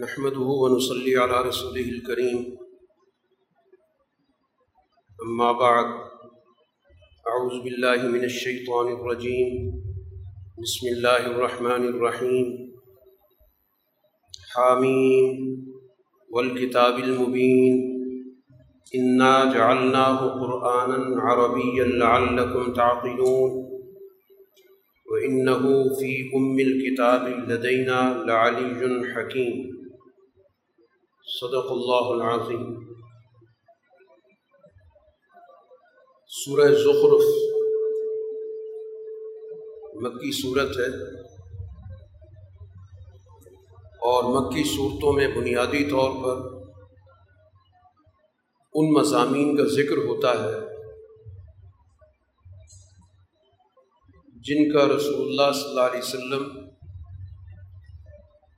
نحمده ونصلي على رسوله الكريم. أما بعد، أعوذ بالله من الشيطان الرجيم. بسم الله الرحمن الرحيم. حامين والكتاب المبين. إنا جعلناه قرآنا عربيا لعلكم تعقلون. وإنه في أم الكتاب لدينا لعلي حكيم. صدق اللہ العظیم۔ سورہ زخرف مکی صورت ہے۔ اور مکی صورتوں میں بنیادی طور پر ان مضامین کا ذکر ہوتا ہے جن کا رسول اللہ صلی اللہ علیہ وسلم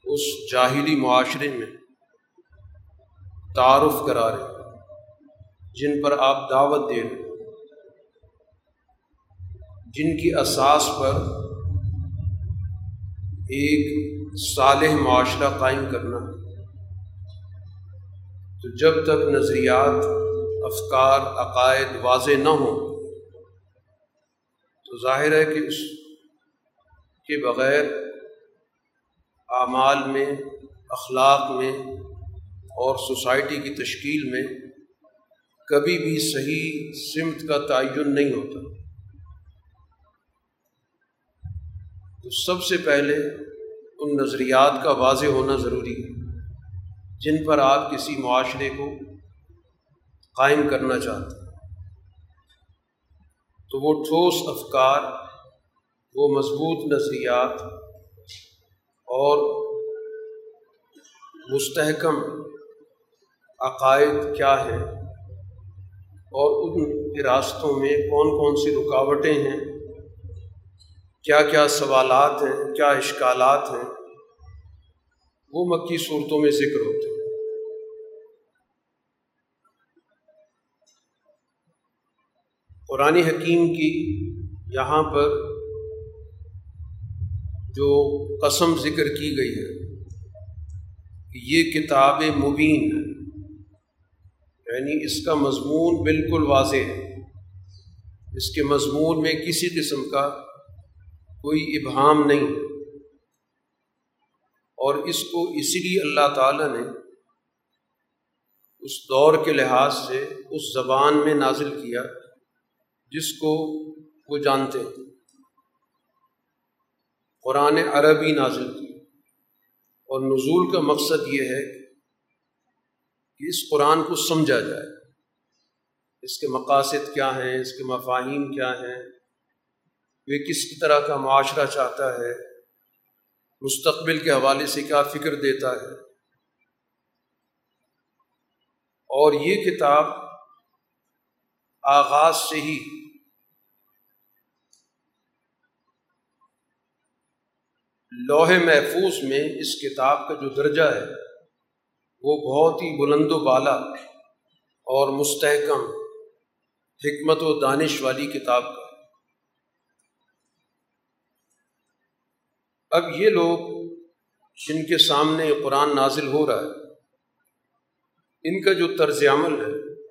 اس جاہلی معاشرے میں تعارف کرا رہے جن پر آپ دعوت دے رہے جن کی اساس پر ایک صالح معاشرہ قائم کرنا تو جب تک نظریات، افکار، عقائد واضح نہ ہوں، تو ظاہر ہے کہ اس کے بغیر اعمال میں، اخلاق میں اور سوسائٹی کی تشکیل میں کبھی بھی صحیح سمت کا تعین نہیں ہوتا۔ تو سب سے پہلے ان نظریات کا واضح ہونا ضروری ہے جن پر آپ کسی معاشرے کو قائم کرنا چاہتے ہیں۔ تو وہ ٹھوس افکار، وہ مضبوط نظریات اور مستحکم عقائد کیا ہیں اور ان کے راستوں میں کون کون سی رکاوٹیں ہیں؟ کیا کیا سوالات ہیں؟ کیا اشکالات ہیں؟ وہ مکی صورتوں میں ذکر ہوتے ہیں۔ قرآن حکیم کی یہاں پر جو قسم ذکر کی گئی ہے کہ یہ کتاب مبین ہے۔ یعنی اس کا مضمون بالکل واضح ہے۔ اس کے مضمون میں کسی قسم کا کوئی ابہام نہیں۔ اور اس کو اسی لیے اللہ تعالیٰ نے اس دور کے لحاظ سے اس زبان میں نازل کیا جس کو وہ جانتے ہیں۔ قرآن عربی نازل کی۔ اور نزول کا مقصد یہ ہے کہ اس قرآن کو سمجھا جائے۔ اس کے مقاصد کیا ہیں؟ اس کے مفاہیم کیا ہیں؟ وہ کس طرح کا معاشرہ چاہتا ہے؟ مستقبل کے حوالے سے کیا فکر دیتا ہے؟ اور یہ کتاب آغاز سے ہی لوہے محفوظ میں اس کتاب کا جو درجہ ہے وہ بہت ہی بلند و بالا اور مستحکم حکمت و دانش والی کتاب کا اب یہ لوگ جن کے سامنے قرآن نازل ہو رہا ہے، ان کا جو طرز عمل ہے،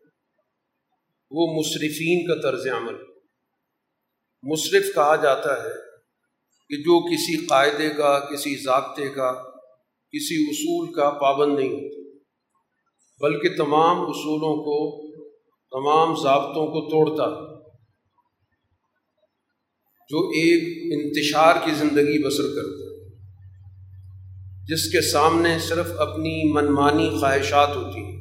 وہ مصرفین کا طرز عمل مصرف کہا جاتا ہے کہ جو کسی قاعدے کا، کسی ضابطے کا، کسی اصول کا پابند نہیں ہوتا۔ بلکہ تمام اصولوں کو، تمام ضابطوں کو توڑتا جو ایک انتشار کی زندگی بسر کرتا جس کے سامنے صرف اپنی منمانی خواہشات ہوتی ہیں۔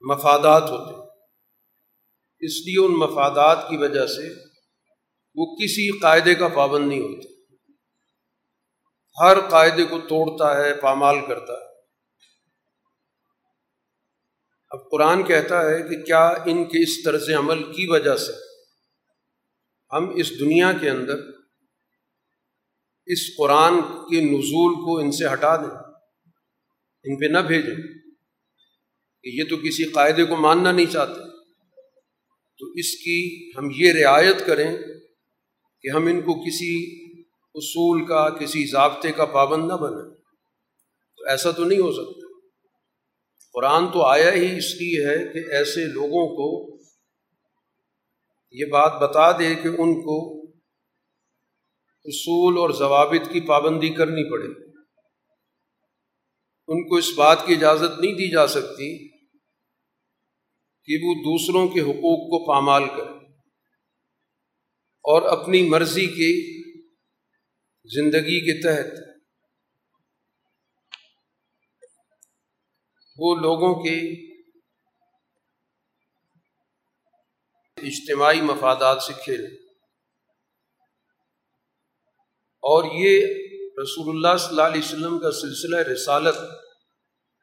مفادات ہوتے اس لیے ان مفادات کی وجہ سے وہ کسی قاعدے کا پابند نہیں ہوتا ہر قاعدے کو توڑتا ہے، پامال کرتا ہے۔ اب قرآن کہتا ہے کہ کیا ان کے اس طرز عمل کی وجہ سے ہم اس دنیا کے اندر اس قرآن کے نزول کو ان سے ہٹا دیں، ان پہ نہ بھیجیں۔ کہ یہ تو کسی قاعدے کو ماننا نہیں چاہتے۔ تو اس کی ہم یہ رعایت کریں کہ ہم ان کو کسی اصول کا، کسی ضابطے کا پابند نہ بنیں۔ تو ایسا تو نہیں ہو سکتا۔ قرآن تو آیا ہی اس لیے ہے کہ ایسے لوگوں کو یہ بات بتا دے کہ ان کو اصول اور ضوابط کی پابندی کرنی پڑے۔ ان کو اس بات کی اجازت نہیں دی جا سکتی کہ وہ دوسروں کے حقوق کو پامال کرے اور اپنی مرضی کی زندگی کے تحت وہ لوگوں کے اجتماعی مفادات سے کھیلیں اور یہ رسول اللہ صلی اللہ علیہ وسلم کا سلسلہ رسالت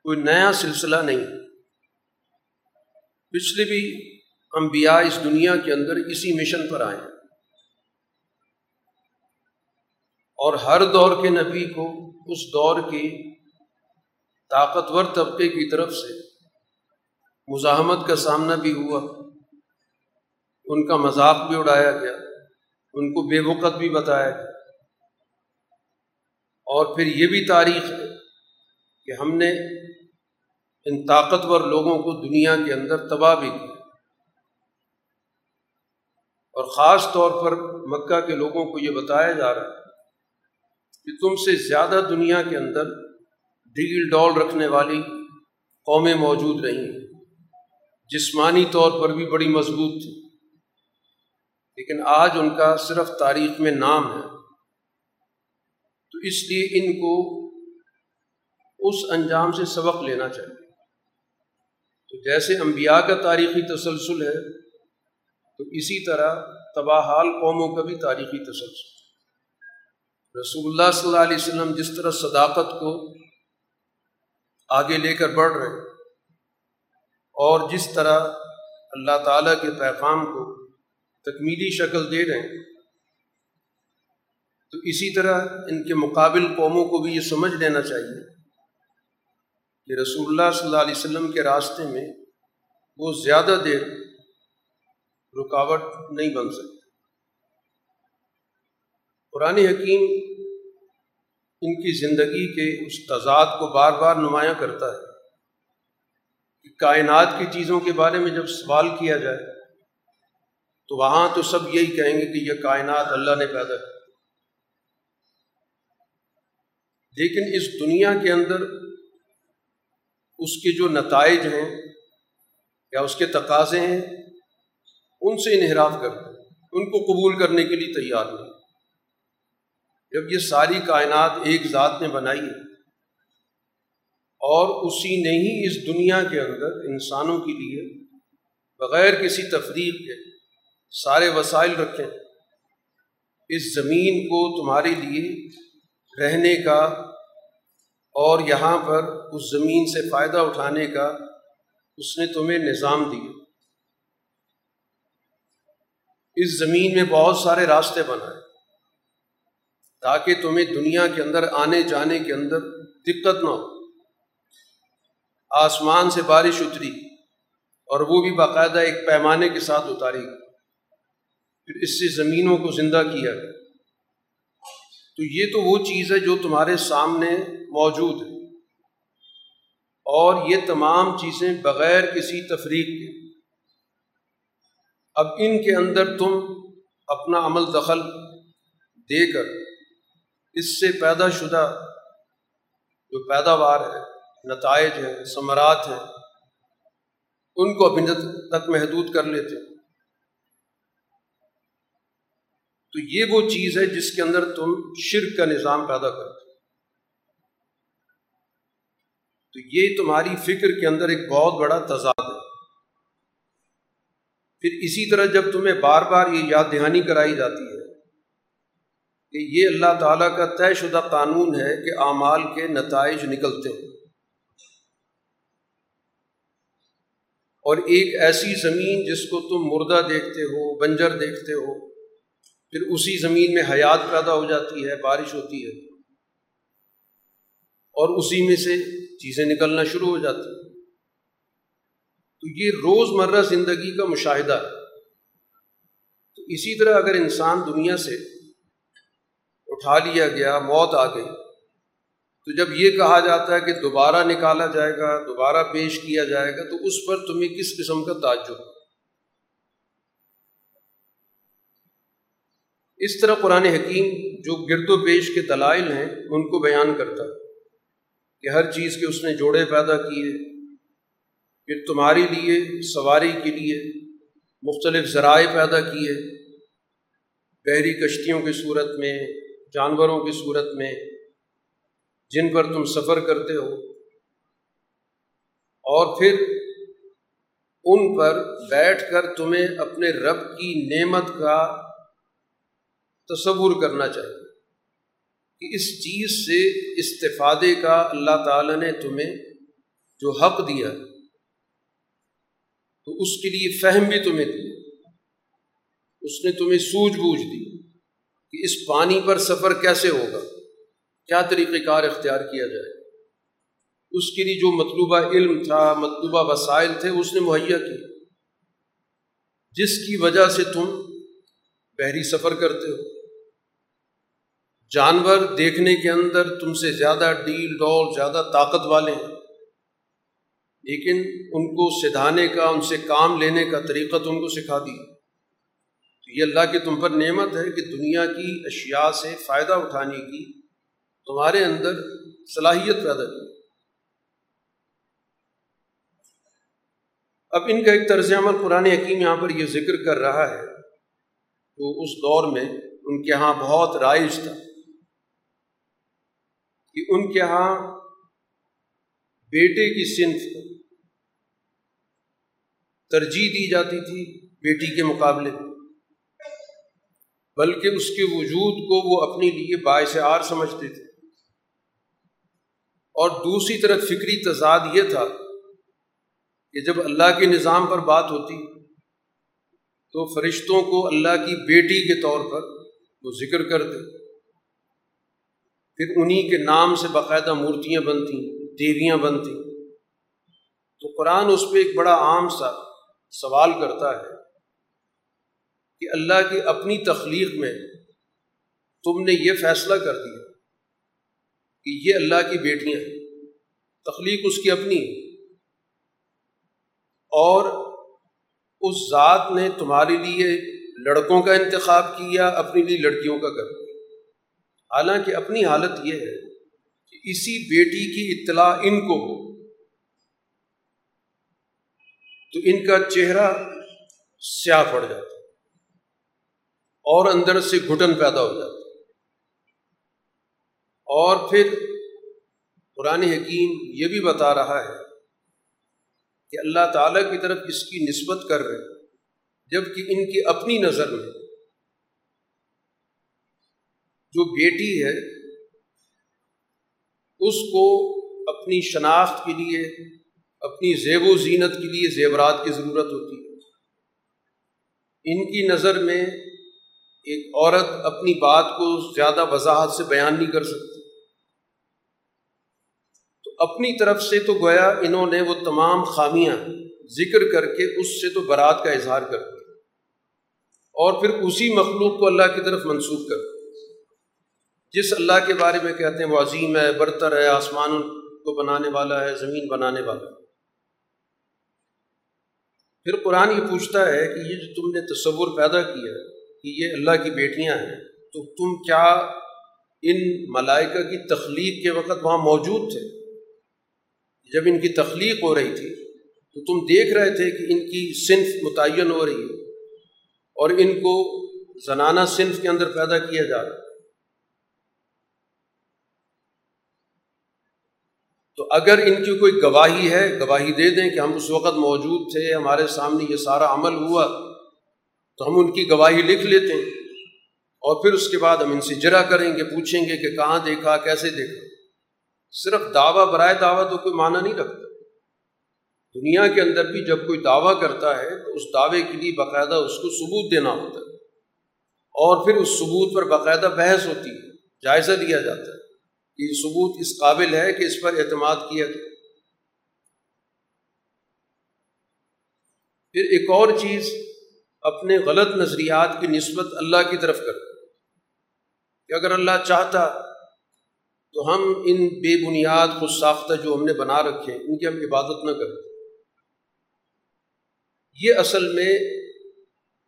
کوئی نیا سلسلہ نہیں۔ پچھلے بھی انبیاء اس دنیا کے اندر اسی مشن پر آئے اور ہر دور کے نبی کو اس دور کی طاقتور طبقے کی طرف سے مزاحمت کا سامنا بھی ہوا۔ ان کا مذاق بھی اڑایا گیا، ان کو بے وقت بھی بتایا گیا۔ اور پھر یہ بھی تاریخ ہے کہ ہم نے ان طاقتور لوگوں کو دنیا کے اندر تباہ بھی کیا۔ اور خاص طور پر مکہ کے لوگوں کو یہ بتایا جا رہا ہے کہ تم سے زیادہ دنیا کے اندر ڈیل ڈول رکھنے والی قومیں موجود رہیں۔ جسمانی طور پر بھی بڑی مضبوط تھی لیکن آج ان کا صرف تاریخ میں نام ہے۔ تو اس لیے ان کو اس انجام سے سبق لینا چاہیے۔ تو جیسے انبیاء کا تاریخی تسلسل ہے، تو اسی طرح تباہ حال قوموں کا بھی تاریخی تسلسل۔ رسول اللہ صلی اللہ علیہ وسلم جس طرح صداقت کو آگے لے کر بڑھ رہے ہیں اور جس طرح اللہ تعالیٰ کے پیغام کو تکمیلی شکل دے رہے ہیں، تو اسی طرح ان کے مقابل قوموں کو بھی یہ سمجھ لینا چاہیے کہ رسول اللہ صلی اللہ علیہ وسلم کے راستے میں وہ زیادہ دیر رکاوٹ نہیں بن سکتی قرآن حکیم ان کی زندگی کے اس تضاد کو بار بار نمایاں کرتا ہے کہ کائنات کی چیزوں کے بارے میں جب سوال کیا جائے، تو وہاں تو سب یہی کہیں گے کہ یہ کائنات اللہ نے پیدا کی۔ لیکن اس دنیا کے اندر اس کے جو نتائج ہیں یا اس کے تقاضے ہیں، ان سے انحراف کرتے ان کو قبول کرنے کے لیے تیار نہیں۔ جب یہ ساری کائنات ایک ذات نے بنائی ہے اور اسی نے ہی اس دنیا کے اندر انسانوں کے لیے بغیر کسی تفریح کے سارے وسائل رکھیں اس زمین کو تمہارے لیے رہنے کا اور یہاں پر اس زمین سے فائدہ اٹھانے کا اس نے تمہیں نظام دیا۔ اس زمین میں بہت سارے راستے بنائے۔ تاکہ تمہیں دنیا کے اندر آنے جانے کے اندر دقت نہ ہو۔ آسمان سے بارش اتری اور وہ بھی باقاعدہ ایک پیمانے کے ساتھ اتاری۔ پھر اس سے زمینوں کو زندہ کیا۔ تو یہ تو وہ چیز ہے جو تمہارے سامنے موجود ہے۔ اور یہ تمام چیزیں بغیر کسی تفریق کے۔ اب ان کے اندر تم اپنا عمل دخل دے کر اس سے پیدا شدہ جو پیداوار ہے، نتائج ہیں، ثمرات ہیں، ان کو ابھی تک محدود کر لیتے ہیں۔ تو یہ وہ چیز ہے جس کے اندر تم شرک کا نظام پیدا کرتے تو یہ تمہاری فکر کے اندر ایک بہت بڑا تضاد ہے۔ پھر اسی طرح جب تمہیں بار بار یہ یاد دہانی کرائی جاتی ہے کہ یہ اللہ تعالیٰ کا طے شدہ قانون ہے کہ اعمال کے نتائج نکلتے ہیں۔ اور ایک ایسی زمین جس کو تم مردہ دیکھتے ہو، بنجر دیکھتے ہو، پھر اسی زمین میں حیات پیدا ہو جاتی ہے، بارش ہوتی ہے، اور اسی میں سے چیزیں نکلنا شروع ہو جاتی ہیں۔ تو یہ روز مرہ زندگی کا مشاہدہ ہے۔ تو اسی طرح اگر انسان دنیا سے اٹھا لیا گیا، موت آ گئی۔ تو جب یہ کہا جاتا ہے کہ دوبارہ نکالا جائے گا، دوبارہ پیش کیا جائے گا، تو اس پر تمہیں کس قسم کا تعجب؟ اس طرح قرآن حکیم جو گرد و پیش کے دلائل ہیں، ان کو بیان کرتا کہ ہر چیز کے اس نے جوڑے پیدا کیے، پھر تمہارے لیے، سواری کے لیے، مختلف ذرائع پیدا کیے۔ بحری کشتیوں کی صورت میں جانوروں کی صورت میں جن پر تم سفر کرتے ہو، اور پھر ان پر بیٹھ کر تمہیں اپنے رب کی نعمت کا تصور کرنا چاہیے کہ اس چیز سے استفادے کا اللہ تعالیٰ نے تمہیں جو حق دیا تو اس کے لیے فہم بھی تمہیں دی اس نے تمہیں سوجھ بوجھ دی۔ کہ اس پانی پر سفر کیسے ہوگا؟ کیا طریقہ کار اختیار کیا جائے؟ اس کے لیے جو مطلوبہ علم تھا، مطلوبہ وسائل تھے، اس نے مہیا کی جس کی وجہ سے تم بحری سفر کرتے ہو۔ جانور دیکھنے کے اندر تم سے زیادہ ڈیل ڈول زیادہ طاقت والے ہیں۔ لیکن ان کو سدھانے کا، ان سے کام لینے کا طریقہ تم کو سکھا دی یہ اللہ کی تم پر نعمت ہے کہ دنیا کی اشیاء سے فائدہ اٹھانے کی تمہارے اندر صلاحیت پیدا کی۔ اب ان کا ایک طرز عمل قرآن حکیم یہاں پر یہ ذکر کر رہا ہے تو اس دور میں ان کے یہاں بہت رائج تھا کہ ان کے یہاں بیٹے کی صنف ترجیح دی جاتی تھی بیٹی کے مقابلے۔ بلکہ اس کے وجود کو وہ اپنے لیے باعث آر سمجھتے تھے۔ اور دوسری طرف فکری تضاد یہ تھا کہ جب اللہ کے نظام پر بات ہوتی تو فرشتوں کو اللہ کی بیٹی کے طور پر وہ ذکر کرتے۔ پھر انہی کے نام سے باقاعدہ مورتیاں بنتی، دیویاں بنتی۔ تو قرآن اس پہ ایک بڑا عام سا سوال کرتا ہے کہ اللہ کی اپنی تخلیق میں تم نے یہ فیصلہ کر دیا کہ یہ اللہ کی بیٹیاں ہیں۔ تخلیق اس کی اپنی اور اس ذات نے تمہارے لیے لڑکوں کا انتخاب کیا، اپنے لیے لڑکیوں کا کر دیا۔ حالانکہ اپنی حالت یہ ہے کہ اسی بیٹی کی اطلاع ان کو ہو۔ تو ان کا چہرہ سیاہ پڑ جاتا اور اندر سے گھٹن پیدا ہو جاتا اور پھر قرآن حکیم یہ بھی بتا رہا ہے کہ اللہ تعالیٰ کی طرف اس کی نسبت کر رہے جبکہ ان کی اپنی نظر میں۔ جو بیٹی ہے، اس کو اپنی شناخت کے لیے، اپنی زیب و زینت کے لیے زیورات کی ضرورت ہوتی ہے۔ ان کی نظر میں ایک عورت اپنی بات کو زیادہ وضاحت سے بیان نہیں کر سکتی۔ تو اپنی طرف سے تو گویا انہوں نے وہ تمام خامیاں ذکر کر کے اس سے تو برات کا اظہار کر دیا۔ اور پھر اسی مخلوق کو اللہ کی طرف منسوخ کر جس اللہ کے بارے میں کہتے ہیں وہ عظیم ہے، برتر ہے، آسمان کو بنانے والا ہے، زمین بنانے والا ہے۔ پھر قرآن یہ پوچھتا ہے کہ یہ جو تم نے تصور پیدا کیا کہ یہ اللہ کی بیٹیاں ہیں، تو تم کیا ان ملائکہ کی تخلیق کے وقت وہاں موجود تھے؟ جب ان کی تخلیق ہو رہی تھی، تو تم دیکھ رہے تھے کہ ان کی صنف متعین ہو رہی ہے اور ان کو زنانہ صنف کے اندر پیدا کیا جا رہا ہے۔ تو اگر ان کی کوئی گواہی ہے، گواہی دے دیں کہ ہم اس وقت موجود تھے، ہمارے سامنے یہ سارا عمل ہوا تو ہم ان کی گواہی لکھ لیتے ہیں اور پھر اس کے بعد ہم ان سے جرا کریں گے، پوچھیں گے کہ کہاں دیکھا، کیسے دیکھا۔ صرف دعویٰ، برائے دعویٰ تو کوئی معنی نہیں رکھتا۔ دنیا کے اندر بھی جب کوئی دعویٰ کرتا ہے تو اس دعوے کے لیے باقاعدہ اس کو ثبوت دینا ہوتا ہے۔ اور پھر اس ثبوت پر باقاعدہ بحث ہوتی ہے، جائزہ لیا جاتا ہے۔ کہ یہ ثبوت اس قابل ہے کہ اس پر اعتماد کیا گیا پھر ایک اور چیز اپنے غلط نظریات کی نسبت اللہ کی طرف کر کہ اگر اللہ چاہتا تو ہم ان بے بنیاد خود ساختہ جو ہم نے بنا رکھے، ان کی ہم عبادت نہ کریں۔ یہ اصل میں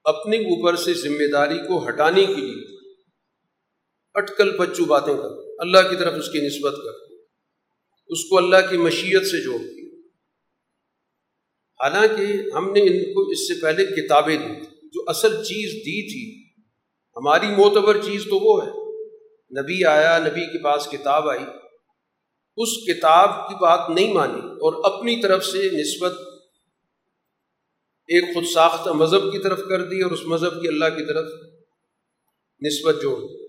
اپنے اوپر سے ذمہ داری کو ہٹانے کے لیے اٹکل پچو باتیں کر اللہ کی طرف اس کی نسبت کر اس کو اللہ کی مشیت سے جوڑ دی حالانکہ ہم نے ان کو اس سے پہلے کتابیں دی جو اصل چیز دی تھی۔ ہماری معتبر چیز تو وہ ہے۔ نبی آیا، نبی کے پاس کتاب آئی۔ اس کتاب کی بات نہیں مانی اور اپنی طرف سے نسبت ایک خود ساختہ مذہب کی طرف کر دی اور اس مذہب کی اللہ کی طرف نسبت جوڑ دی۔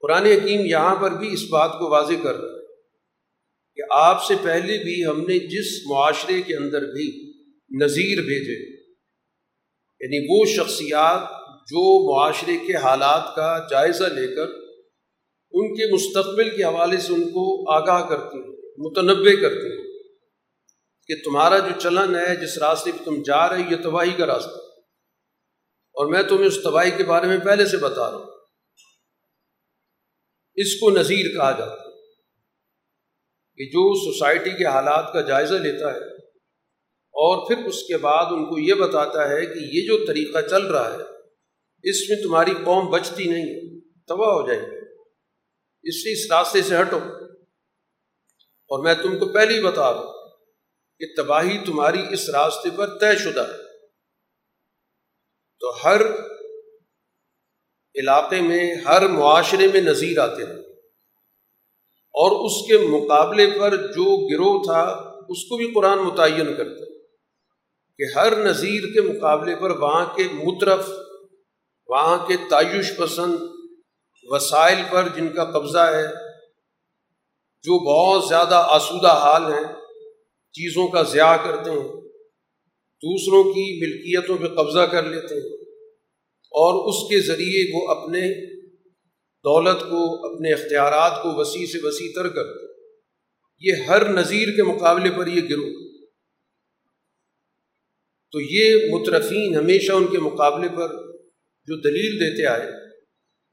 قرآن حکیم یہاں پر بھی اس بات کو واضح کر رہا ہے۔ کہ آپ سے پہلے بھی ہم نے جس معاشرے کے اندر بھی نظیر بھیجے یعنی وہ شخصیات جو معاشرے کے حالات کا جائزہ لے کر ان کے مستقبل کے حوالے سے ان کو آگاہ کرتی ہیں، متنوع کرتی ہیں کہ تمہارا جو چلن ہے، جس راستے پہ تم جا رہے یہ تباہی کا راستہ اور میں تمہیں اس تباہی کے بارے میں پہلے سے بتا رہا ہوں۔ اس کو نظیر کہا جاتا ہے۔ کہ جو سوسائٹی کے حالات کا جائزہ لیتا ہے اور پھر اس کے بعد ان کو یہ بتاتا ہے کہ یہ جو طریقہ چل رہا ہے، اس میں تمہاری قوم بچتی نہیں ہے، تباہ ہو جائے گی۔ اس لیے اس راستے سے ہٹو۔ اور میں تم کو پہلے ہی بتا دوں کہ تباہی تمہاری اس راستے پر طے شدہ ہے۔ تو ہر علاقے میں، ہر معاشرے میں نظیر آتے ہیں۔ اور اس کے مقابلے پر جو گروہ تھا، اس کو بھی قرآن متعین کرتا کہ ہر نظیر کے مقابلے پر وہاں کے مترف، وہاں کے تعیش پسند وسائل پر جن کا قبضہ ہے، جو بہت زیادہ آسودہ حال ہیں، چیزوں کا ضیاع کرتے ہیں، دوسروں کی ملکیتوں پہ قبضہ کر لیتے ہیں اور اس کے ذریعے وہ اپنے دولت کو، اپنے اختیارات کو وسیع سے وسیع تر کرتے یہ ہر نظیر کے مقابلے پر یہ گروہ۔ تو یہ مترفین ہمیشہ ان کے مقابلے پر جو دلیل دیتے آئے،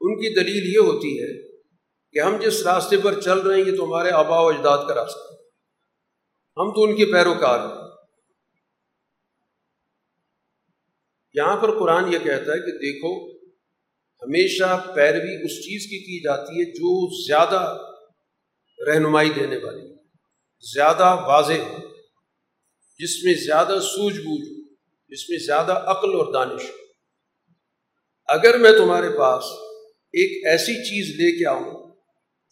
ان کی دلیل یہ ہوتی ہے کہ ہم جس راستے پر چل رہے ہیں، یہ تو ہمارے آبا و اجداد کا راستہ ہے۔ ہم تو ان کے پیروکار ہیں۔ یہاں پر قرآن یہ کہتا ہے کہ دیکھو ہمیشہ پیروی اس چیز کی کی جاتی ہے جو زیادہ رہنمائی دینے والی زیادہ واضح ہو، جس میں زیادہ سوجھ بوجھ ہو، جس میں زیادہ عقل اور دانش ہو۔ اگر میں تمہارے پاس ایک ایسی چیز لے کے آؤں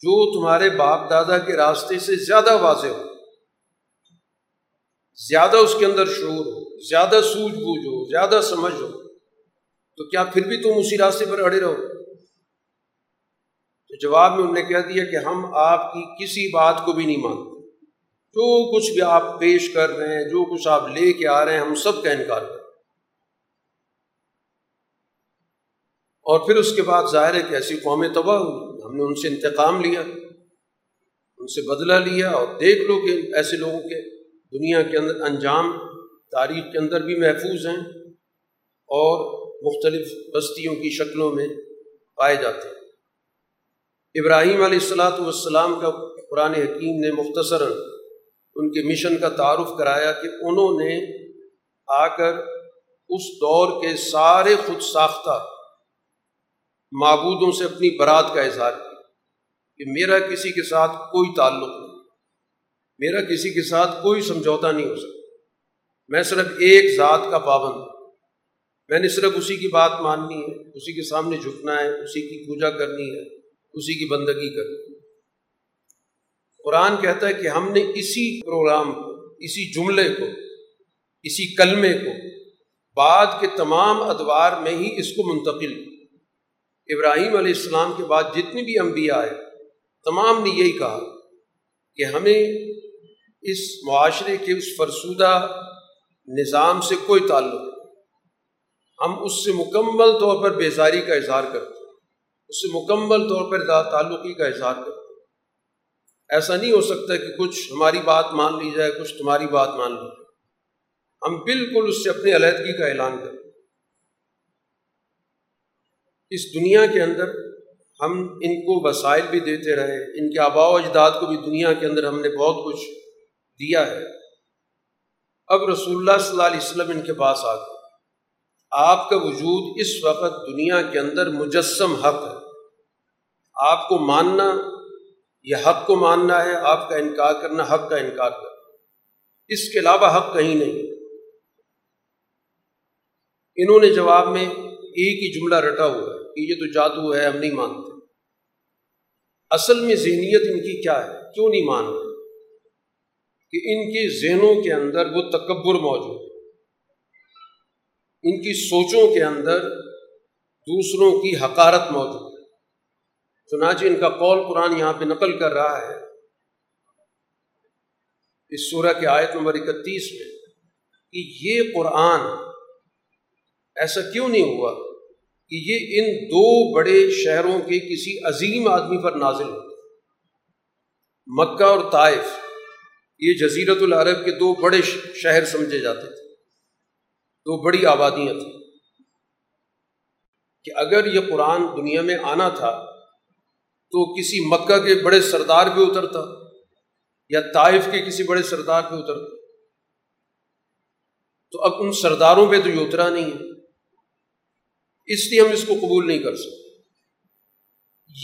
جو تمہارے باپ دادا کے راستے سے زیادہ واضح ہو، زیادہ اس کے اندر شور ہو، زیادہ سوجھ بوجھ ہو، زیادہ سمجھ ہو تو کیا پھر بھی تم اسی راستے پر اڑے رہو؟ تو جواب میں انہوں نے کہہ دیا کہ ہم آپ کی کسی بات کو بھی نہیں مانتے۔ جو کچھ بھی آپ پیش کر رہے ہیں، جو کچھ آپ لے کے آ رہے ہیں، ہم سب کا انکار کریں اور پھر اس کے بعد ظاہر ہے کہ ایسی قومیں تباہ ہوئی۔ ہم نے ان سے انتقام لیا، ان سے بدلہ لیا اور دیکھ لو کہ ایسے لوگوں کے دنیا کے اندر انجام، تاریخ کے اندر بھی محفوظ ہیں اور مختلف بستیوں کی شکلوں میں پائے جاتے ہیں۔ ابراہیم علیہ السلاۃ والسلام کا قرآن حکیم نے مختصراً ان کے مشن کا تعارف کرایا کہ انہوں نے آ کر اس دور کے سارے خود ساختہ معبودوں سے اپنی برات کا اظہار کیا کہ میرا کسی کے ساتھ کوئی تعلق نہیں، میرا کسی کے ساتھ کوئی سمجھوتا نہیں ہو سکتا، میں صرف ایک ذات کا پابند میں نے صرف اسی کی بات ماننی ہے، اسی کے سامنے جھکنا ہے، اسی کی پوجا کرنی ہے، اسی کی بندگی کرنی ہے۔ قرآن کہتا ہے کہ ہم نے اسی پروگرام کو، اسی جملے کو، اسی کلمے کو بعد کے تمام ادوار میں ہی اس کو منتقل۔ ابراہیم علیہ السلام کے بعد جتنی بھی انبیاء آئے، تمام نے یہی کہا کہ ہمیں اس معاشرے کے اس فرسودہ نظام سے کوئی تعلق نہیں ہم اس سے مکمل طور پر بیزاری کا اظہار کرتے ہیں۔ اس سے مکمل طور پر تعلقی کا اظہار کرتے ہیں۔ ایسا نہیں ہو سکتا کہ کچھ ہماری بات مان لی جائے، کچھ تمہاری بات مان لی جائے۔ ہم بالکل اس سے اپنی علیحدگی کا اعلان کرتے ہیں۔ اس دنیا کے اندر ہم ان کو وسائل بھی دیتے رہے، ان کے آبا و اجداد کو بھی دنیا کے اندر ہم نے بہت کچھ دیا ہے۔ اب رسول اللہ صلی اللہ علیہ وسلم ان کے پاس آ گئے۔ آپ کا وجود اس وقت دنیا کے اندر مجسم حق ہے۔ آپ کو ماننا، یہ حق کو ماننا ہے، آپ کا انکار کرنا، حق کا انکار کرنا۔ اس کے علاوہ حق کہیں نہیں۔ انہوں نے جواب میں ایک ہی جملہ رٹا ہوا ہے کہ یہ تو جادو ہے، ہم نہیں مانتے۔ اصل میں ذہنیت ان کی کیا ہے؟ کیوں نہیں مان رہے؟ کہ ان کے ذہنوں کے اندر وہ تکبر موجود ہے۔ ان کی سوچوں کے اندر دوسروں کی حقارت موجود ہے۔ چنانچہ ان کا قول قرآن یہاں پہ نقل کر رہا ہے۔ اس سورہ کے آیت نمبر اکتیس میں کہ یہ قرآن ایسا کیوں نہیں ہوا کہ یہ ان دو بڑے شہروں کے کسی عظیم آدمی پر نازل ہوتا مکہ اور طائف، یہ جزیرت العرب کے دو بڑے شہر سمجھے جاتے تھے۔ دو بڑی آبادیاں تھیں۔ کہ اگر یہ قرآن دنیا میں آنا تھا تو کسی مکہ کے بڑے سردار پہ اترتا یا طائف کے کسی بڑے سردار پہ اترتا۔ تو اب ان سرداروں پہ تو یہ اترا نہیں ہے۔ اس لیے ہم اس کو قبول نہیں کر سکتے۔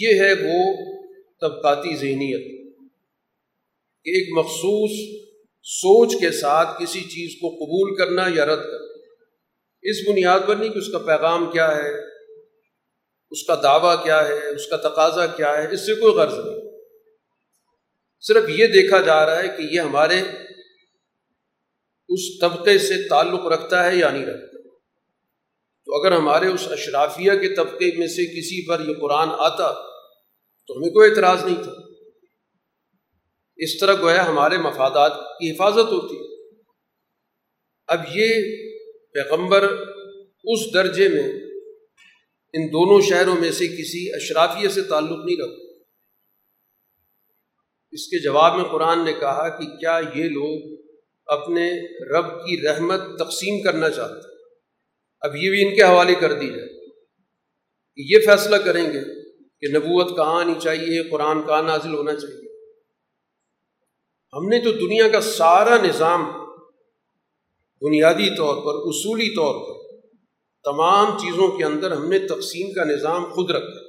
یہ ہے وہ طبقاتی ذہنیت۔ کہ ایک مخصوص سوچ کے ساتھ کسی چیز کو قبول کرنا یا رد کرنا۔ اس بنیاد پر نہیں کہ اس کا پیغام کیا ہے، اس کا دعویٰ کیا ہے، اس کا تقاضا کیا ہے، اس سے کوئی غرض نہیں۔ صرف یہ دیکھا جا رہا ہے کہ یہ ہمارے اس طبقے سے تعلق رکھتا ہے یا نہیں رکھتا۔ تو اگر ہمارے اس اشرافیہ کے طبقے میں سے کسی پر یہ قرآن آتا تو ہمیں کوئی اعتراض نہیں تھا۔ اس طرح گویا ہمارے مفادات کی حفاظت ہوتی۔ اب یہ پیغمبر اس درجے میں ان دونوں شہروں میں سے کسی اشرافیہ سے تعلق نہیں رکھتا۔ اس کے جواب میں قرآن نے کہا کہ کیا یہ لوگ اپنے رب کی رحمت تقسیم کرنا چاہتے اب یہ بھی ان کے حوالے کر دی جائے۔ یہ فیصلہ کریں گے کہ نبوت کہاں آنی چاہیے قرآن کہاں نازل ہونا چاہیے۔ ہم نے تو دنیا کا سارا نظام بنیادی طور پر، اصولی طور پر، تمام چیزوں کے اندر ہم نے تقسیم کا نظام خود رکھا۔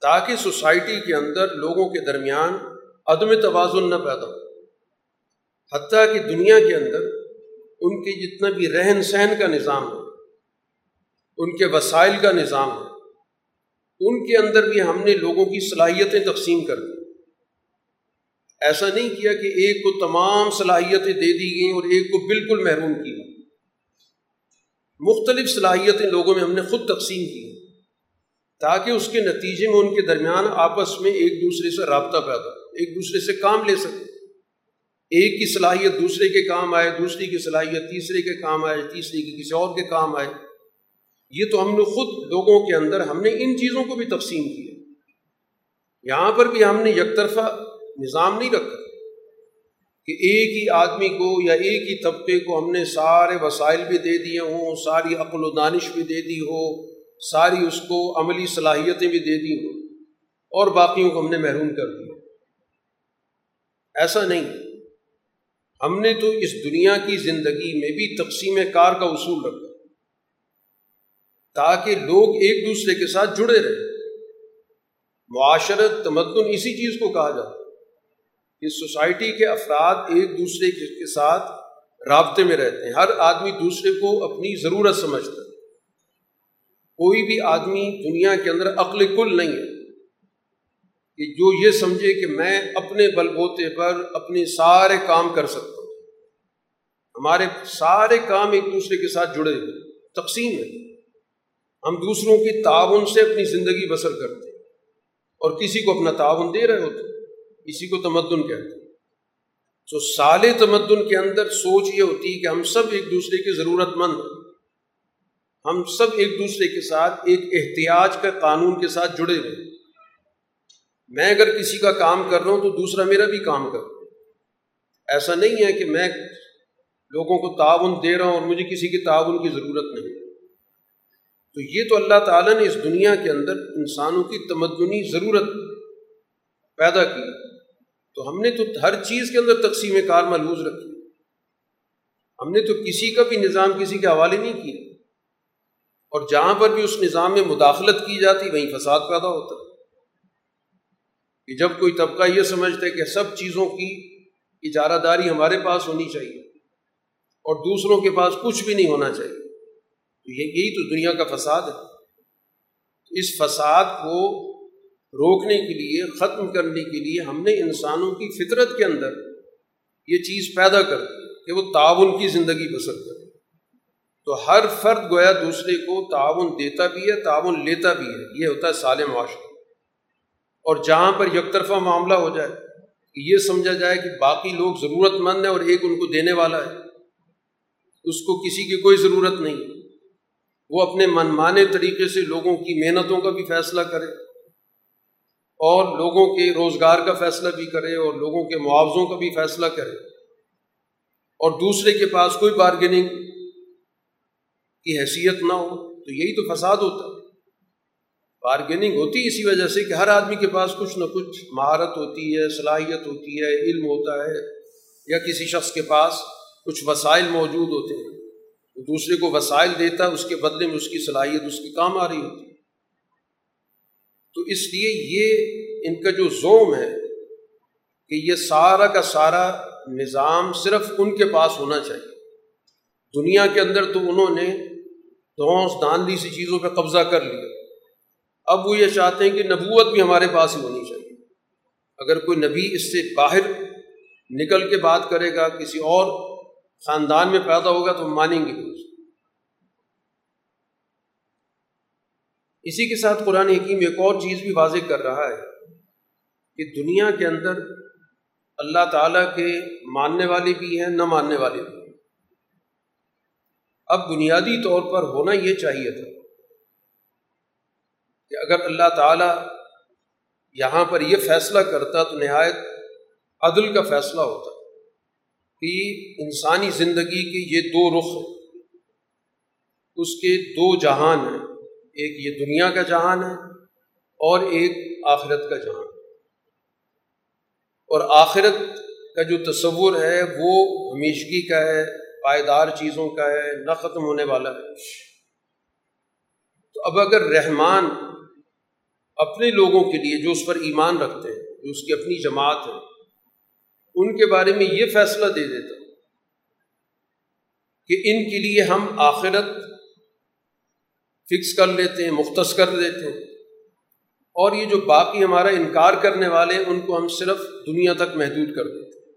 تاکہ سوسائٹی کے اندر لوگوں کے درمیان عدم توازن نہ پیدا ہو۔ حتیٰ کہ دنیا کے اندر ان کے جتنا بھی رہن سہن کا نظام ہے ان کے وسائل کا نظام ہے ان کے اندر بھی ہم نے لوگوں کی صلاحیتیں تقسیم کر دی۔ ایسا نہیں کیا کہ ایک کو تمام صلاحیتیں دے دی گئیں اور ایک کو بالکل محروم کی مختلف صلاحیتیں لوگوں میں ہم نے خود تقسیم کی۔ تاکہ اس کے نتیجے میں ان کے درمیان آپس میں ایک دوسرے سے رابطہ پیدا ایک دوسرے سے کام لے سکیں ایک کی صلاحیت دوسرے کے کام آئے، دوسری کی صلاحیت تیسرے کے کام آئے، تیسری کی کسی اور کے کام آئے۔ یہ تو ہم نے خود لوگوں کے اندر ہم نے ان چیزوں کو بھی تقسیم کیا۔ یہاں پر بھی ہم نے یک طرفہ نظام نہیں رکھا کہ ایک ہی آدمی کو یا ایک ہی طبقے کو ہم نے سارے وسائل بھی دے دیے ہوں، ساری عقل و دانش بھی دے دی ہو، ساری اس کو عملی صلاحیتیں بھی دے دی ہوں اور باقیوں کو ہم نے محروم کر دیا۔ ایسا نہیں۔ ہم نے تو اس دنیا کی زندگی میں بھی تقسیم کار کا اصول رکھا۔ تاکہ لوگ ایک دوسرے کے ساتھ جڑے رہیں۔ معاشرت تمدن اسی چیز کو کہا جاتا کہ سوسائٹی کے افراد ایک دوسرے کے ساتھ رابطے میں رہتے ہیں۔ ہر آدمی دوسرے کو اپنی ضرورت سمجھتا ہے۔ کوئی بھی آدمی دنیا کے اندر عقل کل نہیں ہے۔ کہ جو یہ سمجھے کہ میں اپنے بل بوتے پر اپنے سارے کام کر سکتا ہوں۔ ہمارے سارے کام ایک دوسرے کے ساتھ جڑے ہوئے تقسیم ہے۔ ہم دوسروں کی تعاون سے اپنی زندگی بسر کرتے ہیں۔ اور کسی کو اپنا تعاون دے رہے ہوتے ہیں۔ اسی کو تمدن کہتے ہیں۔ تو سال تمدن کے اندر سوچ یہ ہوتی ہے کہ ہم سب ایک دوسرے کے ضرورت مند ہم سب ایک دوسرے کے ساتھ ایک احتیاط کا قانون کے ساتھ جڑے ہوئے میں اگر کسی کا کام کر رہا ہوں تو دوسرا میرا بھی کام کر۔ ایسا نہیں ہے کہ میں لوگوں کو تعاون دے رہا ہوں اور مجھے کسی کی تعاون کی ضرورت نہیں۔ تو یہ تو اللہ تعالیٰ نے اس دنیا کے اندر انسانوں کی تمدنی ضرورت پیدا کی۔ تو ہم نے تو ہر چیز کے اندر تقسیم کار محلوظ رکھی۔ ہم نے تو کسی کا بھی نظام کسی کے حوالے نہیں کیا۔ اور جہاں پر بھی اس نظام میں مداخلت کی جاتی، وہیں فساد پیدا ہوتا۔ کہ جب کوئی طبقہ یہ سمجھتا ہے کہ سب چیزوں کی اجارہ داری ہمارے پاس ہونی چاہیے اور دوسروں کے پاس کچھ بھی نہیں ہونا چاہیے، تو یہی تو دنیا کا فساد ہے۔ اس فساد کو روکنے کے لیے، ختم کرنے کے لیے ہم نے انسانوں کی فطرت کے اندر یہ چیز پیدا کر دی کہ وہ تعاون کی زندگی بسر کرے۔ تو ہر فرد گویا دوسرے کو تعاون دیتا بھی ہے، تعاون لیتا بھی ہے۔ یہ ہوتا ہے سال معاشرہ اور جہاں پر یک طرفہ معاملہ ہو جائے کہ یہ سمجھا جائے کہ باقی لوگ ضرورت مند ہیں اور ایک ان کو دینے والا ہے، اس کو کسی کی کوئی ضرورت نہیں۔ وہ اپنے منمانے طریقے سے لوگوں کی محنتوں کا بھی فیصلہ کرے۔ اور لوگوں کے روزگار کا فیصلہ بھی کرے اور لوگوں کے معاوضوں کا بھی فیصلہ کرے۔ اور دوسرے کے پاس کوئی بارگیننگ کی حیثیت نہ ہو تو یہی تو فساد ہوتا ہے۔ بارگیننگ ہوتی اسی وجہ سے کہ ہر آدمی کے پاس کچھ نہ کچھ مہارت ہوتی ہے، صلاحیت ہوتی ہے، علم ہوتا ہے یا کسی شخص کے پاس کچھ وسائل موجود ہوتے ہیں۔ وہ دوسرے کو وسائل دیتا ہے، اس کے بدلے میں اس کی صلاحیت، اس کی کام آ رہی ہوتی ہے۔ تو اس لیے یہ ان کا جو زوم ہے کہ یہ سارا کا سارا نظام صرف ان کے پاس ہونا چاہیے۔ دنیا کے اندر تو انہوں نے دھونس داندھی سی چیزوں پہ قبضہ کر لیا۔ اب وہ یہ چاہتے ہیں کہ نبوت بھی ہمارے پاس ہی ہونی چاہیے۔ اگر کوئی نبی اس سے باہر نکل کے بات کرے گا، کسی اور خاندان میں پیدا ہوگا تو ہم مانیں گے۔ اسی کے ساتھ قرآن حکیم ایک اور چیز بھی واضح کر رہا ہے کہ دنیا کے اندر اللہ تعالیٰ کے ماننے والے بھی ہیں، نہ ماننے والے بھی ہیں۔ اب بنیادی طور پر ہونا یہ چاہیے تھا کہ اگر اللہ تعالیٰ یہاں پر یہ فیصلہ کرتا تو نہایت عدل کا فیصلہ ہوتا کہ انسانی زندگی کے یہ دو رخ ہیں۔ اس کے دو جہان ہیں۔ ایک یہ دنیا کا جہان ہے اور ایک آخرت کا جہان اور آخرت کا جو تصور ہے وہ ہمیشگی کا ہے، پائیدار چیزوں کا ہے، نہ ختم ہونے والا ہے۔ تو اب اگر رحمان اپنے لوگوں کے لیے جو اس پر ایمان رکھتے ہیں، جو اس کی اپنی جماعت ہے، ان کے بارے میں یہ فیصلہ دے دیتا کہ ان کے لیے ہم آخرت فکس کر لیتے ہیں، مختص کر دیتے ہیں۔ اور یہ جو باقی ہمارا انکار کرنے والے ان کو ہم صرف دنیا تک محدود کر دیتے ہیں۔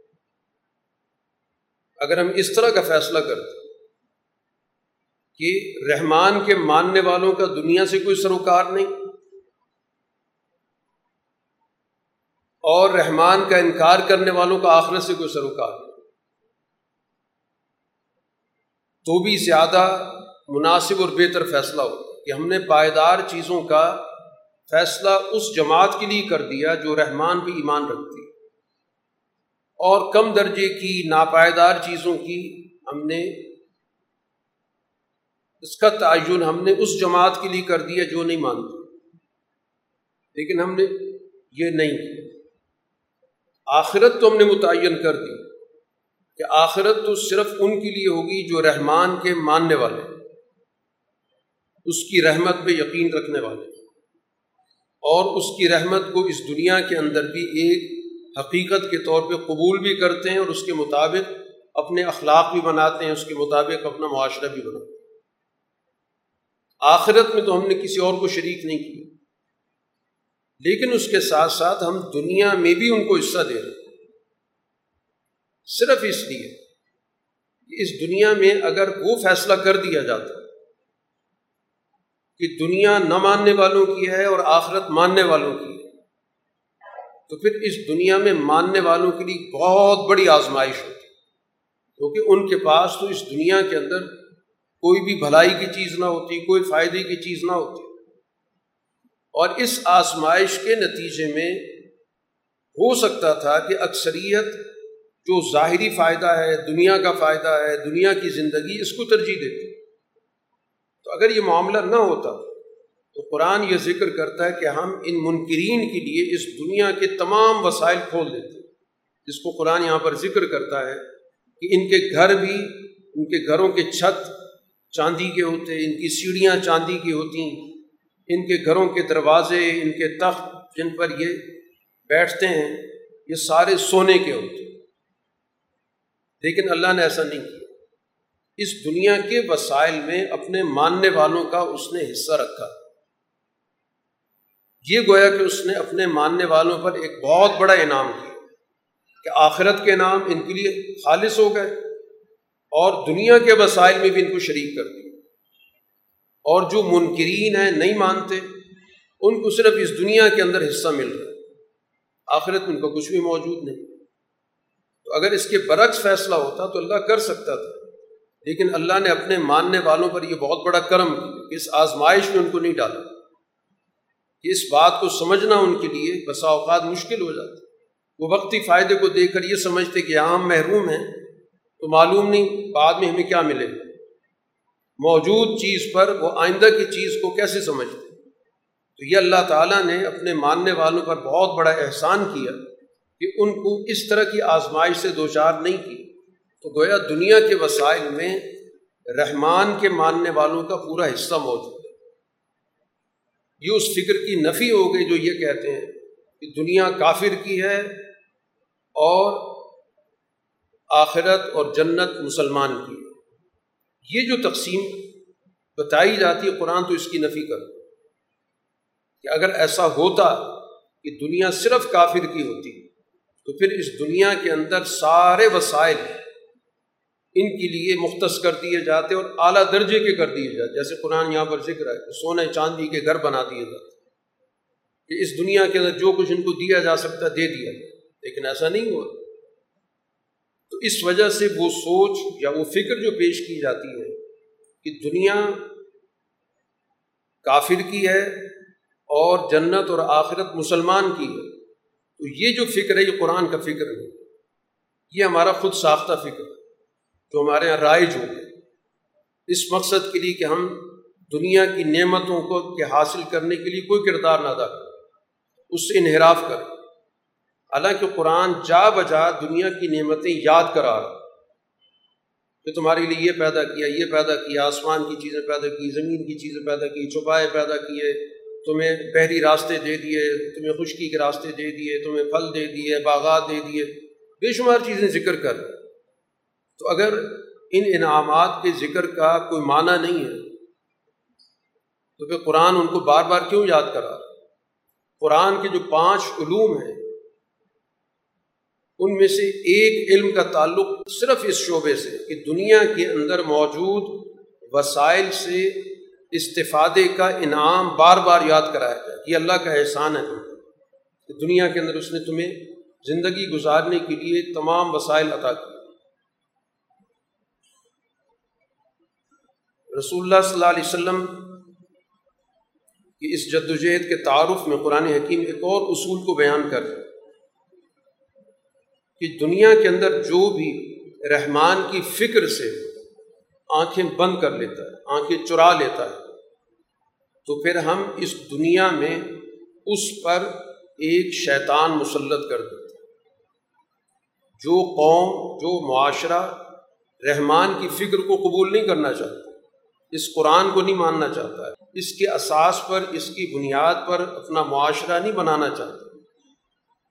اگر ہم اس طرح کا فیصلہ کرتے کہ رحمان کے ماننے والوں کا دنیا سے کوئی سروکار نہیں، اور رحمان کا انکار کرنے والوں کا آخرت سے کوئی سروکار نہیں، تو بھی زیادہ مناسب اور بہتر فیصلہ ہو، کہ ہم نے پائیدار چیزوں کا فیصلہ اس جماعت کے لیے کر دیا جو رحمان پہ ایمان رکھتی۔ اور کم درجے کی ناپائیدار چیزوں کی ہم نے، اس کا تعین ہم نے اس جماعت کے لیے کر دیا جو نہیں مانتی لیکن ہم نے یہ نہیں کیا۔ آخرت تو ہم نے متعین کر دی کہ آخرت تو صرف ان کے لیے ہوگی جو رحمان کے ماننے والے ہیں۔ اس کی رحمت پہ یقین رکھنے والے۔ اور اس کی رحمت کو اس دنیا کے اندر بھی ایک حقیقت کے طور پہ قبول بھی کرتے ہیں اور اس کے مطابق اپنے اخلاق بھی بناتے ہیں، اس کے مطابق اپنا معاشرہ بھی بناتے ہیں۔ آخرت میں تو ہم نے کسی اور کو شریک نہیں کیا۔ لیکن اس کے ساتھ ساتھ ہم دنیا میں بھی ان کو حصہ دے رہے ہیں۔ صرف اس لیے کہ اس دنیا میں اگر وہ فیصلہ کر دیا جاتا کہ دنیا نہ ماننے والوں کی ہے اور آخرت ماننے والوں کی ہے۔ تو پھر اس دنیا میں ماننے والوں کے لیے بہت بڑی آزمائش ہوتی کیونکہ ان کے پاس تو اس دنیا کے اندر کوئی بھی بھلائی کی چیز نہ ہوتی، کوئی فائدے کی چیز نہ ہوتی۔ اور اس آزمائش کے نتیجے میں ہو سکتا تھا کہ اکثریت جو ظاہری فائدہ ہے، دنیا کا فائدہ ہے، دنیا کی زندگی، اس کو ترجیح دیتی تو اگر یہ معاملہ نہ ہوتا تو قرآن یہ ذکر کرتا ہے کہ ہم ان منکرین کے لیے اس دنیا کے تمام وسائل کھول دیتے جس کو قرآن یہاں پر ذکر کرتا ہے کہ ان کے گھر بھی، ان کے گھروں کے چھت چاندی کے ہوتے ان کی سیڑھیاں چاندی کی ہوتی ان کے گھروں کے دروازے، ان کے تخت جن پر یہ بیٹھتے ہیں، یہ سارے سونے کے ہوتے لیکن اللہ نے ایسا نہیں کیا۔ اس دنیا کے وسائل میں اپنے ماننے والوں کا اس نے حصہ رکھا۔ یہ گویا کہ اس نے اپنے ماننے والوں پر ایک بہت بڑا انعام کیا کہ آخرت کے نام ان کے لیے خالص ہو گئے اور دنیا کے وسائل میں بھی ان کو شریک کر دیا۔ اور جو منکرین ہیں، نہیں مانتے، ان کو صرف اس دنیا کے اندر حصہ مل رہا ہے۔ آخرت میں ان کا کچھ بھی موجود نہیں۔ تو اگر اس کے برعکس فیصلہ ہوتا تو اللہ کر سکتا تھا۔ لیکن اللہ نے اپنے ماننے والوں پر یہ بہت بڑا کرم کیا کہ اس آزمائش میں ان کو نہیں ڈالا، کہ اس بات کو سمجھنا ان کے لیے بسا اوقات مشکل ہو جاتا۔ وہ وقتی فائدے کو دیکھ کر یہ سمجھتے کہ عام محروم ہیں، تو معلوم نہیں بعد میں ہمیں کیا ملے۔ موجود چیز پر وہ آئندہ کی چیز کو کیسے سمجھتے؟ تو یہ اللہ تعالیٰ نے اپنے ماننے والوں پر بہت بڑا احسان کیا کہ ان کو اس طرح کی آزمائش سے دو چار نہیں کی تو گویا دنیا کے وسائل میں رحمان کے ماننے والوں کا پورا حصہ موجود ہے۔ یہ اس فکر کی نفی ہو گئی جو یہ کہتے ہیں کہ دنیا کافر کی ہے اور آخرت اور جنت مسلمان کی ہے۔ یہ جو تقسیم بتائی جاتی ہے قرآن تو اس کی نفی کر۔ کہ اگر ایسا ہوتا کہ دنیا صرف کافر کی ہوتی تو پھر اس دنیا کے اندر سارے وسائل ان کے لیے مختص کر دیے جاتے اور اعلیٰ درجے کے کر دیے جاتے جیسے قرآن یہاں پر ذکر ہے کہ سونے چاندی کے گھر بنا دیے جاتے کہ اس دنیا کے اندر جو کچھ ان کو دیا جا سکتا دے دیا جائے۔ لیکن ایسا نہیں ہوا۔ تو اس وجہ سے وہ سوچ یا وہ فکر جو پیش کی جاتی ہے کہ دنیا کافر کی ہے اور جنت اور آخرت مسلمان کی ہے۔ تو یہ جو فکر ہے، یہ قرآن کا فکر نہیں یہ ہمارا خود ساختہ فکر ہے۔ جو ہمارے یہاں رائج ہو گئے اس مقصد کے لیے کہ ہم دنیا کی نعمتوں کو کے حاصل کرنے کے لیے کوئی کردار نہ ادا کریں۔ اس سے انحراف کریں۔ حالانکہ قرآن جا بجا دنیا کی نعمتیں یاد کرا رہا کہ تمہارے لیے یہ پیدا کیا، یہ پیدا کیا، آسمان کی چیزیں پیدا کی، زمین کی چیزیں پیدا کی، چھپائے پیدا کیے، تمہیں بحری راستے دے دیے، تمہیں خشکی کے راستے دے دیے، تمہیں پھل دے دیے، باغات دے دیے۔ بے شمار چیزیں ذکر کر تو اگر ان انعامات کے ذکر کا کوئی معنی نہیں ہے، تو پھر قرآن ان کو بار بار کیوں یاد کرا قرآن کے جو پانچ علوم ہیں، ان میں سے ایک علم کا تعلق صرف اس شعبے سے کہ دنیا کے اندر موجود وسائل سے استفادے کا انعام بار بار یاد کرایا جائے یہ اللہ کا احسان ہے۔ کہ دنیا کے اندر اس نے تمہیں زندگی گزارنے کے لیے تمام وسائل عطا کیے۔ رسول اللہ صلی اللہ علیہ وسلم کی اس جد وجہد کے تعارف میں قرآن حکیم ایک اور اصول کو بیان کر کہ دنیا کے اندر جو بھی رحمان کی فکر سے آنکھیں بند کر لیتا ہے، آنکھیں چرا لیتا ہے، تو پھر ہم اس دنیا میں اس پر ایک شیطان مسلط کر دیتے جو قوم، جو معاشرہ رحمان کی فکر کو قبول نہیں کرنا چاہتا اس قرآن کو نہیں ماننا چاہتا ہے۔ اس کے اساس پر، اس کی بنیاد پر اپنا معاشرہ نہیں بنانا چاہتا۔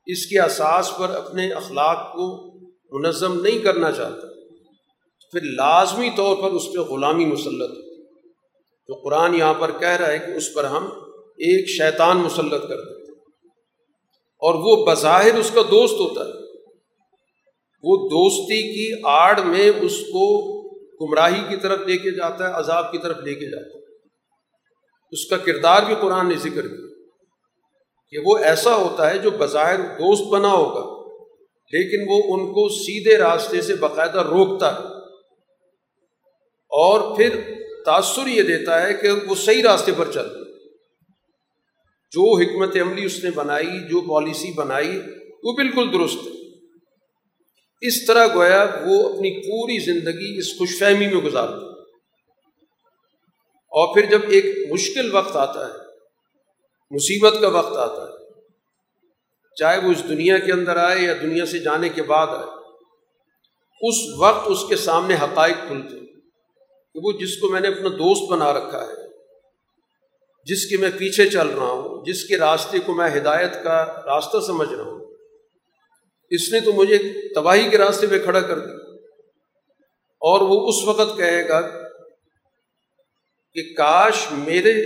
اس کے اساس پر اپنے اخلاق کو منظم نہیں کرنا چاہتا۔ پھر لازمی طور پر اس پہ غلامی مسلط ہوتی۔ جو قرآن یہاں پر کہہ رہا ہے کہ اس پر ہم ایک شیطان مسلط کر دیتے۔ اور وہ بظاہر اس کا دوست ہوتا ہے۔ وہ دوستی کی آڑ میں اس کو گمراہی کی طرف لے کے جاتا ہے، عذاب کی طرف لے کے جاتا ہے۔ اس کا کردار بھی قرآن نے ذکر کیا۔ کہ وہ ایسا ہوتا ہے جو بظاہر دوست بنا ہوگا، لیکن وہ ان کو سیدھے راستے سے باقاعدہ روکتا ہے۔ اور پھر تاثر یہ دیتا ہے کہ وہ صحیح راستے پر چل۔ جو حکمت عملی اس نے بنائی، جو پالیسی بنائی، وہ بالکل درست ہے۔ اس طرح گویا وہ اپنی پوری زندگی اس خوش فہمی میں گزارتا اور پھر جب ایک مشکل وقت آتا ہے، مصیبت کا وقت آتا ہے، چاہے وہ اس دنیا کے اندر آئے یا دنیا سے جانے کے بعد آئے، اس وقت اس کے سامنے حقائق کھلتے کہ وہ جس کو میں نے اپنا دوست بنا رکھا ہے، جس کے میں پیچھے چل رہا ہوں، جس کے راستے کو میں ہدایت کا راستہ سمجھ رہا ہوں اس نے تو مجھے تباہی کے راستے پہ کھڑا کر دیا۔ اور وہ اس وقت کہے گا کہ کاش میرے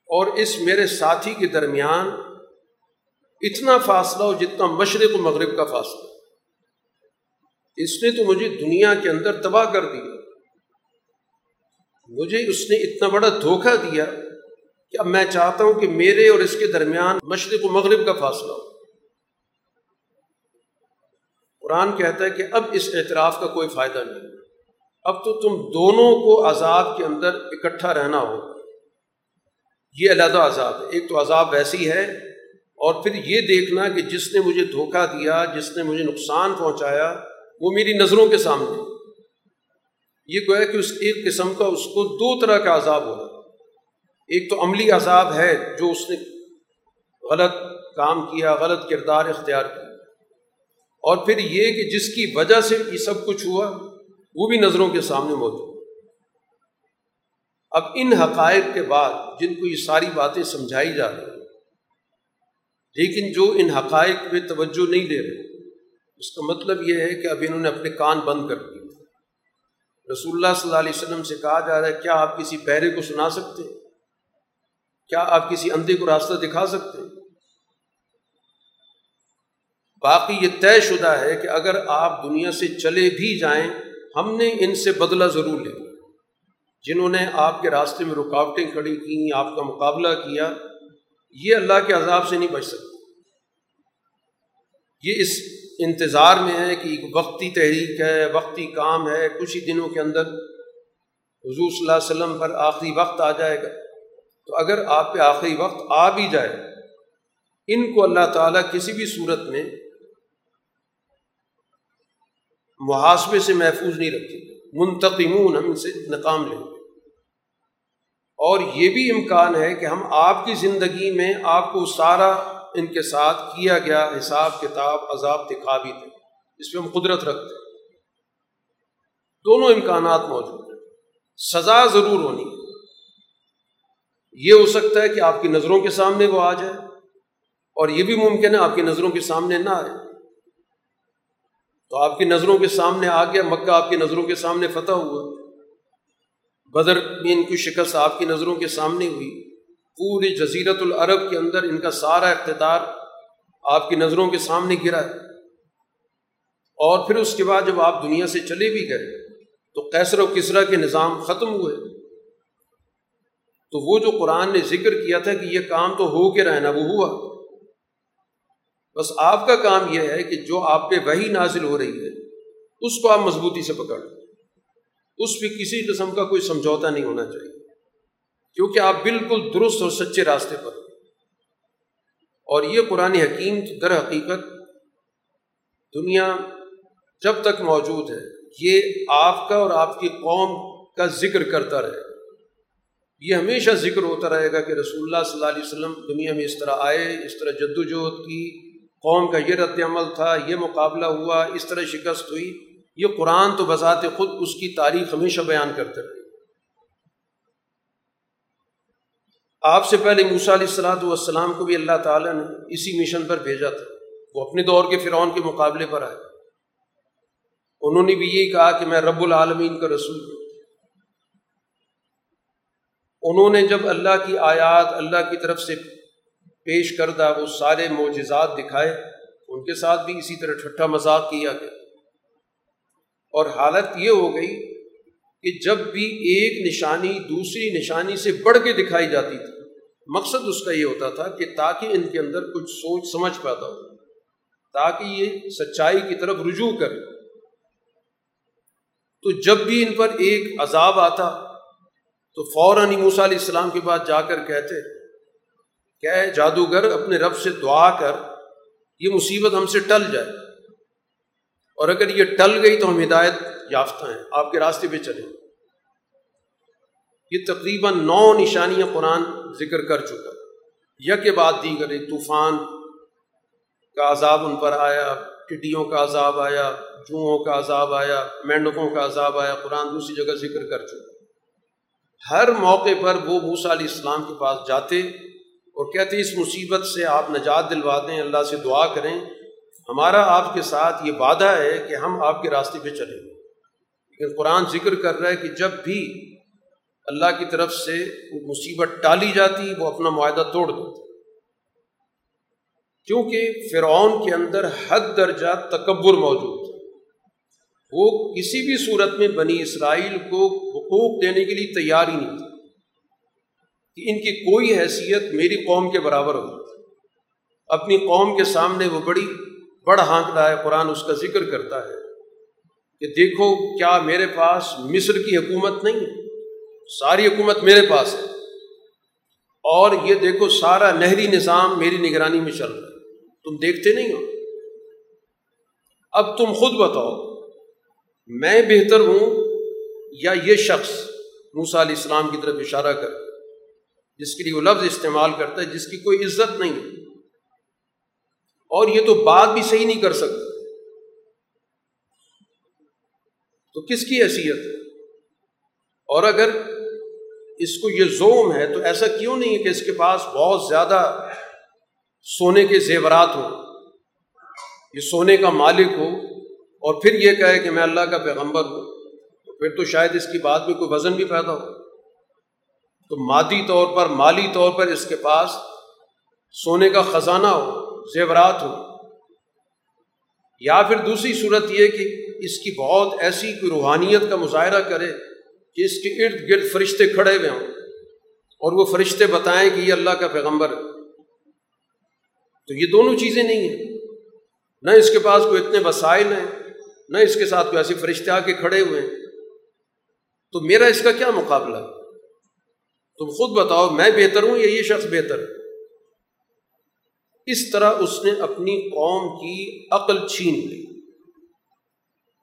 اور اس میرے ساتھی کے درمیان اتنا فاصلہ ہو جتنا مشرق و مغرب کا فاصلہ۔ اس نے تو مجھے دنیا کے اندر تباہ کر دیا۔ مجھے اس نے اتنا بڑا دھوکہ دیا کہ اب میں چاہتا ہوں کہ میرے اور اس کے درمیان مشرق و مغرب کا فاصلہ ہو۔ قرآن کہتا ہے کہ اب اس اعتراف کا کوئی فائدہ نہیں۔ اب تو تم دونوں کو عذاب کے اندر اکٹھا رہنا ہوگا۔ یہ علیحدہ عذاب ہے۔ ایک تو عذاب ویسی ہے اور پھر یہ دیکھنا کہ جس نے مجھے دھوکہ دیا، جس نے مجھے نقصان پہنچایا، وہ میری نظروں کے سامنے۔ یہ گویا کہ اس ایک قسم کا، اس کو دو طرح کا عذاب ہو ایک تو عملی عذاب ہے جو اس نے غلط کام کیا، غلط کردار اختیار کیا۔ اور پھر یہ کہ جس کی وجہ سے یہ سب کچھ ہوا، وہ بھی نظروں کے سامنے موجود۔ اب ان حقائق کے بعد جن کو یہ ساری باتیں سمجھائی جا رہی لیکن جو ان حقائق پہ توجہ نہیں دے رہے، اس کا مطلب یہ ہے کہ اب انہوں نے اپنے کان بند کر دیے۔ رسول اللہ صلی اللہ علیہ وسلم سے کہا جا رہا ہے، کیا آپ کسی پہرے کو سنا سکتے؟ ہیں کیا آپ کسی اندھے کو راستہ دکھا سکتے؟ ہیں باقی یہ طے شدہ ہے کہ اگر آپ دنیا سے چلے بھی جائیں، ہم نے ان سے بدلہ ضرور لیا۔ جنہوں نے آپ کے راستے میں رکاوٹیں کھڑی کیں، آپ کا مقابلہ کیا، یہ اللہ کے عذاب سے نہیں بچ سکتے۔ یہ اس انتظار میں ہے کہ ایک وقتی تحریک ہے، وقتی کام ہے، کچھ ہی دنوں کے اندر حضور صلی اللہ علیہ وسلم پر آخری وقت آ جائے گا۔ تو اگر آپ پہ آخری وقت آ بھی جائے، ان کو اللہ تعالیٰ کسی بھی صورت میں محاسبے سے محفوظ نہیں رکھے منتقمون ہم ان سے ناکام لیں۔ گے اور یہ بھی امکان ہے کہ ہم آپ کی زندگی میں آپ کو سارا ان کے ساتھ کیا گیا حساب کتاب عذاب دکھا بھی دیں۔ اس پہ ہم قدرت رکھتے ہیں۔ دونوں امکانات موجود ہیں۔ سزا ضرور ہونی۔ یہ ہو سکتا ہے کہ آپ کی نظروں کے سامنے وہ آ جائے۔ اور یہ بھی ممکن ہے آپ کی نظروں کے سامنے نہ آئے۔ تو آپ کی نظروں کے سامنے آ گیا، مکہ آپ کی نظروں کے سامنے فتح ہوا۔ بدر میں ان کی شکست آپ کی نظروں کے سامنے ہوئی۔ پوری جزیرت العرب کے اندر ان کا سارا اقتدار آپ کی نظروں کے سامنے گرا۔ ہے اور پھر اس کے بعد جب آپ دنیا سے چلے بھی گئے، تو کیسر و کسرا کے نظام ختم ہوئے۔ تو وہ جو قرآن نے ذکر کیا تھا کہ یہ کام تو ہو کے رہنا، وہ ہوا۔ بس آپ کا کام یہ ہے کہ جو آپ پہ وہی نازل ہو رہی ہے، اس کو آپ مضبوطی سے پکڑ اس پہ کسی قسم کا کوئی سمجھوتا نہیں ہونا چاہیے۔ کیونکہ آپ بالکل درست اور سچے راستے پر اور یہ قرآن حکیم در حقیقت دنیا جب تک موجود ہے، یہ آپ کا اور آپ کی قوم کا ذکر کرتا رہے۔ یہ ہمیشہ ذکر ہوتا رہے گا کہ رسول اللہ صلی اللہ علیہ وسلم دنیا میں اس طرح آئے، اس طرح جد وجہد کی قوم کا یہ رد عمل تھا، یہ مقابلہ ہوا، اس طرح شکست ہوئی۔ یہ قرآن تو بذات خود اس کی تاریخ ہمیشہ بیان کرتے رہے۔ آپ سے پہلے موسا علیہ السلاۃ والسلام کو بھی اللہ تعالیٰ نے اسی مشن پر بھیجا تھا۔ وہ اپنے دور کے فرعون کے مقابلے پر آئے۔ انہوں نے بھی یہی کہا کہ میں رب العالمین کا رسول ہوں۔ انہوں نے جب اللہ کی آیات اللہ کی طرف سے پیش کردہ وہ سارے معجزات دکھائے، ان کے ساتھ بھی اسی طرح ٹھٹا مذاق کیا گیا۔ اور حالت یہ ہو گئی کہ جب بھی ایک نشانی دوسری نشانی سے بڑھ کے دکھائی جاتی تھی، مقصد اس کا یہ ہوتا تھا کہ تاکہ ان کے اندر کچھ سوچ سمجھ پیدا ہو، تاکہ یہ سچائی کی طرف رجوع کرے۔ تو جب بھی ان پر ایک عذاب آتا، تو فوراً موسیٰ علیہ السلام کے بعد جا کر کہتے کہ اے جادوگر اپنے رب سے دعا کر، یہ مصیبت ہم سے ٹل جائے۔ اور اگر یہ ٹل گئی تو ہم ہدایت یافتہ ہیں، آپ کے راستے پہ چلیں۔ یہ تقریباً نو نشانیاں قرآن ذکر کر چکا۔ یا کے بعد دیگر طوفان کا عذاب ان پر آیا، ٹڈیوں کا عذاب آیا، جوؤں کا عذاب آیا مینڈکوں کا عذاب آیا، قرآن دوسری جگہ ذکر کر چکا۔ ہر موقع پر وہ موسا علیہ السلام کے پاس جاتے اور کہتے اس مصیبت سے آپ نجات دلوا دیں، اللہ سے دعا کریں۔ ہمارا آپ کے ساتھ یہ وعدہ ہے کہ ہم آپ کے راستے پہ چلیں۔ گے لیکن قرآن ذکر کر رہا ہے کہ جب بھی اللہ کی طرف سے وہ مصیبت ٹالی جاتی، وہ اپنا معاہدہ توڑ دیتے کیونکہ فرعون کے اندر حد درجہ تکبر موجود تھا۔ وہ کسی بھی صورت میں بنی اسرائیل کو حقوق دینے کے لیے تیار ہی نہیں تھا۔ کہ ان کی کوئی حیثیت میری قوم کے برابر ہو۔ اپنی قوم کے سامنے وہ بڑی بڑ ہانک رہا ہے قرآن اس کا ذکر کرتا ہے کہ دیکھو کیا میرے پاس مصر کی حکومت نہیں ہے ساری حکومت میرے پاس ہے۔ اور یہ دیکھو سارا نہری نظام میری نگرانی میں چل رہا ہے۔ تم دیکھتے نہیں ہو۔ اب تم خود بتاؤ، میں بہتر ہوں یا یہ شخص موسا علیہ السلام کی طرف اشارہ کر جس کے لیے وہ لفظ استعمال کرتا ہے، جس کی کوئی عزت نہیں اور یہ تو بات بھی صحیح نہیں کر سکتا۔ تو کس کی حیثیت؟ ہے اور اگر اس کو یہ زوم ہے، تو ایسا کیوں نہیں ہے کہ اس کے پاس بہت زیادہ سونے کے زیورات ہوں؟ یہ سونے کا مالک ہو اور پھر یہ کہے کہ میں اللہ کا پیغمبر ہوں، تو پھر تو شاید اس کی بات میں کوئی وزن بھی پیدا ہو۔ تو مادی طور پر، مالی طور پر اس کے پاس سونے کا خزانہ ہو، زیورات ہو۔ یا پھر دوسری صورت یہ کہ اس کی بہت ایسی کوئی روحانیت کا مظاہرہ کرے کہ اس کے ارد گرد فرشتے کھڑے ہوئے ہوں اور وہ فرشتے بتائیں کہ یہ اللہ کا پیغمبر ہے۔ تو یہ دونوں چیزیں نہیں ہیں۔ نہ اس کے پاس کوئی اتنے وسائل ہیں، نہ اس کے ساتھ کوئی ایسے فرشتے آ کے کھڑے ہوئے ہیں۔ تو میرا اس کا کیا مقابلہ؟ ہے تم خود بتاؤ میں بہتر ہوں یا یہ شخص بہتر ہے؟ اس طرح اس نے اپنی قوم کی عقل چھین لی۔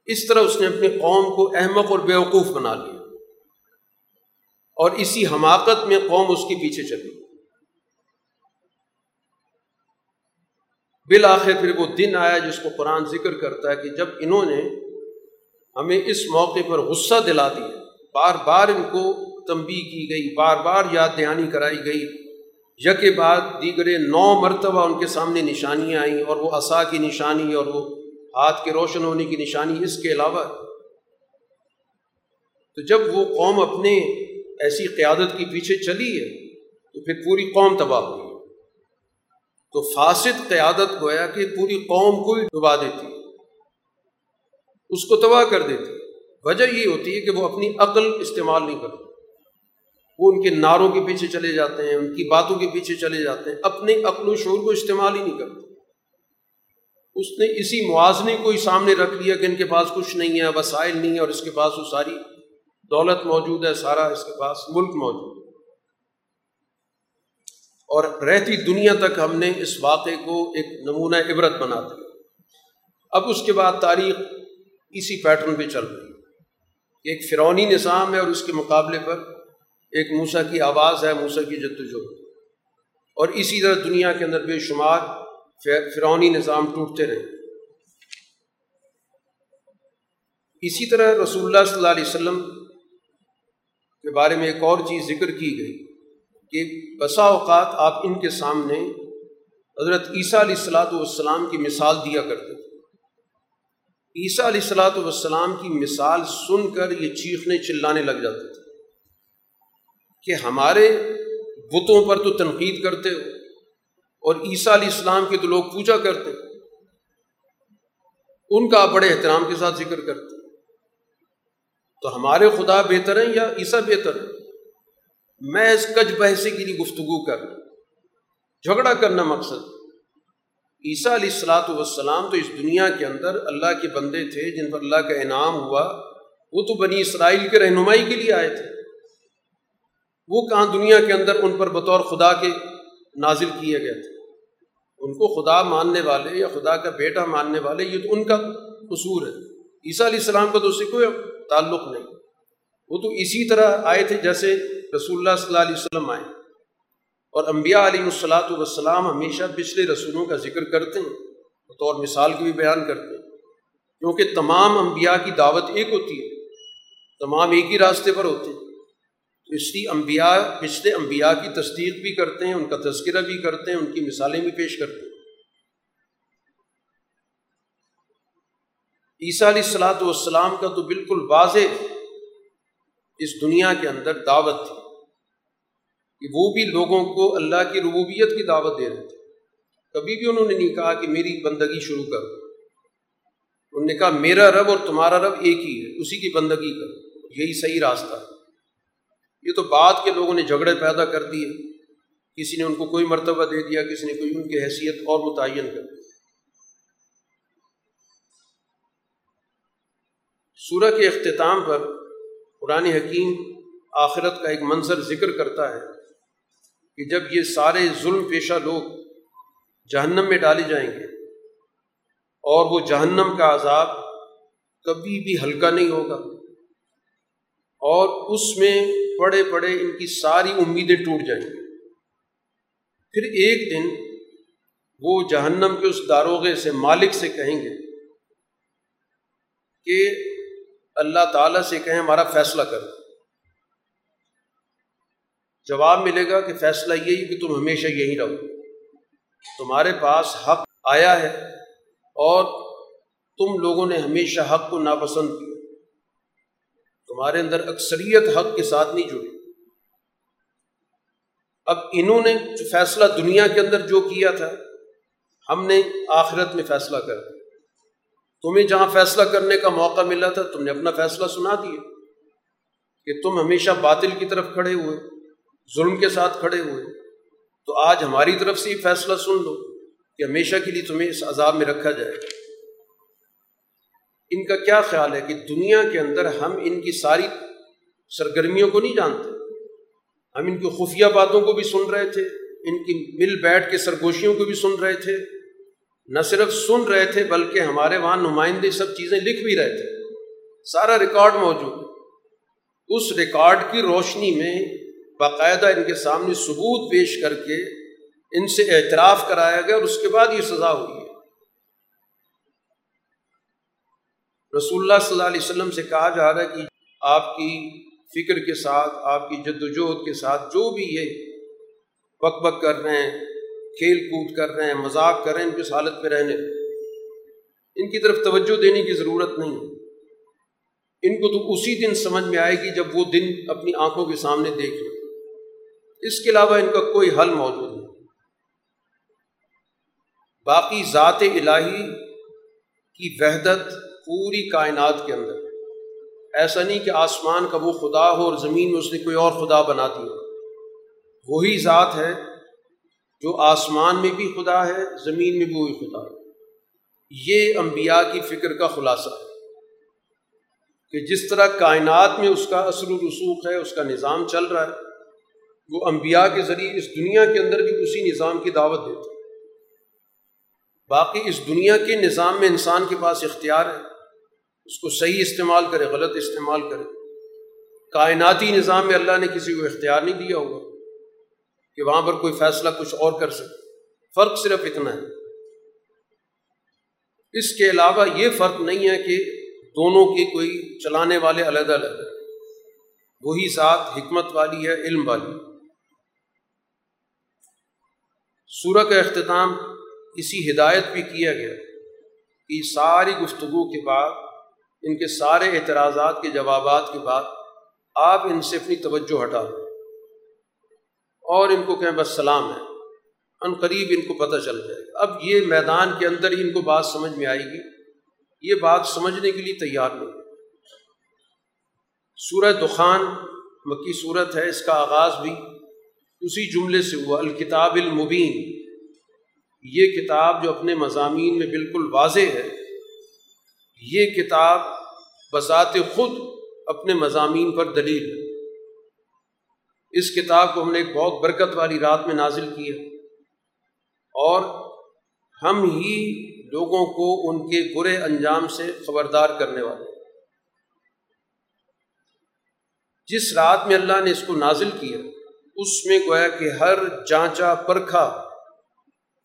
اس طرح اس نے اپنی قوم کو احمق اور بیوقوف بنا لیا۔ اور اسی حماقت میں قوم اس کے پیچھے چلی۔ بالآخر پھر وہ دن آیا جس کو قرآن ذکر کرتا ہے کہ جب انہوں نے ہمیں اس موقع پر غصہ دلا دیا، بار بار ان کو تنبی کی گئی، بار بار یاد دہانی کرائی گئی۔ یک بعد دیگر نو مرتبہ ان کے سامنے نشانیاں آئیں اور وہ عصا کی نشانی اور وہ ہاتھ کے روشن ہونے کی نشانی اس کے علاوہ۔ تو جب وہ قوم اپنے ایسی قیادت کے پیچھے چلی ہے، تو پھر پوری قوم تباہ ہوئی۔ تو فاسد قیادت گویا کہ پوری قوم کو ہی ڈبا دیتی۔ اس کو تباہ کر دیتی۔ وجہ یہ ہوتی ہے کہ وہ اپنی عقل استعمال نہیں کرتے۔ وہ ان کے نعروں کے پیچھے چلے جاتے ہیں، ان کی باتوں کے پیچھے چلے جاتے ہیں، اپنے عقل و شعور کو استعمال ہی نہیں کرتے۔ اس نے اسی موازنے کو ہی سامنے رکھ لیا کہ ان کے پاس کچھ نہیں ہے، وسائل نہیں ہے اور اس کے پاس وہ ساری دولت موجود ہے، سارا اس کے پاس ملک موجود ہے۔ اور رہتی دنیا تک ہم نے اس واقعے کو ایک نمونہ عبرت بنا دیا۔ اب اس کے بعد تاریخ اسی پیٹرن پہ چل رہی ہے۔ ایک فرونی نظام ہے اور اس کے مقابلے پر ایک موسا کی آواز ہے موسا کی جدوجہد اور اسی طرح دنیا کے اندر بے شمار فرونی نظام ٹوٹتے رہے۔ اسی طرح رسول اللہ صلی اللہ علیہ وسلم کے بارے میں ایک اور چیز ذکر کی گئی کہ بسا اوقات آپ ان کے سامنے حضرت عیسیٰ علیہ السلاۃ والسلام کی مثال دیا کرتے تھے۔ عیسیٰ علیہ السلاۃ والسلام کی مثال سن کر یہ چیخنے چلانے لگ جاتے تھے۔ کہ ہمارے بتوں پر تو تنقید کرتے ہو اور عیسیٰ علیہ السلام کے تو لوگ پوجا کرتے ان کا آپ بڑے احترام کے ساتھ ذکر کرتے تو ہمارے خدا بہتر ہیں یا عیسیٰ بہتر ہے میں اس کج بحثی کے لیے گفتگو کر جھگڑا کرنا مقصد۔ عیسیٰ علیہ السلاۃ والسلام تو اس دنیا کے اندر اللہ کے بندے تھے جن پر اللہ کا انعام ہوا۔ وہ تو بنی اسرائیل کے رہنمائی کے لیے آئے تھے۔ وہ کہاں دنیا کے اندر ان پر بطور خدا کے نازل کیے گئے تھے؟ ان کو خدا ماننے والے یا خدا کا بیٹا ماننے والے یہ تو ان کا قصور ہے۔ عیسیٰ علیہ السلام کا تو اس سے کوئی تعلق نہیں۔ وہ تو اسی طرح آئے تھے جیسے رسول اللہ صلی اللہ علیہ وسلم آئے۔ اور انبیاء علیہ الصلاۃ والسلام ہمیشہ پچھلے رسولوں کا ذکر کرتے ہیں، بطور مثال کی بھی بیان کرتے ہیں۔ کیونکہ تمام انبیاء کی دعوت ایک ہوتی ہے، تمام ایک ہی راستے پر ہوتے ہیں۔ تو اس لیے انبیاء، پچھلے انبیاء کی تصدیق بھی کرتے ہیں، ان کا تذکرہ بھی کرتے ہیں، ان کی مثالیں بھی پیش کرتے ہیں۔ عیسیٰ علیہ السلاۃ والسلام کا تو بالکل واضح اس دنیا کے اندر دعوت تھی کہ وہ بھی لوگوں کو اللہ کی ربوبیت کی دعوت دے رہے تھے۔ کبھی بھی انہوں نے نہیں کہا کہ میری بندگی شروع کر۔ انہوں نے کہا، میرا رب اور تمہارا رب ایک ہی ہے، اسی کی بندگی کرو۔ یہی صحیح راستہ ہے۔ یہ تو بعد کے لوگوں نے جھگڑے پیدا کر دیے۔ کسی نے ان کو کوئی مرتبہ دے دیا، کسی نے کوئی ان کی حیثیت اور متعین کر دی۔ سورہ کے اختتام پر قرآن حکیم آخرت کا ایک منظر ذکر کرتا ہے کہ جب یہ سارے ظلم پیشہ لوگ جہنم میں ڈالے جائیں گے اور وہ جہنم کا عذاب کبھی بھی ہلکا نہیں ہوگا اور اس میں پڑے پڑے ان کی ساری امیدیں ٹوٹ جائیں گی۔ پھر ایک دن وہ جہنم کے اس داروغے سے مالک سے کہیں گے کہ اللہ تعالیٰ سے کہیں ہمارا فیصلہ کر۔ جواب ملے گا کہ فیصلہ یہی کہ تم ہمیشہ یہی رہو۔ تمہارے پاس حق آیا ہے اور تم لوگوں نے ہمیشہ حق کو ناپسند کیا۔ تمہارے اندر اکثریت حق کے ساتھ نہیں جڑی۔ اب انہوں نے جو فیصلہ دنیا کے اندر جو کیا تھا، ہم نے آخرت میں فیصلہ کر تمہیں جہاں فیصلہ کرنے کا موقع ملا تھا، تم نے اپنا فیصلہ سنا دیا کہ تم ہمیشہ باطل کی طرف کھڑے ہوئے، ظلم کے ساتھ کھڑے ہوئے۔ تو آج ہماری طرف سے ہی فیصلہ سن لو کہ ہمیشہ کے لیے تمہیں اس عذاب میں رکھا جائے۔ ان کا کیا خیال ہے کہ دنیا کے اندر ہم ان کی ساری سرگرمیوں کو نہیں جانتے؟ ہم ان کی خفیہ باتوں کو بھی سن رہے تھے، ان کی مل بیٹھ کے سرگوشیوں کو بھی سن رہے تھے۔ نہ صرف سن رہے تھے بلکہ ہمارے وہاں نمائندے سب چیزیں لکھ بھی رہے تھے۔ سارا ریکارڈ موجود اس ریکارڈ کی روشنی میں باقاعدہ ان کے سامنے ثبوت پیش کر کے ان سے اعتراف کرایا گیا اور اس کے بعد یہ سزا ہوئی رسول اللہ صلی اللہ علیہ وسلم سے کہا جا رہا ہے کہ آپ کی فکر کے ساتھ، آپ کی جد وجہد کے ساتھ جو بھی یہ بک بک کر رہے ہیں، کھیل کود کر رہے ہیں، مذاق کر رہے ہیں، ان کی حالت پہ رہنے ان کی طرف توجہ دینے کی ضرورت نہیں ان کو تو اسی دن سمجھ میں آئے گی جب وہ دن اپنی آنکھوں کے سامنے دیکھ لیں اس کے علاوہ ان کا کوئی حل موجود نہیں۔ باقی ذات الہی کی وحدت پوری کائنات کے اندر۔ ایسا نہیں کہ آسمان کا وہ خدا ہو اور زمین میں اس نے کوئی اور خدا بنا دیا وہی ذات ہے جو آسمان میں بھی خدا ہے، زمین میں بھی وہی خدا ہے۔ یہ انبیاء کی فکر کا خلاصہ ہے کہ جس طرح کائنات میں اس کا اصل و رسوخ ہے، اس کا نظام چل رہا ہے، وہ انبیاء کے ذریعے اس دنیا کے اندر بھی اسی نظام کی دعوت دیتے باقی اس دنیا کے نظام میں انسان کے پاس اختیار ہے۔ اس کو صحیح استعمال کرے، غلط استعمال کرے۔ کائناتی نظام میں اللہ نے کسی کو اختیار نہیں دیا ہوگا کہ وہاں پر کوئی فیصلہ کچھ اور کر سکے۔ فرق صرف اتنا ہے۔ اس کے علاوہ یہ فرق نہیں ہے کہ دونوں کے کوئی چلانے والے علیحدہ الگ وہی ذات حکمت والی ہے، علم والی۔ سورہ کا اختتام اسی ہدایت بھی کیا گیا کہ ساری گفتگو کے بعد ان کے سارے اعتراضات کے جوابات کے بعد آپ ان سے اپنی توجہ ہٹا دیں۔ اور ان کو کہیں بس سلام ہے۔ ان قریب ان کو پتہ چل جائے گا۔ اب یہ میدان کے اندر ہی ان کو بات سمجھ میں آئے گی۔ یہ بات سمجھنے کے لیے تیار نہیں۔ سورہ دخان مکی صورت ہے، اس کا آغاز بھی اسی جملے سے ہوا۔ الکتاب المبین۔ یہ کتاب جو اپنے مضامین میں بالکل واضح ہے۔ یہ کتاب بذات خود اپنے مضامین پر دلیل ہے۔ اس کتاب کو ہم نے ایک بہت برکت والی رات میں نازل کیا اور ہم ہی لوگوں کو ان کے برے انجام سے خبردار کرنے والے جس رات میں اللہ نے اس کو نازل کیا، اس میں گویا کہ ہر جانچا پرکھا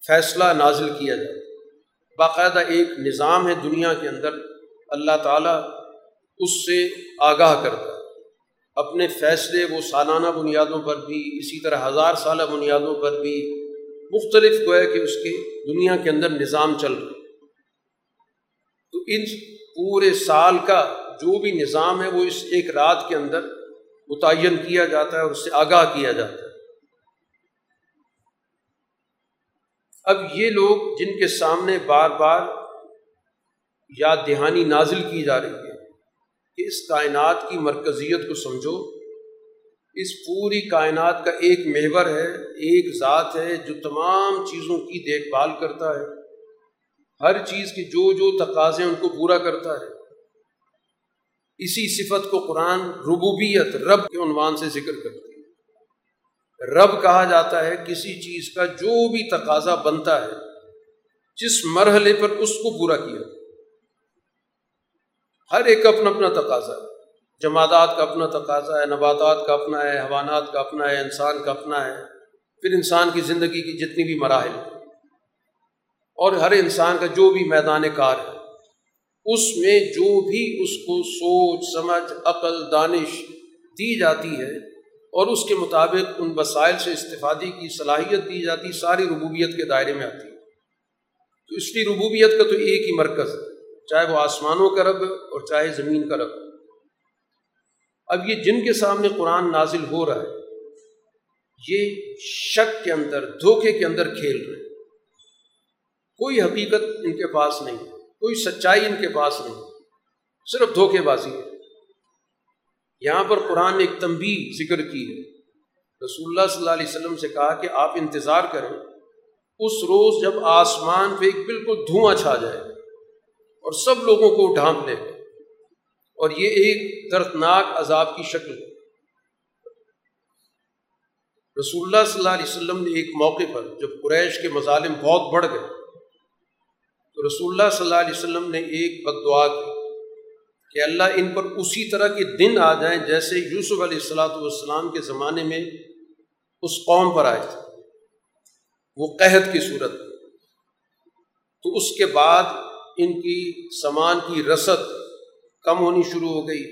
فیصلہ نازل کیا جائے۔ باقاعدہ ایک نظام ہے دنیا کے اندر، اللہ تعالیٰ اس سے آگاہ کرتا ہے۔ اپنے فیصلے، وہ سالانہ بنیادوں پر بھی، اسی طرح ہزار سالہ بنیادوں پر بھی مختلف گویا کہ اس کے دنیا کے اندر نظام چل رہا تو ان پورے سال کا جو بھی نظام ہے، وہ اس ایک رات کے اندر متعین کیا جاتا ہے اور اس سے آگاہ کیا جاتا ہے۔ اب یہ لوگ جن کے سامنے بار بار یاد دہانی نازل کی جا رہی ہے کہ اس کائنات کی مرکزیت کو سمجھو۔ اس پوری کائنات کا ایک محور ہے، ایک ذات ہے جو تمام چیزوں کی دیکھ بھال کرتا ہے۔ ہر چیز کی جو جو تقاضے ان کو پورا کرتا ہے۔ اسی صفت کو قرآن، ربوبیت، رب کے عنوان سے ذکر کرتی ہے۔ رب کہا جاتا ہے، کسی چیز کا جو بھی تقاضا بنتا ہے، جس مرحلے پر اس کو پورا کیا۔ ہر ایک اپنا اپنا تقاضا ہے۔ جمادات کا اپنا تقاضا ہے، نباتات کا اپنا ہے حوانات کا اپنا ہے، انسان کا اپنا ہے۔ پھر انسان کی زندگی کی جتنی بھی مراحل۔ اور ہر انسان کا جو بھی میدان کار ہے، اس میں جو بھی اس کو سوچ، سمجھ، عقل، دانش دی جاتی ہے اور اس کے مطابق ان وسائل سے استفادے کی صلاحیت دی جاتی، ساری ربوبیت کے دائرے میں آتی۔ ہے تو اس کی ربوبیت کا تو ایک ہی مرکز ہے چاہے وہ آسمانوں کا رب اور چاہے زمین کا رب۔ اب یہ جن کے سامنے قرآن نازل ہو رہا ہے، یہ شک کے اندر، دھوکے کے اندر کھیل رہے کوئی حقیقت ان کے پاس نہیں، کوئی سچائی ان کے پاس نہیں، صرف دھوکے بازی ہے۔ یہاں پر قرآن نے ایک تمبی ذکر کی ہے۔ رسول اللہ صلی اللہ علیہ وسلم سے کہا کہ آپ انتظار کریں۔ اس روز جب آسمان پہ ایک بالکل دھواں چھا جائے اور سب لوگوں کو ڈھانپ لے اور یہ ایک دردناک عذاب کی شکل ہے۔ رسول اللہ صلی اللہ علیہ وسلم نے ایک موقع پر جب قریش کے مظالم بہت بڑھ گئے تو رسول اللہ صلی اللہ علیہ وسلم نے ایک بد دعا کی۔ کہ اللہ ان پر اسی طرح کے دن آ جائیں جیسے یوسف علیہ السلاۃ والسلام کے زمانے میں اس قوم پر آئے تھے۔ وہ قحط کی صورت تو اس کے بعد ان کی سامان کی رسد کم ہونی شروع ہو گئی۔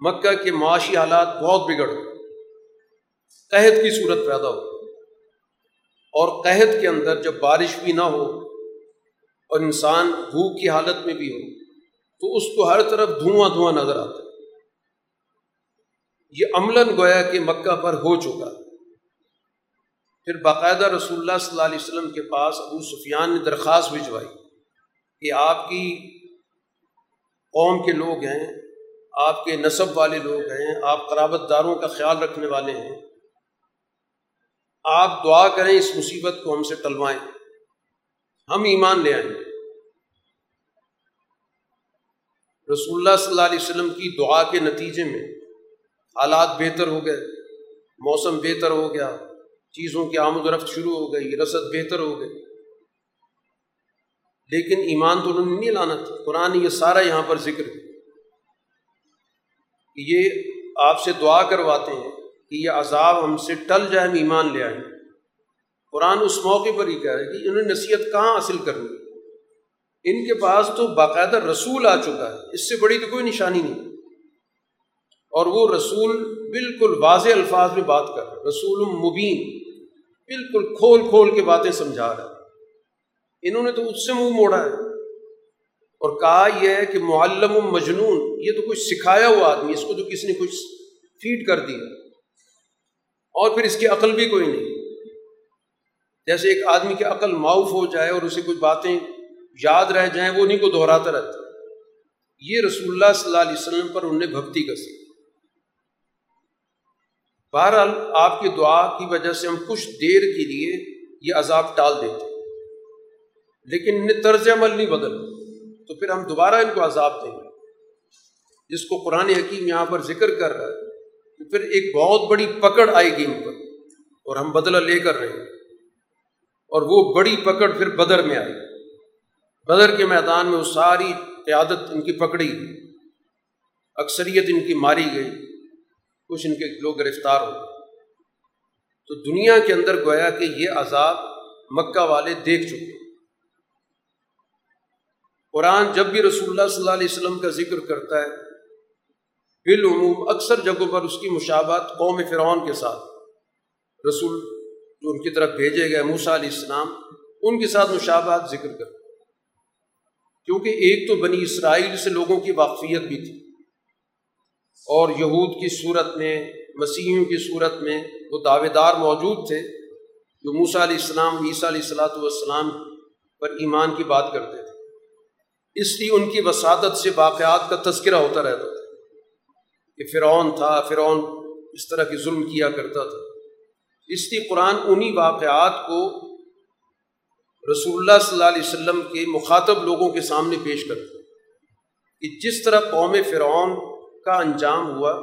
مکہ کے معاشی حالات بہت بگڑ گئے۔ قحط کی صورت پیدا ہو اور قحط کے اندر جب بارش بھی نہ ہو اور انسان بھوک کی حالت میں بھی ہو تو اس کو ہر طرف دھواں دھواں نظر آتا ہے۔ یہ عملاً گویا کہ مکہ پر ہو چکا۔ پھر باقاعدہ رسول اللہ صلی اللہ علیہ وسلم کے پاس ابو سفیان نے درخواست بھجوائی کہ آپ کی قوم کے لوگ ہیں، آپ کے نصب والے لوگ ہیں، آپ قرابت داروں کا خیال رکھنے والے ہیں۔ آپ دعا کریں اس مصیبت کو ہم سے ٹلوائیں ہم ایمان لے آئیں۔ گے رسول اللہ صلی اللہ علیہ وسلم کی دعا کے نتیجے میں حالات بہتر ہو گئے، موسم بہتر ہو گیا، چیزوں کی آمد و رفت شروع ہو گئی، رسد بہتر ہو گئی۔ لیکن ایمان تو انہوں نے نہیں لانا تھا۔ قرآن یہ سارا یہاں پر ذکر کہ یہ آپ سے دعا کرواتے ہیں کہ یہ عذاب ہم سے ٹل جائے، ہم ایمان لے آئیں۔ قرآن اس موقع پر ہی کہہ رہے کہ انہوں نے نصیحت کہاں حاصل کرنی؟ ان کے پاس تو باقاعدہ رسول آ چکا ہے، اس سے بڑی تو کوئی نشانی نہیں۔ اور وہ رسول بالکل واضح الفاظ میں بات کر رہا رسول مبین، بالکل کھول کھول کے باتیں سمجھا رہا ہے۔ انہوں نے تو اس سے منہ موڑا ہے۔ اور کہا یہ ہے کہ معلم مجنون، یہ تو کچھ سکھایا ہوا آدمی، اس کو تو کسی نے کچھ فیڈ کر دیا۔ اور پھر اس کی عقل بھی کوئی نہیں۔ جیسے ایک آدمی کی عقل معاف ہو جائے اور اسے کچھ باتیں یاد رہ جائیں، وہ انہیں کو دہراتا رہتا یہ رسول اللہ صلی اللہ علیہ وسلم پر انہوں نے بھکتی کا سی بہرحال، آپ کی دعا کی وجہ سے ہم کچھ دیر کے لیے یہ عذاب ٹال دیتے لیکن انہیں طرز عمل نہیں بدل، تو پھر ہم دوبارہ ان کو عذاب دیں گے۔ جس کو قرآن حکیم یہاں پر ذکر کر رہا ہے تو پھر ایک بہت بڑی پکڑ آئے گی ان پر، اور ہم بدلہ لے کر رہے ہیں۔ اور وہ بڑی پکڑ پھر بدر میں آئی بدر کے میدان میں وہ ساری قیادت ان کی پکڑی اکثریت ان کی ماری گئی۔ کچھ ان کے لوگ گرفتار ہو تو دنیا کے اندر گویا کہ یہ عذاب مکہ والے دیکھ چکے قرآن جب بھی رسول اللہ صلی اللہ علیہ وسلم کا ذکر کرتا ہے، بالعموم اکثر جگہوں پر اس کی مشابات قوم فرعون کے ساتھ۔ رسول جو ان کی طرف بھیجے گئے موسا علیہ السلام، ان کے ساتھ مشابات ذکر کر کیونکہ ایک تو بنی اسرائیل سے لوگوں کی واقفیت بھی تھی۔ اور یہود کی صورت میں، مسیحیوں کی صورت میں وہ دعوے دار موجود تھے جو موسا علیہ السلام، عیسیٰ علیہ السلاۃ والسلام پر ایمان کی بات کرتے تھے۔ اس لیے ان کی وسادت سے واقعات کا تذکرہ ہوتا رہتا تھا کہ فرعون تھا، فرعون اس طرح کی ظلم کیا کرتا تھا۔ اس لیے قرآن انہی واقعات کو رسول اللہ صلی اللہ علیہ وسلم کے مخاطب لوگوں کے سامنے پیش کرتا کہ جس طرح قوم فرعون کا انجام ہوا،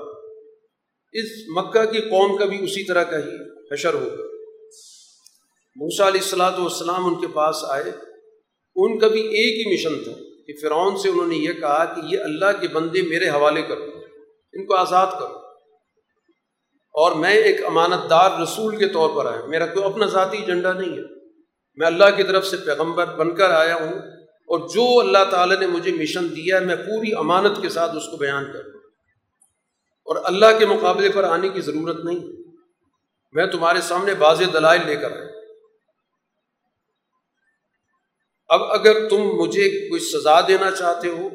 اس مکہ کی قوم کا بھی اسی طرح کا ہی حشر ہوگا موسا علیہ السلاۃ والسلام ان کے پاس آئے۔ ان کا بھی ایک ہی مشن تھا کہ فرعون سے انہوں نے یہ کہا کہ یہ اللہ کے بندے میرے حوالے کرو، ان کو آزاد کرو۔ اور میں ایک امانت دار رسول کے طور پر آیا۔ میرا کوئی اپنا ذاتی ایجنڈا نہیں ہے۔ میں اللہ کی طرف سے پیغمبر بن کر آیا ہوں اور جو اللہ تعالیٰ نے مجھے مشن دیا ہے، میں پوری امانت کے ساتھ اس کو بیان کروں اور اللہ کے مقابلے پر آنے کی ضرورت نہیں۔ میں تمہارے سامنے واضح دلائل لے کر آیا اب اگر تم مجھے کوئی سزا دینا چاہتے ہو،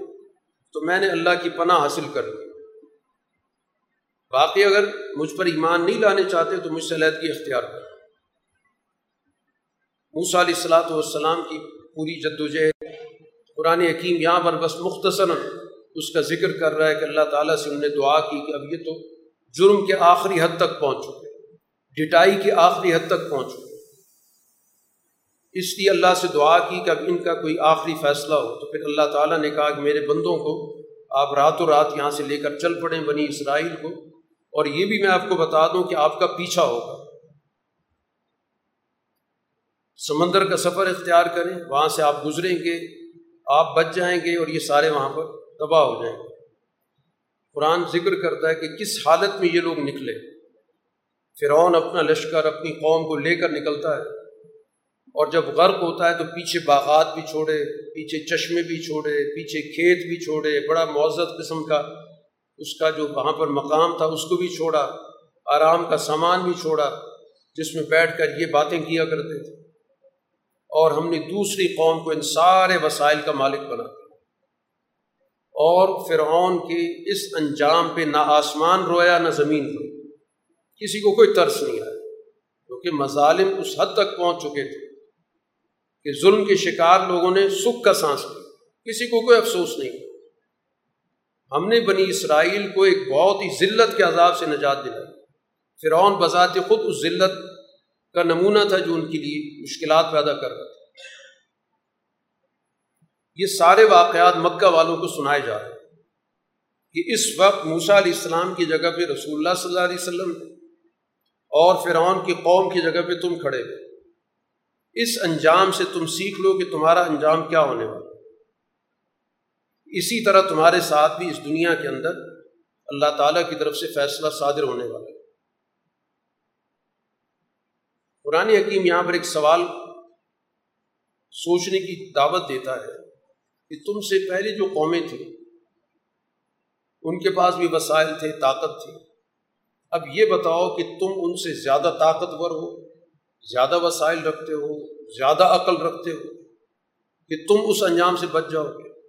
تو میں نے اللہ کی پناہ حاصل کر لی۔ باقی اگر مجھ پر ایمان نہیں لانے چاہتے، تو مجھ سے علیحدگی اختیار کر موسا علیہ السلاۃ والسلام کی پوری جد و جہد قرآن حکیم یہاں پر بس مختصر اس کا ذکر کر رہا ہے کہ اللہ تعالیٰ سے انہوں نے دعا کی کہ اب یہ تو جرم کے آخری حد تک پہنچ چکے ڈٹائی کی آخری حد تک پہنچ چکے اس لیے اللہ سے دعا کی کہ اب ان کا کوئی آخری فیصلہ ہو۔ تو پھر اللہ تعالیٰ نے کہا کہ میرے بندوں کو آپ راتوں رات یہاں سے لے کر چل پڑیں بنی اسرائیل کو اور یہ بھی میں آپ کو بتا دوں کہ آپ کا پیچھا ہوگا۔ سمندر کا سفر اختیار کریں، وہاں سے آپ گزریں گے، آپ بچ جائیں گے اور یہ سارے وہاں پر تباہ ہو جائیں گے۔ قرآن ذکر کرتا ہے کہ کس حالت میں یہ لوگ نکلے۔ فرعون اپنا لشکر، اپنی قوم کو لے کر نکلتا ہے۔ اور جب غرق ہوتا ہے تو پیچھے باغات بھی چھوڑے، پیچھے چشمے بھی چھوڑے، پیچھے کھیت بھی چھوڑے، بڑا معزز قسم کا۔ اس کا جو وہاں پر مقام تھا، اس کو بھی چھوڑا۔ آرام کا سامان بھی چھوڑا، جس میں بیٹھ کر یہ باتیں کیا کرتے تھے۔ اور ہم نے دوسری قوم کو ان سارے وسائل کا مالک بنا دیا۔ اور فرعون کے اس انجام پہ نہ آسمان رویا نہ زمین روئی۔ کسی کو کوئی ترس نہیں آیا، کیونکہ مظالم اس حد تک پہنچ چکے تھے کہ ظلم کے شکار لوگوں نے سکھ کا سانس لیا۔ کسی کو کوئی افسوس نہیں۔ ہم نے بنی اسرائیل کو ایک بہت ہی ذلت کے عذاب سے نجات دلائی۔ فرعون بذات خود اس ذلت کا نمونہ تھا جو ان کے لیے مشکلات پیدا کر رہا تھا۔ یہ سارے واقعات مکہ والوں کو سنائے جا رہے ہیں۔ کہ اس وقت موسا علیہ السلام کی جگہ پہ رسول اللہ صلی اللہ علیہ وسلم اور فرعون کی قوم کی جگہ پہ تم کھڑے ہوئے۔ اس انجام سے تم سیکھ لو کہ تمہارا انجام کیا ہونے والا اسی طرح تمہارے ساتھ بھی اس دنیا کے اندر اللہ تعالیٰ کی طرف سے فیصلہ صادر ہونے والا ہے۔ قرآن حکیم یہاں پر ایک سوال سوچنے کی دعوت دیتا ہے کہ تم سے پہلے جو قومیں تھیں، ان کے پاس بھی وسائل تھے، طاقت تھی۔ اب یہ بتاؤ کہ تم ان سے زیادہ طاقتور ہو، زیادہ وسائل رکھتے ہو، زیادہ عقل رکھتے ہو کہ تم اس انجام سے بچ جاؤ گے۔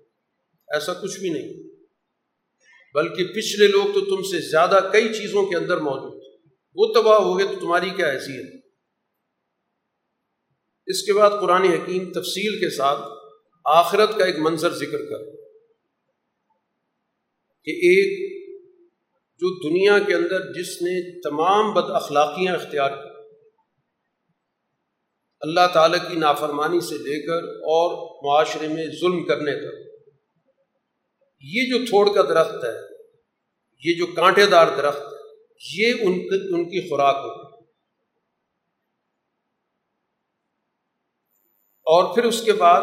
ایسا کچھ بھی نہیں۔ بلکہ پچھلے لوگ تو تم سے زیادہ کئی چیزوں کے اندر موجود۔ وہ تباہ ہو گئے تو تمہاری کیا حیثیت؟ اس کے بعد قرآن حکیم تفصیل کے ساتھ آخرت کا ایک منظر ذکر کر کہ ایک جو دنیا کے اندر جس نے تمام بد اخلاقیاں اختیار کی، اللہ تعالیٰ کی نافرمانی سے لے کر اور معاشرے میں ظلم کرنے تک، یہ جو تھوڑ کا درخت ہے، یہ جو کانٹے دار درخت ہے، یہ ان کی خوراک ہوگی اور پھر اس کے بعد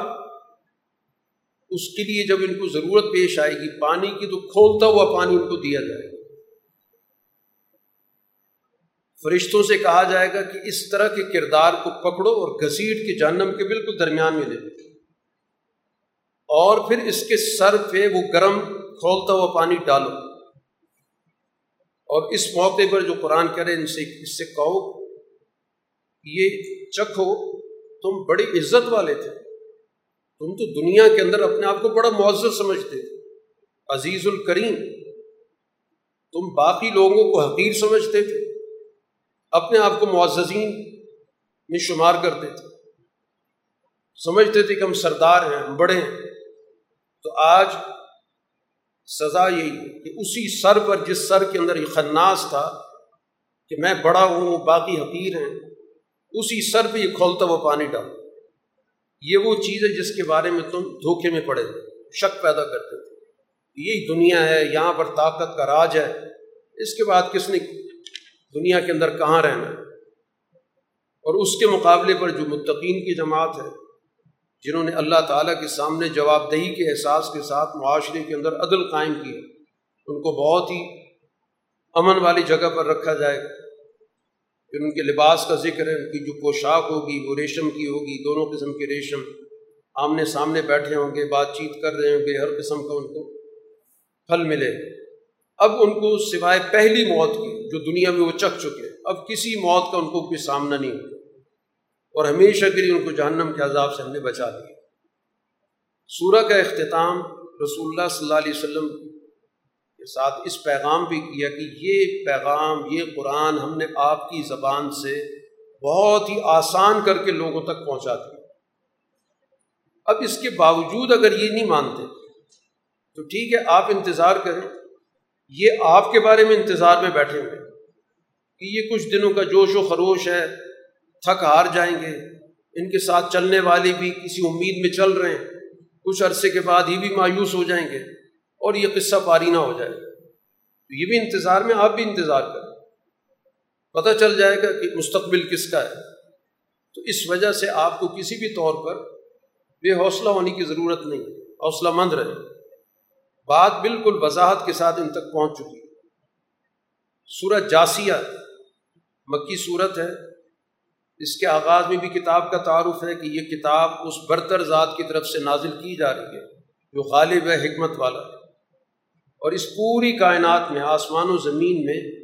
اس کے لیے جب ان کو ضرورت پیش آئے گی، پانی کی تو کھولتا ہوا پانی ان کو دیا جائے گا۔ فرشتوں سے کہا جائے گا کہ اس طرح کے کردار کو پکڑو اور گھسیٹ کے جہنم کے بالکل درمیان میں لے اور پھر اس کے سر پہ وہ گرم کھولتا ہوا پانی ڈالو۔ اور اس موقع پر جو قرآن کرے ان سے اس سے کہو یہ چکھو۔ تم بڑی عزت والے تھے۔ تم تو دنیا کے اندر اپنے آپ کو بڑا معذر سمجھتے تھے۔ عزیز الکریم، تم باقی لوگوں کو حقیر سمجھتے تھے۔ اپنے آپ کو معززین میں شمار کرتے تھے۔ سمجھتے تھے کہ ہم سردار ہیں، ہم بڑے ہیں۔ تو آج سزا یہی ہے کہ اسی سر پر، جس سر کے اندر یہ خناس تھا کہ میں بڑا ہوں، باقی حقیر ہیں۔ اسی سر پہ یہ کھولتا ہوا پانی ڈال۔ یہ وہ چیز ہے جس کے بارے میں تم دھوکے میں پڑے شک پیدا کرتے تھے یہی دنیا ہے، یہاں پر طاقت کا راج ہے۔ اس کے بعد کس نے دنیا کے اندر کہاں رہنا ہے؟ اور اس کے مقابلے پر جو متقین کی جماعت ہے، جنہوں نے اللہ تعالیٰ کے سامنے جواب دہی کے احساس کے ساتھ معاشرے کے اندر عدل قائم کیا ان کو بہت ہی امن والی جگہ پر رکھا جائے گا۔ پھر ان کے لباس کا ذکر ہے، ان کی جو پوشاک ہوگی، وہ ریشم کی ہوگی، دونوں قسم کے ریشم آمنے سامنے بیٹھے ہوں گے، بات چیت کر رہے ہوں گے، ہر قسم کا ان کو پھل ملے۔ اب ان کو سوائے پہلی موت کی جو دنیا میں وہ چک چکے، اب کسی موت کا ان کو کوئی سامنا نہیں ہوتا۔ اور ہمیشہ کے لیے ان کو جہنم کے عذاب سے ہم نے بچا دیا۔ سورہ کا اختتام رسول اللہ صلی اللہ علیہ وسلم کے ساتھ اس پیغام بھی کیا کہ یہ پیغام، یہ قرآن ہم نے آپ کی زبان سے بہت ہی آسان کر کے لوگوں تک پہنچا دیا۔ اب اس کے باوجود اگر یہ نہیں مانتے، تو ٹھیک ہے، آپ انتظار کریں۔ یہ آپ کے بارے میں انتظار میں بیٹھے ہوئے کہ یہ کچھ دنوں کا جوش و خروش ہے، تھک ہار جائیں گے۔ ان کے ساتھ چلنے والے بھی کسی امید میں چل رہے ہیں۔ کچھ عرصے کے بعد یہ بھی مایوس ہو جائیں گے۔ اور یہ قصہ پاری نہ ہو جائے۔ تو یہ بھی انتظار میں آپ بھی انتظار کریں۔ پتہ چل جائے گا کہ مستقبل کس کا ہے۔ تو اس وجہ سے آپ کو کسی بھی طور پر بے حوصلہ ہونے کی ضرورت نہیں۔ حوصلہ مند رہے بات بالکل وضاحت کے ساتھ ان تک پہنچ چکی۔ ہے سورج جاسیہ، مکی صورت ہے۔ اس کے آغاز میں بھی کتاب کا تعارف ہے کہ یہ کتاب اس برتر ذات کی طرف سے نازل کی جا رہی ہے، جو غالب ہے، حکمت والا ہے۔ اور اس پوری کائنات میں، آسمان و زمین میں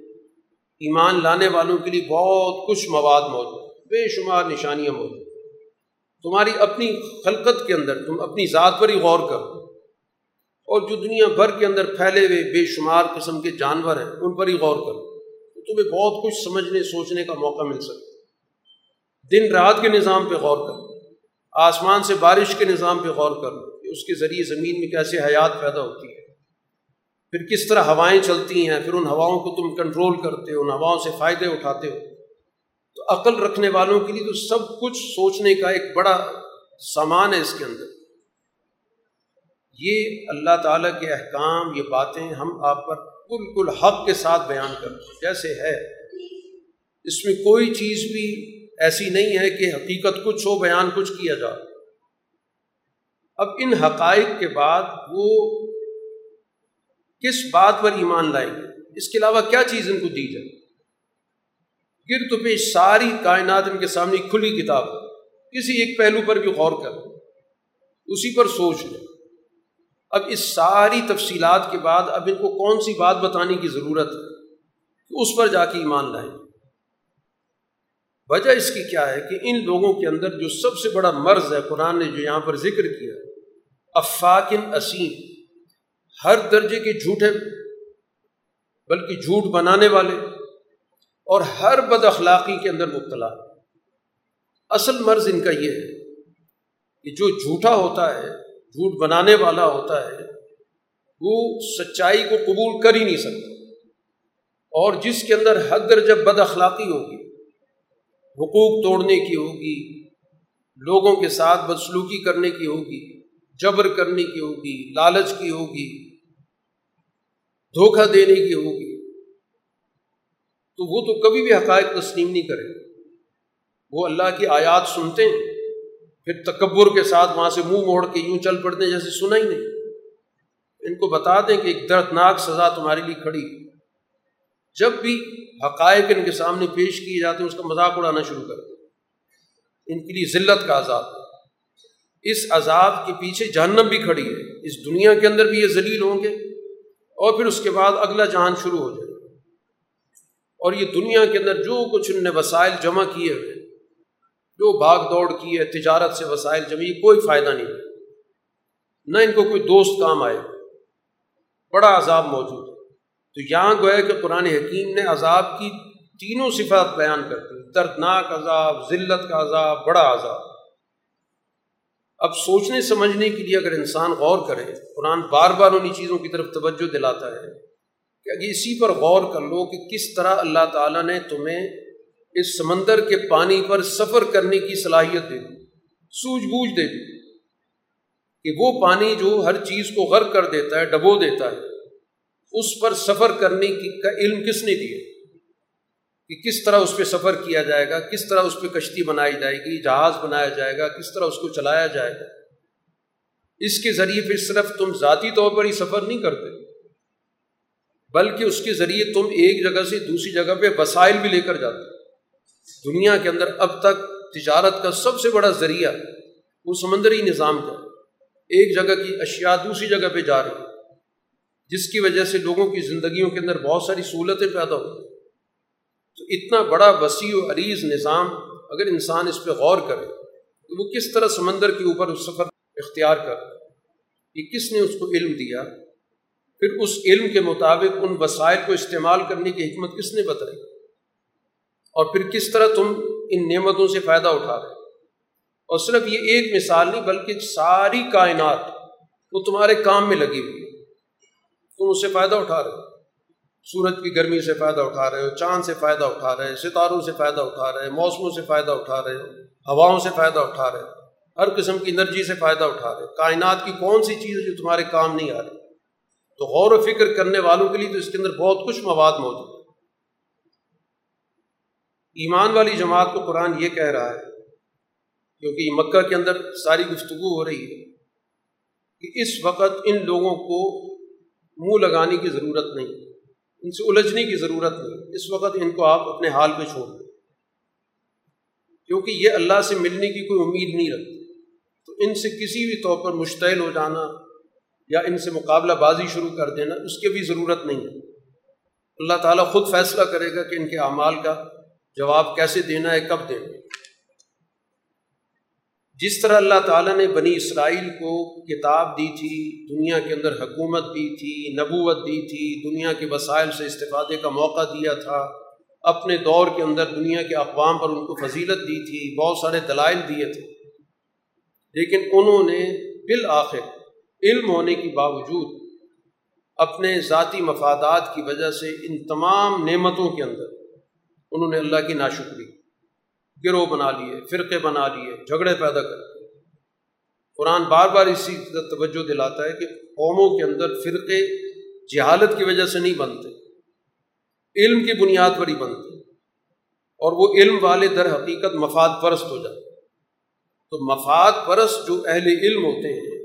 ایمان لانے والوں کے لیے بہت کچھ مواد موجود بے شمار نشانیاں موجود تمہاری اپنی خلقت کے اندر، تم اپنی ذات پر ہی غور کرو۔ اور جو دنیا بھر کے اندر پھیلے ہوئے بے شمار قسم کے جانور ہیں، ان پر ہی غور کرو۔ تو تمہیں بہت کچھ سمجھنے، سوچنے کا موقع مل سکتا دن رات کے نظام پہ غور کر آسمان سے بارش کے نظام پہ غور کر کہ اس کے ذریعے زمین میں کیسے حیات پیدا ہوتی ہے۔ پھر کس طرح ہوائیں چلتی ہیں، پھر ان ہواؤں کو تم کنٹرول کرتے ہو، ان ہواؤں سے فائدے اٹھاتے ہو۔ تو عقل رکھنے والوں کے لیے تو سب کچھ سوچنے کا ایک بڑا سامان ہے اس کے اندر۔ یہ اللہ تعالیٰ کے احکام، یہ باتیں ہم آپ پر بالکل حق کے ساتھ بیان کرتے ہیں۔ جیسے ہے، اس میں کوئی چیز بھی ایسی نہیں ہے کہ حقیقت کچھ ہو، بیان کچھ کیا جائے۔ اب ان حقائق کے بعد وہ کس بات پر ایمان لائیں گے اس کے علاوہ کیا چیز ان کو دی جائے؟ گر تو پہ ساری کائنات ان کے سامنے کھلی کتاب کسی ایک پہلو پر بھی غور کر۔ اسی پر سوچ لیں۔ اب اس ساری تفصیلات کے بعد اب ان کو کون سی بات بتانے کی ضرورت ہے؟ کہ اس پر جا کے ایمان لائیں۔ وجہ اس کی کیا ہے کہ ان لوگوں کے اندر جو سب سے بڑا مرض ہے قرآن نے جو یہاں پر ذکر کیا افاقن اسیم۔ ہر درجے کے جھوٹے بلکہ جھوٹ بنانے والے اور ہر بد اخلاقی کے اندر مبتلا اصل مرض ان کا یہ ہے کہ جو جھوٹا ہوتا ہے، جھوٹ بنانے والا ہوتا ہے، وہ سچائی کو قبول کر ہی نہیں سکتا۔ اور جس کے اندر حد درجہ بد اخلاقی ہوگی، حقوق توڑنے کی ہوگی، لوگوں کے ساتھ بدسلوکی کرنے کی ہوگی، جبر کرنے کی ہوگی، لالچ کی ہوگی دھوکہ دینے کی ہوگی، تو وہ تو کبھی بھی حقائق تسلیم نہیں کرے۔ وہ اللہ کی آیات سنتے ہیں، پھر تکبر کے ساتھ وہاں سے منہ موڑ کے یوں چل پڑتے ہیں جیسے سنا ہی نہیں۔ ان کو بتا دیں کہ ایک دردناک سزا تمہارے لیے کھڑی۔ جب بھی حقائق ان کے سامنے پیش کیے جاتے ہیں، اس کا مذاق اڑانا شروع کر دیں۔ ان کے لیے ذلت کا عذاب۔ ہے اس عذاب کے پیچھے جہنم بھی کھڑی ہے۔ اس دنیا کے اندر بھی یہ ذلیل ہوں گے۔ اور پھر اس کے بعد اگلا جہان شروع ہو جائے۔ اور یہ دنیا کے اندر جو کچھ ان نے وسائل جمع کیے ہوئے، جو بھاگ دوڑ کی ہے، تجارت سے وسائل جمی کوئی فائدہ نہیں۔ نہ ان کو کوئی دوست کام آئے۔ بڑا عذاب موجود ہے۔ تو یہاں گویا کہ قرآن حکیم نے عذاب کی تینوں صفات بیان کرتی دردناک عذاب، ذلت کا عذاب، بڑا عذاب۔ اب سوچنے، سمجھنے کے لیے اگر انسان غور کرے، قرآن بار بار انہیں چیزوں کی طرف توجہ دلاتا ہے کہ اگر اسی پر غور کر لو کہ کس طرح اللہ تعالیٰ نے تمہیں اس سمندر کے پانی پر سفر کرنے کی صلاحیت دے دی، سوجھ بوجھ دے دی کہ وہ پانی جو ہر چیز کو غرق کر دیتا ہے، ڈبو دیتا ہے، اس پر سفر کرنے کی کا علم کس نے دیا؟ کہ کس طرح اس پہ سفر کیا جائے گا، کس طرح اس پہ کشتی بنائی جائے گی، جہاز بنایا جائے گا، کس طرح اس کو چلایا جائے گا۔ اس کے ذریعے پھر صرف تم ذاتی طور پر ہی سفر نہیں کرتے، بلکہ اس کے ذریعے تم ایک جگہ سے دوسری جگہ پہ وسائل بھی لے کر جاتے۔ دنیا کے اندر اب تک تجارت کا سب سے بڑا ذریعہ وہ سمندری نظام کا ایک جگہ کی اشیاء دوسری جگہ پہ جا رہی جس کی وجہ سے لوگوں کی زندگیوں کے اندر بہت ساری سہولتیں پیدا ہوتی تو اتنا بڑا وسیع و عریض نظام اگر انسان اس پہ غور کرے، تو وہ کس طرح سمندر کے اوپر اس سفر اختیار کر کہ کس نے اس کو علم دیا؟ پھر اس علم کے مطابق ان وسائل کو استعمال کرنے کی حکمت کس نے بتائی؟ اور پھر کس طرح تم ان نعمتوں سے فائدہ اٹھا رہے اور صرف یہ ایک مثال نہیں، بلکہ ساری کائنات وہ تمہارے کام میں لگی ہوئی تم اس سے فائدہ اٹھا رہے ہو۔ سورج کی گرمی سے فائدہ اٹھا رہے ہو، چاند سے فائدہ اٹھا رہے ستاروں سے فائدہ اٹھا رہے موسموں سے فائدہ اٹھا رہے ہو، ہواؤں سے فائدہ اٹھا رہے ہو، ہر قسم کی انرجی سے فائدہ اٹھا رہے کائنات کی کون سی چیز جو تمہارے کام نہیں آ رہی؟ تو غور و فکر کرنے والوں کے لیے تو اس کے اندر بہت کچھ مواد موجود ہے ایمان والی جماعت کو قرآن یہ کہہ رہا ہے، کیونکہ مکہ کے اندر ساری گفتگو ہو رہی ہے، کہ اس وقت ان لوگوں کو منہ لگانے کی ضرورت نہیں۔ ان سے الجھنے کی ضرورت نہیں۔ اس وقت ان کو آپ اپنے حال پہ چھوڑ دیں۔ کیونکہ یہ اللہ سے ملنے کی کوئی امید نہیں رکھتی تو ان سے کسی بھی طور پر مشتعل ہو جانا یا ان سے مقابلہ بازی شروع کر دینا، اس کی بھی ضرورت نہیں ہے۔ اللہ تعالیٰ خود فیصلہ کرے گا کہ ان کے اعمال کا جواب کیسے دینا ہے، کب دینا ہے۔ جس طرح اللہ تعالیٰ نے بنی اسرائیل کو کتاب دی تھی، دنیا کے اندر حکومت دی تھی، نبوت دی تھی، دنیا کے وسائل سے استفادے کا موقع دیا تھا، اپنے دور کے اندر دنیا کے اقوام پر ان کو فضیلت دی تھی، بہت سارے دلائل دیے تھے۔ لیکن انہوں نے بالآخر علم ہونے کے باوجود اپنے ذاتی مفادات کی وجہ سے ان تمام نعمتوں کے اندر انہوں نے اللہ کی ناشکری گروہ بنا لیے، فرقے بنا لیے، جھگڑے پیدا کر قرآن بار بار اسی توجہ دلاتا ہے کہ قوموں کے اندر فرقے جہالت کی وجہ سے نہیں بنتے، علم کی بنیاد پر ہی بنتے۔ اور وہ علم والے در حقیقت مفاد پرست ہو جاتے تو مفاد پرست جو اہل علم ہوتے ہیں،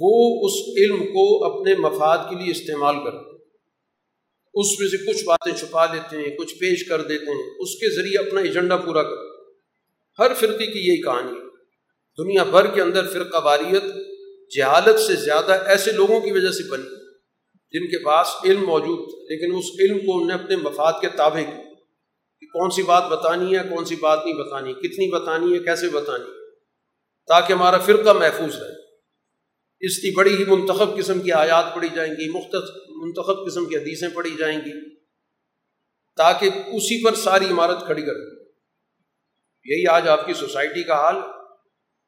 وہ اس علم کو اپنے مفاد کے لیے استعمال کرتے اس میں سے کچھ باتیں چھپا لیتے ہیں، کچھ پیش کر دیتے ہیں۔ اس کے ذریعے اپنا ایجنڈا پورا کر ہر فرقے کی یہی کہانی ہے۔ دنیا بھر کے اندر فرقہ واریت جہالت سے زیادہ ایسے لوگوں کی وجہ سے بنی جن کے پاس علم موجود تھا۔ لیکن اس علم کو انہوں نے اپنے مفاد کے تابع کی کہ کون سی بات بتانی ہے، کون سی بات نہیں بتانی، کتنی بتانی ہے، کیسے بتانی ہے؟ تاکہ ہمارا فرقہ محفوظ رہے۔ اس کی بڑی ہی منتخب قسم کی آیات پڑھی جائیں گی مختص منتخب قسم کی حدیثیں پڑھی جائیں گی تاکہ اسی پر ساری عمارت کھڑی کر یہی آج آپ کی سوسائٹی کا حال،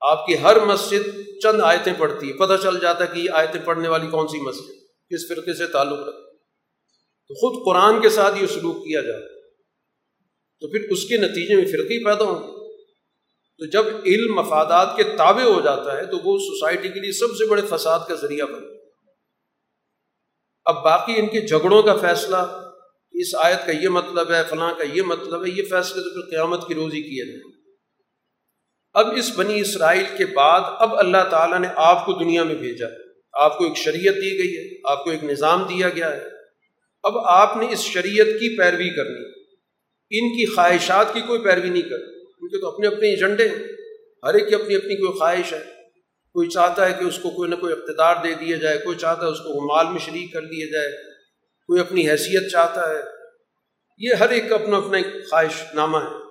آپ کی ہر مسجد چند آیتیں پڑھتی ہے پتہ چل جاتا ہے کہ یہ آیتیں پڑھنے والی کون سی مسجد کس فرقے سے تعلق رکھتی تو خود قرآن کے ساتھ یہ سلوک کیا جائے، تو پھر اس کے نتیجے میں فرقی پیدا ہوں تو جب علم، مفادات کے تابع ہو جاتا ہے، تو وہ سوسائٹی کے لیے سب سے بڑے فساد کا ذریعہ بن اب باقی ان کے جھگڑوں کا فیصلہ، اس آیت کا یہ مطلب ہے، فلاں کا یہ مطلب ہے، یہ فیصلے تو پھر قیامت کی روزی کیے جائیں۔ اب اس بنی اسرائیل کے بعد اب اللہ تعالیٰ نے آپ کو دنیا میں بھیجا۔ آپ کو ایک شریعت دی گئی ہے، آپ کو ایک نظام دیا گیا ہے۔ اب آپ نے اس شریعت کی پیروی کرنی۔ ان کی خواہشات کی کوئی پیروی نہیں کرنی۔ ان کے تو اپنے اپنے ایجنڈے ہیں۔ ہر ایک کی اپنی اپنی کوئی خواہش ہے۔ کوئی چاہتا ہے کہ اس کو کوئی نہ کوئی اقتدار دے دیا جائے، کوئی چاہتا ہے اس کو مال میں شریک کر لیا جائے، کوئی اپنی حیثیت چاہتا ہے۔ یہ ہر ایک کا اپنا اپنا ایک خواہش نامہ ہے۔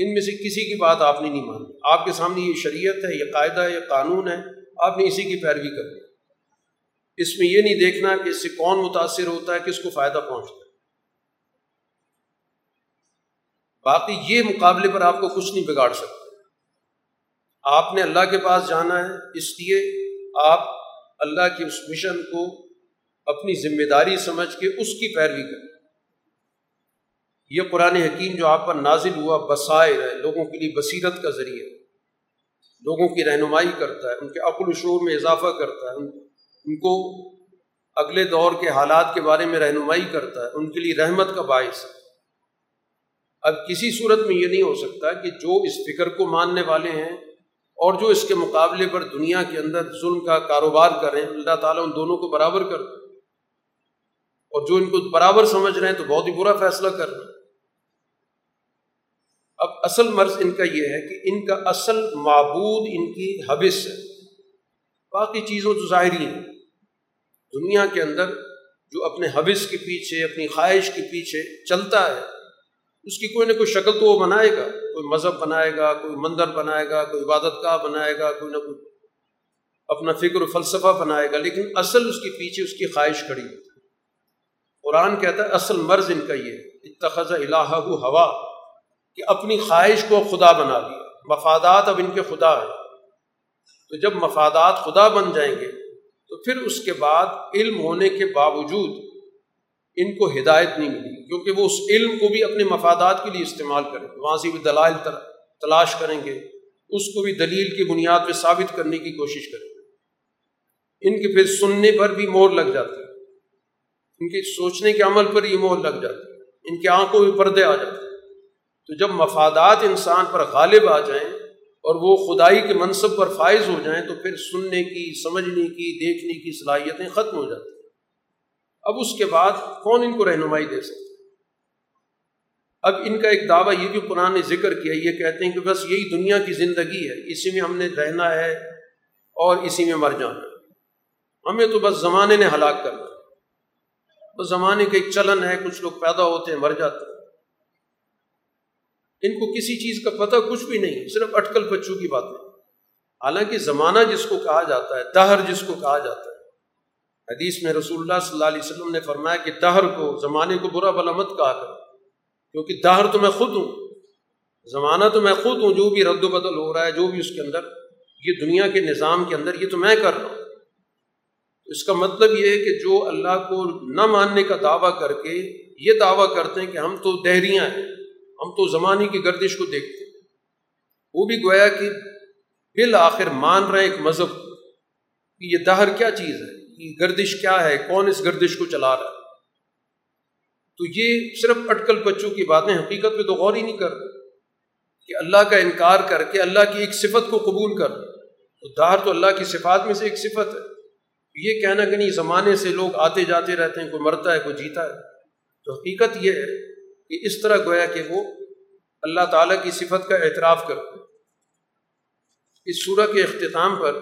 ان میں سے کسی کی بات آپ نے نہیں مانی۔ آپ کے سامنے یہ شریعت ہے، یہ قاعدہ ہے، یہ قانون ہے، آپ نے اسی کی پیروی کرنی اس میں یہ نہیں دیکھنا کہ اس سے کون متاثر ہوتا ہے، کس کو فائدہ پہنچتا ہے۔ باقی یہ مقابلے پر آپ کو کچھ نہیں بگاڑ سکتا۔ آپ نے اللہ کے پاس جانا ہے، اس لیے آپ اللہ کے اس مشن کو اپنی ذمہ داری سمجھ کے اس کی پیروی کریں۔ یہ قرآن حکیم جو آپ پر نازل ہوا بسائر ہے، لوگوں کے لیے بصیرت کا ذریعہ لوگوں کی رہنمائی کرتا ہے، ان کے عقل و شعور میں اضافہ کرتا ہے۔ ان کو اگلے دور کے حالات کے بارے میں رہنمائی کرتا ہے۔ ان کے لیے رحمت کا باعث ہے۔ اب کسی صورت میں یہ نہیں ہو سکتا کہ جو اس فکر کو ماننے والے ہیں اور جو اس کے مقابلے پر دنیا کے اندر ظلم کا کاروبار کریں اللہ تعالیٰ ان دونوں کو برابر کر اور جو ان کو برابر سمجھ رہے ہیں تو بہت ہی برا فیصلہ کر رہے ہیں۔ اب اصل مرض ان کا یہ ہے کہ ان کا اصل معبود ان کی حوث ہے۔ باقی چیزوں تو ظاہری ہیں۔ دنیا کے اندر جو اپنے حوث کے پیچھے، اپنی خواہش کے پیچھے چلتا ہے، اس کی کوئی نہ کوئی شکل تو وہ بنائے گا۔ کوئی مذہب بنائے گا، کوئی مندر بنائے گا، کوئی عبادت گاہ بنائے گا، کوئی نہ کوئی اپنا فکر و فلسفہ بنائے گا، لیکن اصل اس کے پیچھے اس کی خواہش کھڑی ہوتی ہے۔ قرآن کہتا ہے، اصل مرض ان کا یہ اتخذ الہ ہوا، کہ اپنی خواہش کو خدا بنا لیا۔ مفادات اب ان کے خدا ہیں۔ تو جب مفادات خدا بن جائیں گے، تو پھر اس کے بعد علم ہونے کے باوجود ان کو ہدایت نہیں ملی، کیونکہ وہ اس علم کو بھی اپنے مفادات کے لیے استعمال کریں گے۔ وہاں سے بھی دلائل تلاش کریں گے، اس کو بھی دلیل کی بنیاد پہ ثابت کرنے کی کوشش کریں گے۔ ان کے پھر سننے پر بھی مور لگ جاتی ان کے سوچنے کے عمل پر یہ مور لگ جاتی ان کی آنکھوں میں پردے آ جاتے ہیں۔ تو جب مفادات انسان پر غالب آ جائیں اور وہ خدائی کے منصب پر فائز ہو جائیں، تو پھر سننے کی، سمجھنے کی، دیکھنے کی صلاحیتیں ختم ہو جاتی ہیں۔ اب اس کے بعد کون ان کو رہنمائی دے سکتے اب ان کا ایک دعویٰ یہ بھی قرآن نے ذکر کیا، یہ کہتے ہیں کہ بس یہی دنیا کی زندگی ہے، اسی میں ہم نے رہنا ہے اور اسی میں مر جانا ہے۔ ہمیں تو بس زمانے نے ہلاک کرنا بس زمانے کا ایک چلن ہے، کچھ لوگ پیدا ہوتے ہیں، مر جاتے ہیں۔ ان کو کسی چیز کا پتہ کچھ بھی نہیں، صرف اٹکل پچو کی بات نہیں حالانکہ زمانہ جس کو کہا جاتا ہے، دہر جس کو کہا جاتا ہے حدیث میں رسول اللہ صلی اللہ علیہ وسلم نے فرمایا کہ دہر کو، زمانے کو برا بلا مت کہا کر کیونکہ دہر تو میں خود ہوں، زمانہ تو میں خود ہوں، جو بھی رد و بدل ہو رہا ہے، جو بھی اس کے اندر، یہ دنیا کے نظام کے اندر، یہ تو میں کر رہا ہوں۔ اس کا مطلب یہ ہے کہ جو اللہ کو نہ ماننے کا دعویٰ کر کے یہ دعویٰ کرتے ہیں کہ ہم تو دہریاں ہیں، ہم تو زمانے کی گردش کو دیکھتے ہیں۔ وہ بھی گویا کہ بالآخر مان رہے ایک مذہب کہ یہ دہر کیا چیز ہے؟ گردش کیا ہے؟ کون اس گردش کو چلا رہا ہے؟ تو یہ صرف اٹکل بچوں کی باتیں حقیقت پہ تو غور ہی نہیں کر کہ اللہ کا انکار کر کے اللہ کی ایک صفت کو قبول کر۔ تو دہر تو اللہ کی صفات میں سے ایک صفت ہے۔ یہ کہنا کہ نہیں، زمانے سے لوگ آتے جاتے رہتے ہیں، کوئی مرتا ہے، کوئی جیتا ہے۔ تو حقیقت یہ ہے کہ اس طرح گویا کہ وہ اللہ تعالیٰ کی صفت کا اعتراف کرتے اس صورح کے اختتام پر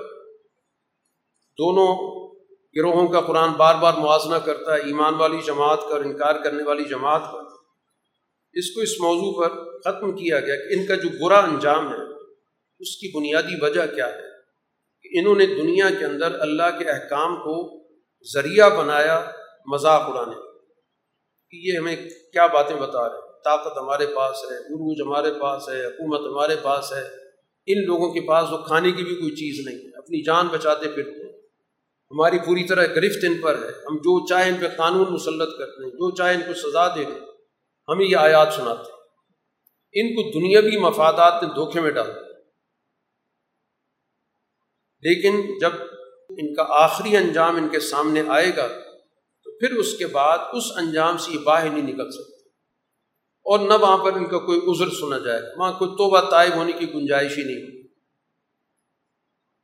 دونوں گروہوں کا قرآن بار بار موازنہ کرتا ہے، ایمان والی جماعت کا اور انکار کرنے والی جماعت کا اس کو اس موضوع پر ختم کیا گیا کہ ان کا جو برا انجام ہے، اس کی بنیادی وجہ کیا ہے؟ کہ انہوں نے دنیا کے اندر اللہ کے احکام کو ذریعہ بنایا، مذاق اڑانے۔ کہ یہ ہمیں کیا باتیں بتا رہے ہیں؟ طاقت ہمارے پاس ہے، عروج ہمارے پاس ہے، حکومت ہمارے پاس ہے۔ ان لوگوں کے پاس وہ کھانے کی بھی کوئی چیز نہیں ہے، اپنی جان بچاتے پھرتے ہماری پوری طرح گرفت ان پر ہے۔ ہم جو چاہے ان پہ قانون مسلط کرتے ہیں، جو چاہے ان کو سزا دے دیں ہمیں یہ آیات سناتے ہیں۔ ان کو دنیاوی مفادات نے دھوکے میں ڈال لیکن جب ان کا آخری انجام ان کے سامنے آئے گا، تو پھر اس کے بعد اس انجام سے یہ باہر نہیں نکل سکتے۔ اور نہ وہاں پر ان کا کوئی عذر سنا جائے، وہاں کوئی توبہ طائب ہونے کی گنجائش ہی نہیں۔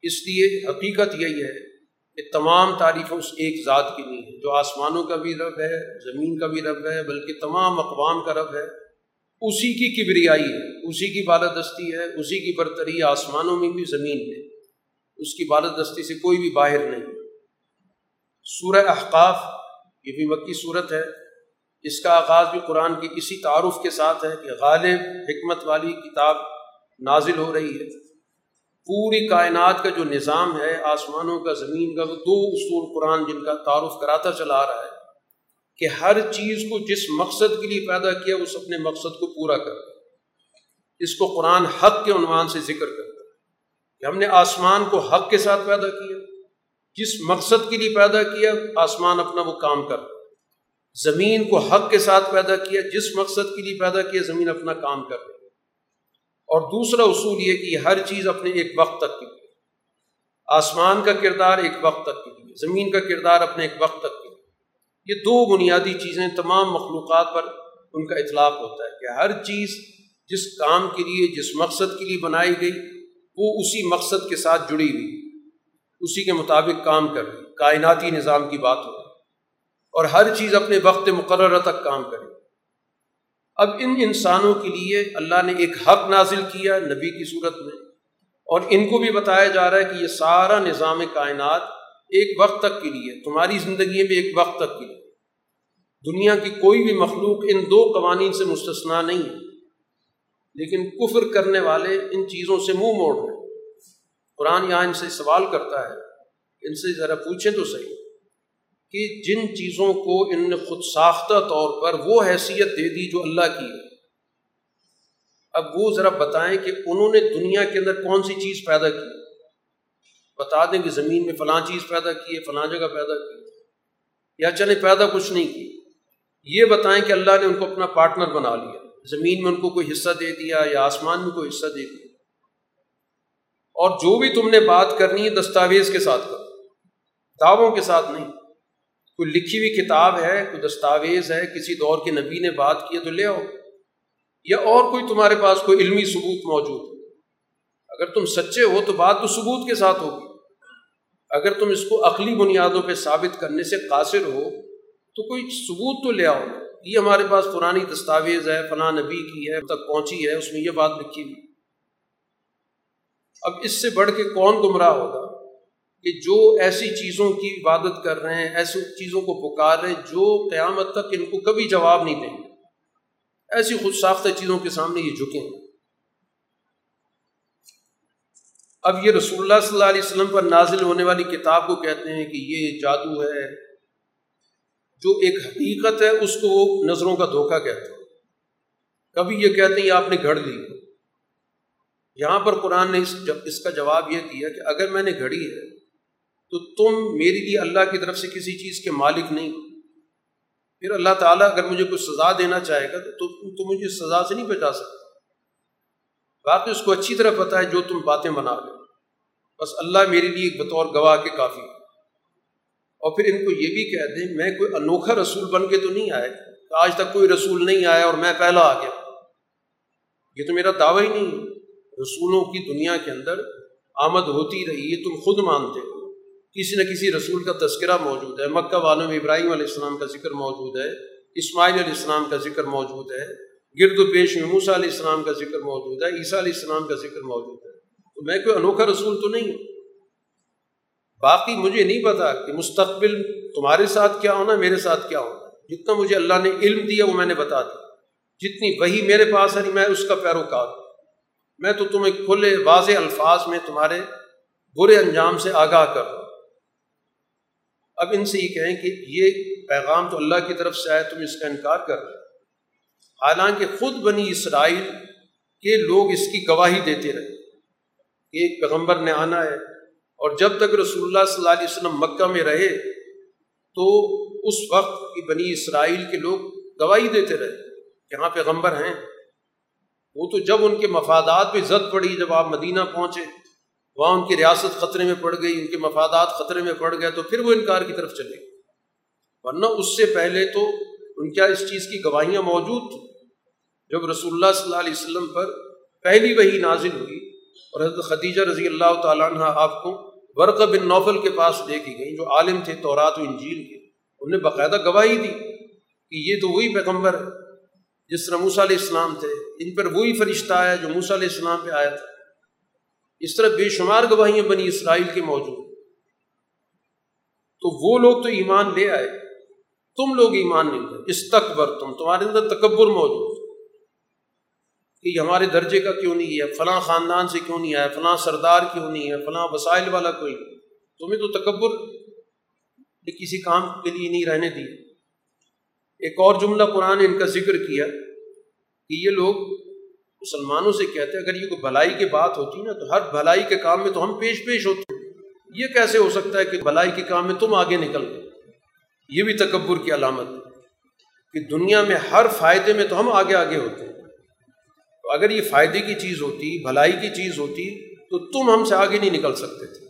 اس لیے حقیقت یہی ہے یہ تمام تعریفیں اس ایک ذات کی نہیں ہیں، جو آسمانوں کا بھی رب ہے، زمین کا بھی رب ہے، بلکہ تمام اقوام کا رب ہے، اسی کی کبریائی ہے، اسی کی بالادستی ہے، اسی کی برتری آسمانوں میں بھی زمین میں، اس کی بالادستی سے کوئی بھی باہر نہیں۔ سورہ احقاف، یہ بھی مکی صورت ہے، اس کا آغاز بھی قرآن کی اسی تعارف کے ساتھ ہے کہ غالب حکمت والی کتاب نازل ہو رہی ہے۔ پوری کائنات کا جو نظام ہے، آسمانوں کا، زمین کا، وہ دو اصول قرآن جن کا تعارف کراتا چلا آ رہا ہے کہ ہر چیز کو جس مقصد کے لیے پیدا کیا، اس اپنے مقصد کو پورا کر اس کو قرآن حق کے عنوان سے ذکر کرتا کہ ہم نے آسمان کو حق کے ساتھ پیدا کیا، جس مقصد کے لیے پیدا کیا، آسمان اپنا وہ کام کر زمین کو حق کے ساتھ پیدا کیا، جس مقصد کے لیے پیدا کیا، زمین اپنا کام کر اور دوسرا اصول یہ کہ ہر چیز اپنے ایک وقت تک کے لیے آسمان کا کردار ایک وقت تک کے لیے زمین کا کردار اپنے ایک وقت تک کے لیے یہ دو بنیادی چیزیں تمام مخلوقات پر ان کا اطلاق ہوتا ہے کہ ہر چیز جس کام کے لیے، جس مقصد کے لیے بنائی گئی، وہ اسی مقصد کے ساتھ جڑی ہوئی اسی کے مطابق کام کر رہی کائناتی نظام کی بات ہو اور ہر چیز اپنے وقت مقررہ تک کام کرے اب ان انسانوں کے لیے اللہ نے ایک حق نازل کیا نبی کی صورت میں، اور ان کو بھی بتایا جا رہا ہے کہ یہ سارا نظام کائنات ایک وقت تک کے لیے، تمہاری زندگی میں ایک وقت تک کے لیے۔ دنیا کی کوئی بھی مخلوق ان دو قوانین سے مستثنا نہیں ہے، لیکن کفر کرنے والے ان چیزوں سے منہ موڑ رہے قرآن یہاں ان سے سوال کرتا ہے، ان سے ذرا پوچھیں تو صحیح۔ کہ جن چیزوں کو ان نے خود ساختہ طور پر وہ حیثیت دے دی جو اللہ کی ہے۔ اب وہ ذرا بتائیں کہ انہوں نے دنیا کے اندر کون سی چیز پیدا کی۔ بتا دیں کہ زمین میں فلاں چیز پیدا کی ہے، فلاں جگہ پیدا کی۔ یا چلے پیدا کچھ نہیں کی۔ یہ بتائیں کہ اللہ نے ان کو اپنا پارٹنر بنا لیا۔ زمین میں ان کو کوئی حصہ دے دیا یا آسمان میں کوئی حصہ دے دیا۔ اور جو بھی تم نے بات کرنی ہے دستاویز کے ساتھ کرو۔ دعووں کے ساتھ نہیں۔ کوئی لکھی ہوئی کتاب ہے، کوئی دستاویز ہے، کسی دور کے نبی نے بات کی ہے تو لے آؤ۔ یا اور کوئی تمہارے پاس کوئی علمی ثبوت موجود ہے اگر تم سچے ہو تو بات تو ثبوت کے ساتھ ہوگی۔ اگر تم اس کو عقلی بنیادوں پہ ثابت کرنے سے قاصر ہو تو کوئی ثبوت تو لے آؤ۔ یہ ہمارے پاس پرانی دستاویز ہے، فلاں نبی کی ہے، تک پہنچی ہے، اس میں یہ بات لکھی ہوئی۔ اب اس سے بڑھ کے کون گمراہ ہوگا؟ کہ جو ایسی چیزوں کی عبادت کر رہے ہیں، ایسی چیزوں کو پکار رہے ہیں جو قیامت تک ان کو کبھی جواب نہیں دیں گے۔ ایسی خود ساختہ چیزوں کے سامنے یہ جھکیں اب یہ رسول اللہ صلی اللہ علیہ وسلم پر نازل ہونے والی کتاب کو کہتے ہیں کہ یہ جادو ہے۔ جو ایک حقیقت ہے، اس کو وہ نظروں کا دھوکہ کہتے ہیں۔ کبھی یہ کہتے ہیں، یہ آپ نے گھڑ لی۔ یہاں پر قرآن نے اس جب اس کا جواب یہ دیا کہ اگر میں نے گھڑی ہے تو تم میرے لیے اللہ کی طرف سے کسی چیز کے مالک نہیں پھر اللہ تعالیٰ اگر مجھے کچھ سزا دینا چاہے گا تو تم مجھے سزا سے نہیں بچا سکتا باقی اس کو اچھی طرح پتہ ہے جو تم باتیں بنا لو بس اللہ میرے لیے بطور گواہ کے کافی اور پھر ان کو یہ بھی کہہ دیں، میں کوئی انوکھا رسول بن کے تو نہیں آئے آج تک کوئی رسول نہیں آیا اور میں پہلا آ گیا۔ یہ تو میرا دعویٰ ہی نہیں رسولوں کی دنیا کے اندر آمد ہوتی رہی ہے تم خود مانتے ہو۔ کسی نہ کسی رسول کا تذکرہ موجود ہے، مکہ والوں میں ابراہیم علیہ السلام کا ذکر موجود ہے، اسماعیل علیہ السلام کا ذکر موجود ہے، گرد و پیش میں موسیٰ علیہ السلام کا ذکر موجود ہے، عیسیٰ علیہ السلام کا ذکر موجود ہے۔ تو میں کوئی انوکھا رسول تو نہیں ہوں۔ باقی مجھے نہیں پتا کہ مستقبل تمہارے ساتھ کیا ہونا، میرے ساتھ کیا ہونا۔ جتنا مجھے اللہ نے علم دیا، وہ میں نے بتا دیا۔ جتنی وہی میرے پاس ہے میں اس کا پیروکار ہوں۔ میں تو تمہیں کھلے واضح الفاظ میں تمہارے برے انجام سے آگاہ کر رہا ہوں۔ اب ان سے یہ کہیں کہ یہ پیغام تو اللہ کی طرف سے آئے تم اس کا انکار کر رہے حالانکہ خود بنی اسرائیل کے لوگ اس کی گواہی دیتے رہے۔ کہ ایک پیغمبر نے آنا ہے اور جب تک رسول اللہ صلی اللہ علیہ وسلم مکہ میں رہے، تو اس وقت کی بنی اسرائیل کے لوگ گواہی دیتے رہے کہ ہاں پیغمبر ہیں۔ وہ تو جب ان کے مفادات پہ زد پڑی، جب آپ مدینہ پہنچے وہاں ان کی ریاست خطرے میں پڑ گئی، ان کے مفادات خطرے میں پڑ گئے، تو پھر وہ انکار کی طرف چلے۔ ورنہ اس سے پہلے تو ان کیا اس چیز کی گواہیاں موجود تھیں؟ جب رسول اللہ صلی اللہ علیہ وسلم پر پہلی وہی نازل ہوئی اور حضرت خدیجہ رضی اللہ تعالیٰ عنہ آپ کو ورق بن نوفل کے پاس لے کے گئیں، جو عالم تھے تورات و انجیل کے، انہوں نے باقاعدہ گواہی دی کہ یہ تو وہی پیغمبر ہے جس طرح موسیٰ علیہ السلام تھے، ان پر وہی فرشتہ آیا جو موسیٰ علیہ السلام پہ آیا تھا۔ اس طرح بے شمار گواہیاں بنی اسرائیل کے موجود تو وہ لوگ تو ایمان لے آئے۔ تم لوگ ایمان نہیں لے اس تکبر تم۔ تمہارے اندر تکبر موجود کہ یہ ہمارے درجے کا کیوں نہیں ہے؟ فلاں خاندان سے کیوں نہیں آیا؟ فلاں سردار کیوں نہیں ہے؟ فلاں وسائل والا کوئی تمہیں تو تکبر کسی کام کے لیے نہیں رہنے دی ایک اور جملہ قرآن نے ان کا ذکر کیا کہ یہ لوگ مسلمانوں سے کہتے ہیں، اگر یہ کوئی بھلائی کی بات ہوتی نا، تو ہر بھلائی کے کام میں تو ہم پیش پیش ہوتے یہ کیسے ہو سکتا ہے کہ بھلائی کے کام میں تم آگے نکل گئے؟ یہ بھی تکبر کی علامت ہے کہ دنیا میں ہر فائدے میں تو ہم آگے آگے ہوتے ہیں۔ تو اگر یہ فائدے کی چیز ہوتی، بھلائی کی چیز ہوتی، تو تم ہم سے آگے نہیں نکل سکتے تھے۔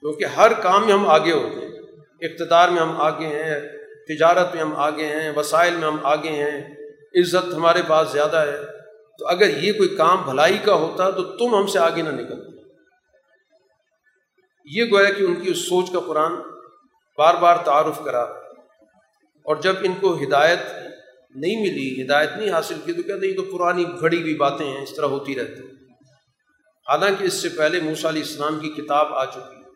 کیونکہ ہر کام میں ہم آگے ہوتے ہیں۔ اقتدار میں ہم آگے ہیں، تجارت میں ہم آگے ہیں، وسائل میں ہم آگے ہیں، عزت ہمارے پاس زیادہ ہے۔ تو اگر یہ کوئی کام بھلائی کا ہوتا تو تم ہم سے آگے نہ نکلتے۔ یہ گویا کہ ان کی اس سوچ کا قرآن بار بار تعارف کرا اور جب ان کو ہدایت نہیں ملی، ہدایت نہیں حاصل کی تو کہتے ہیں تو پرانی گھڑی ہوئی باتیں ہیں، اس طرح ہوتی رہتی۔ حالانکہ اس سے پہلے موسیٰ علیہ السلام کی کتاب آ چکی۔ ہے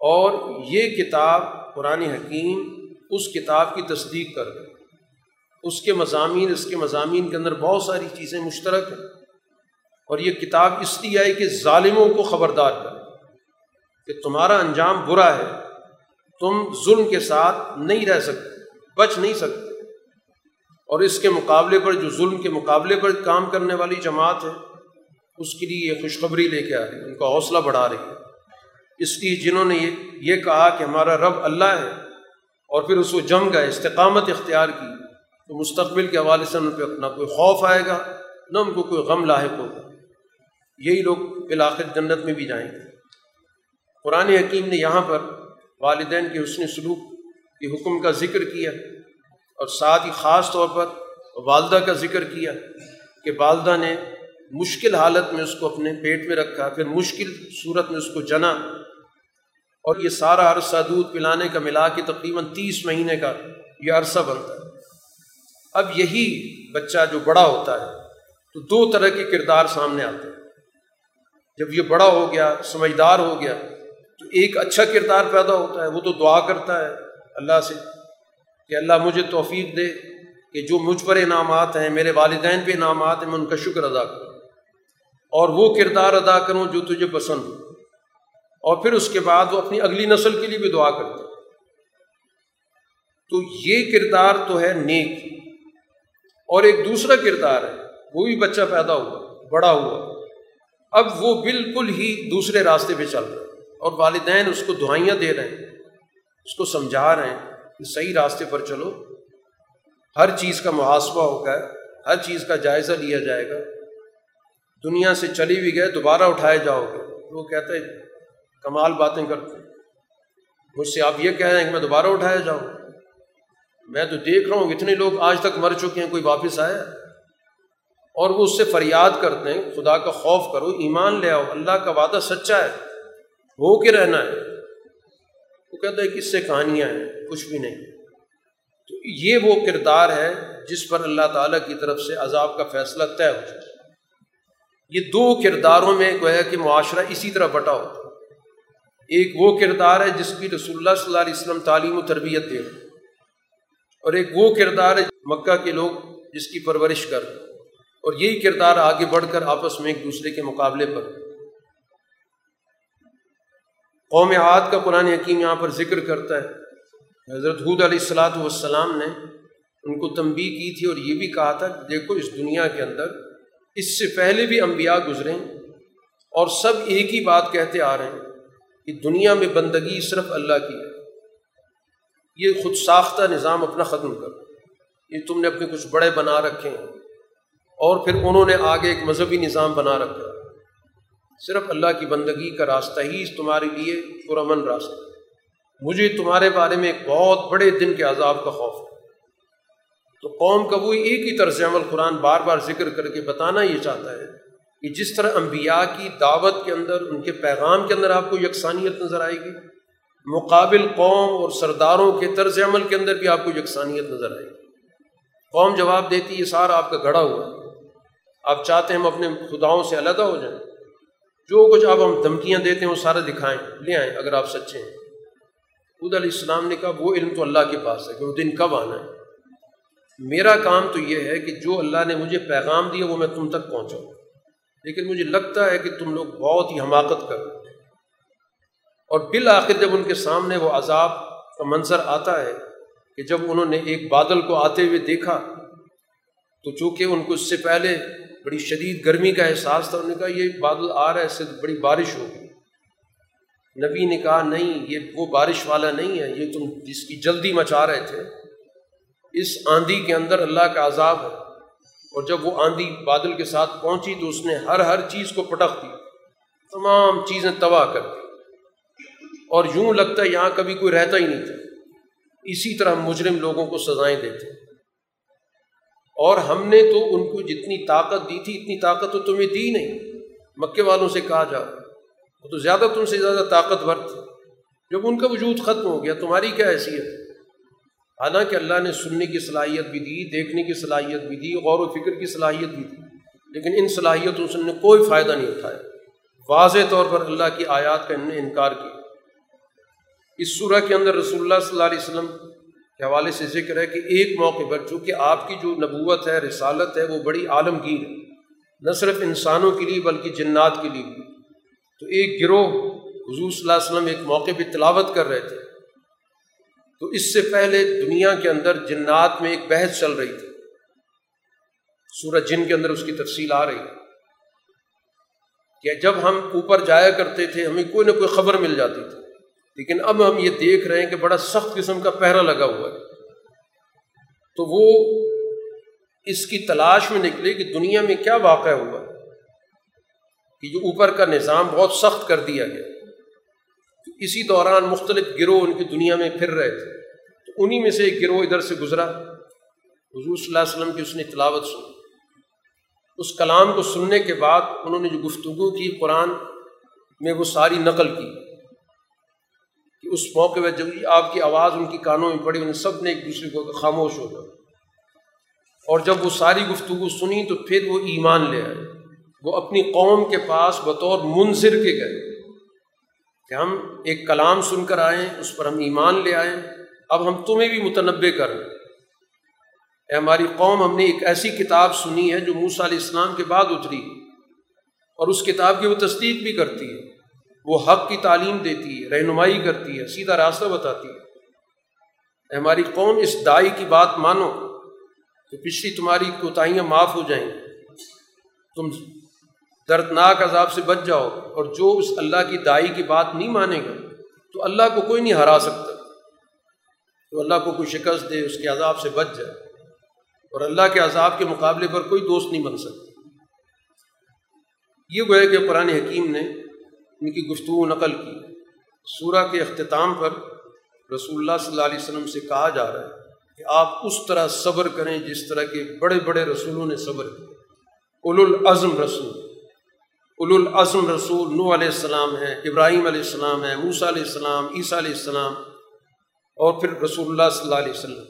اور یہ کتاب قرآن حکیم اس کتاب کی تصدیق کر گئے۔ اس کے مضامین، اس کے مضامین کے اندر بہت ساری چیزیں مشترک ہیں۔ اور یہ کتاب اس لیے آئی کہ ظالموں کو خبردار کر کہ تمہارا انجام برا ہے، تم ظلم کے ساتھ نہیں رہ سکتے، بچ نہیں سکتے۔ اور اس کے مقابلے پر، جو ظلم کے مقابلے پر کام کرنے والی جماعت ہے، اس کے لیے یہ خوشخبری لے کے آ رہی ہے، ان کا حوصلہ بڑھا رہی ہے۔ اس لیے جنہوں نے یہ یہ کہا کہ ہمارا رب اللہ ہے اور پھر اس کو جم گئے، استقامت اختیار کی۔ تو مستقبل کے حوالے سے ان پہ اپنا کوئی خوف آئے گا، نہ ان کو کوئی غم لاحق ہوگا۔ یہی لوگ بالآخر جنت میں بھی جائیں گے۔ قرآن حکیم نے یہاں پر والدین کے حسن سلوک کے حکم کا ذکر کیا اور ساتھ ہی خاص طور پر والدہ کا ذکر کیا کہ والدہ نے مشکل حالت میں اس کو اپنے پیٹ میں رکھا، پھر مشکل صورت میں اس کو جنا اور یہ سارا عرصہ دودھ پلانے کا ملا کے تقریباً تیس مہینے کا یہ عرصہ بنتا۔ ہے اب یہی بچہ جو بڑا ہوتا ہے، تو دو طرح کے کردار سامنے آتے ہیں۔ جب یہ بڑا ہو گیا، سمجھدار ہو گیا، تو ایک اچھا کردار پیدا ہوتا ہے، وہ تو دعا کرتا ہے اللہ سے کہ اللہ مجھے توفیق دے کہ جو مجھ پر انعامات ہیں، میرے والدین پہ انعامات ہیں، میں ان کا شکر ادا کروں۔ اور وہ کردار ادا کروں جو تجھے پسند ہو۔ اور پھر اس کے بعد وہ اپنی اگلی نسل کے لیے بھی دعا کرتا تو یہ کردار تو ہے نیک۔ اور ایک دوسرا کردار ہے، وہ بھی بچہ پیدا ہوا، بڑا ہوا۔ اب وہ بالکل ہی دوسرے راستے پہ چل رہا ہے اور والدین اس کو دعائیاں دے رہے ہیں، اس کو سمجھا رہے ہیں کہ صحیح راستے پر چلو۔ ہر چیز کا محاسبہ ہوگا، ہر چیز کا جائزہ لیا جائے گا۔ دنیا سے چلی بھی گئے، دوبارہ اٹھائے جاؤ گے۔ وہ کہتے کمال باتیں کرتے مجھ سے آپ یہ کہہ رہے ہیں کہ میں دوبارہ اٹھایا جاؤں۔ میں تو دیکھ رہا ہوں اتنے لوگ آج تک مر چکے ہیں، کوئی واپس آیا؟ اور وہ اس سے فریاد کرتے ہیں، خدا کا خوف کرو، ایمان لے آؤ، اللہ کا وعدہ سچا ہے، ہو کے رہنا ہے۔ وہ کہتا ہے کس سے کہانیاں ہیں، کچھ بھی نہیں۔ تو یہ وہ کردار ہے جس پر اللہ تعالیٰ کی طرف سے عذاب کا فیصلہ طے ہو جائے یہ دو کرداروں میں گویا کہ معاشرہ اسی طرح بٹا ہوتا ایک وہ کردار ہے جس کی رسول اللہ صلی اللہ علیہ وسلم تعلیم و تربیت دے رہے اور ایک وہ کردار ہے مکہ کے لوگ جس کی پرورش کر اور یہی کردار آگے بڑھ کر آپس میں ایک دوسرے کے مقابلے پر۔ قوم عاد کا قرآن حکیم یہاں پر ذکر کرتا ہے۔ حضرت حود علیہ السلاۃ والسلام نے ان کو تنبی کی تھی اور یہ بھی کہا تھا کہ دیکھو اس دنیا کے اندر اس سے پہلے بھی انبیاء گزریں اور سب ایک ہی بات کہتے آ رہے ہیں کہ دنیا میں بندگی صرف اللہ کی۔ یہ خود ساختہ نظام اپنا ختم کر۔ یہ تم نے اپنے کچھ بڑے بنا رکھے ہیں۔ اور پھر انہوں نے آگے ایک مذہبی نظام بنا رکھا۔ صرف اللہ کی بندگی کا راستہ ہی تمہارے لیے پرامن راستہ مجھے تمہارے بارے میں ایک بہت بڑے دن کے عذاب کا خوف ہے۔ تو قوم کا وہ ایک ہی طرز عمل قرآن بار بار ذکر کر کے بتانا یہ چاہتا ہے کہ جس طرح انبیاء کی دعوت کے اندر، ان کے پیغام کے اندر آپ کو یکسانیت نظر آئے گی مقابل قوم اور سرداروں کے طرز عمل کے اندر بھی آپ کو یکسانیت نظر آئے گی۔ قوم جواب دیتی ہے سارا آپ کا گڑا ہوا ہے۔ آپ چاہتے ہیں ہم اپنے خداؤں سے علیحدہ ہو جائیں۔ جو کچھ آپ ہم دھمکیاں دیتے ہیں، وہ سارا دکھائیں۔ لے آئیں، اگر آپ سچے ہیں۔ خود علیہ السلام نے کہا، وہ علم تو اللہ کے پاس ہے کہ وہ دن کب آنا ہے۔ میرا کام تو یہ ہے کہ جو اللہ نے مجھے پیغام دیا، وہ میں تم تک پہنچاؤں۔ لیکن مجھے لگتا ہے کہ تم لوگ بہت ہی حماقت کر اور بالآخر جب ان کے سامنے وہ عذاب کا منظر آتا ہے کہ جب انہوں نے ایک بادل کو آتے ہوئے دیکھا، تو چونکہ ان کو اس سے پہلے بڑی شدید گرمی کا احساس تھا، انہوں نے کہا، یہ بادل آ رہا ہے، اس سے بڑی بارش ہوگی نبی نے کہا، نہیں، یہ وہ بارش والا نہیں ہے، یہ تم جس کی جلدی مچا رہے تھے، اس آندھی کے اندر اللہ کا عذاب ہے۔ اور جب وہ آندھی بادل کے ساتھ پہنچی، تو اس نے ہر ہر چیز کو پٹک دی تمام چیزیں تباہ کر دی۔ اور یوں لگتا ہے یہاں کبھی کوئی رہتا ہی نہیں تھا۔ اسی طرح مجرم لوگوں کو سزائیں دیتے اور ہم نے تو ان کو جتنی طاقت دی تھی، اتنی طاقت تو تمہیں دی نہیں۔ مکے والوں سے کہا جا وہ تو زیادہ تم سے زیادہ طاقتور تھے۔ جب ان کا وجود ختم ہو گیا، تمہاری کیا حیثیت؟ حالانکہ اللہ نے سننے کی صلاحیت بھی دی، دیکھنے کی صلاحیت بھی دی، غور و فکر کی صلاحیت بھی دی۔ لیکن ان صلاحیتوں سے نے کوئی فائدہ نہیں اٹھایا۔ واضح طور پر اللہ کی آیات کا انہوں نے انکار کیا۔ اس صورح کے اندر رسول اللہ صلی اللہ علیہ وسلم کے حوالے سے ذکر ہے کہ ایک موقع پر چونکہ آپ کی جو نبوت ہے، رسالت ہے، وہ بڑی عالمگیر ہے۔ نہ صرف انسانوں کے لیے بلکہ جنات کے لیے تو ایک گروہ حضور صلی اللہ علیہ وسلم ایک موقع پہ تلاوت کر رہے تھے۔ تو اس سے پہلے دنیا کے اندر جنات میں ایک بحث چل رہی تھی۔ سورج جن کے اندر اس کی تفصیل آ رہی کہ جب ہم اوپر جایا کرتے تھے، ہمیں کوئی نہ کوئی خبر مل جاتی تھی۔ لیکن اب ہم یہ دیکھ رہے ہیں کہ بڑا سخت قسم کا پہرا لگا ہوا ہے۔ تو وہ اس کی تلاش میں نکلے کہ دنیا میں کیا واقع ہوا کہ جو اوپر کا نظام بہت سخت کر دیا گیا۔ اسی دوران مختلف گروہ ان کی دنیا میں پھر رہے تھے۔ تو انہیں میں سے ایک گروہ ادھر سے گزرا۔ حضور صلی اللہ علیہ وسلم کی اس نے تلاوت سنی۔ اس کلام کو سننے کے بعد انہوں نے جو گفتگو کی قرآن میں وہ ساری نقل کی۔ کہ اس موقع میں جب آپ کی آواز ان کی کانوں میں پڑی، انہیں سب نے ایک دوسرے کو خاموش ہو گیا۔ اور جب وہ ساری گفتگو سنی تو پھر وہ ایمان لے آئے۔ وہ اپنی قوم کے پاس بطور منظر کے گئے۔ کہ ہم ایک کلام سن کر آئیں اس پر ہم ایمان لے آئیں اب ہم تمہیں بھی متنوع کر اے ہماری قوم، ہم نے ایک ایسی کتاب سنی ہے جو موسیٰ علیہ السلام کے بعد اتری۔ اور اس کتاب کی وہ تصدیق بھی کرتی ہے۔ وہ حق کی تعلیم دیتی ہے، رہنمائی کرتی ہے، سیدھا راستہ بتاتی ہے۔ ہماری قوم، اس دائی کی بات مانو تو پچھلی تمہاری کوتاہیاں معاف ہو جائیں تم دردناک عذاب سے بچ جاؤ اور جو اس اللہ کی دائی کی بات نہیں مانے گا، تو اللہ کو کوئی نہیں ہرا سکتا۔ تو اللہ کو کوئی شکست دے، اس کے عذاب سے بچ جائے۔ اور اللہ کے عذاب کے مقابلے پر کوئی دوست نہیں بن سکتا۔ یہ وہ ہے کہ قرآن حکیم نے ان کی گفتگو نقل کی۔ سورہ کے اختتام پر رسول اللہ صلی اللہ علیہ وسلم سے کہا جا رہا ہے کہ آپ اس طرح صبر کریں جس طرح کے بڑے بڑے رسولوں نے صبر کیا۔ اول العظم رسول۔ اول العظم رسول نو علیہ السلام ہے ابراہیم علیہ السلام ہے موسیٰ علیہ السلام، عیسیٰ علیہ السلام اور پھر رسول اللہ صلی اللہ علیہ وسلم۔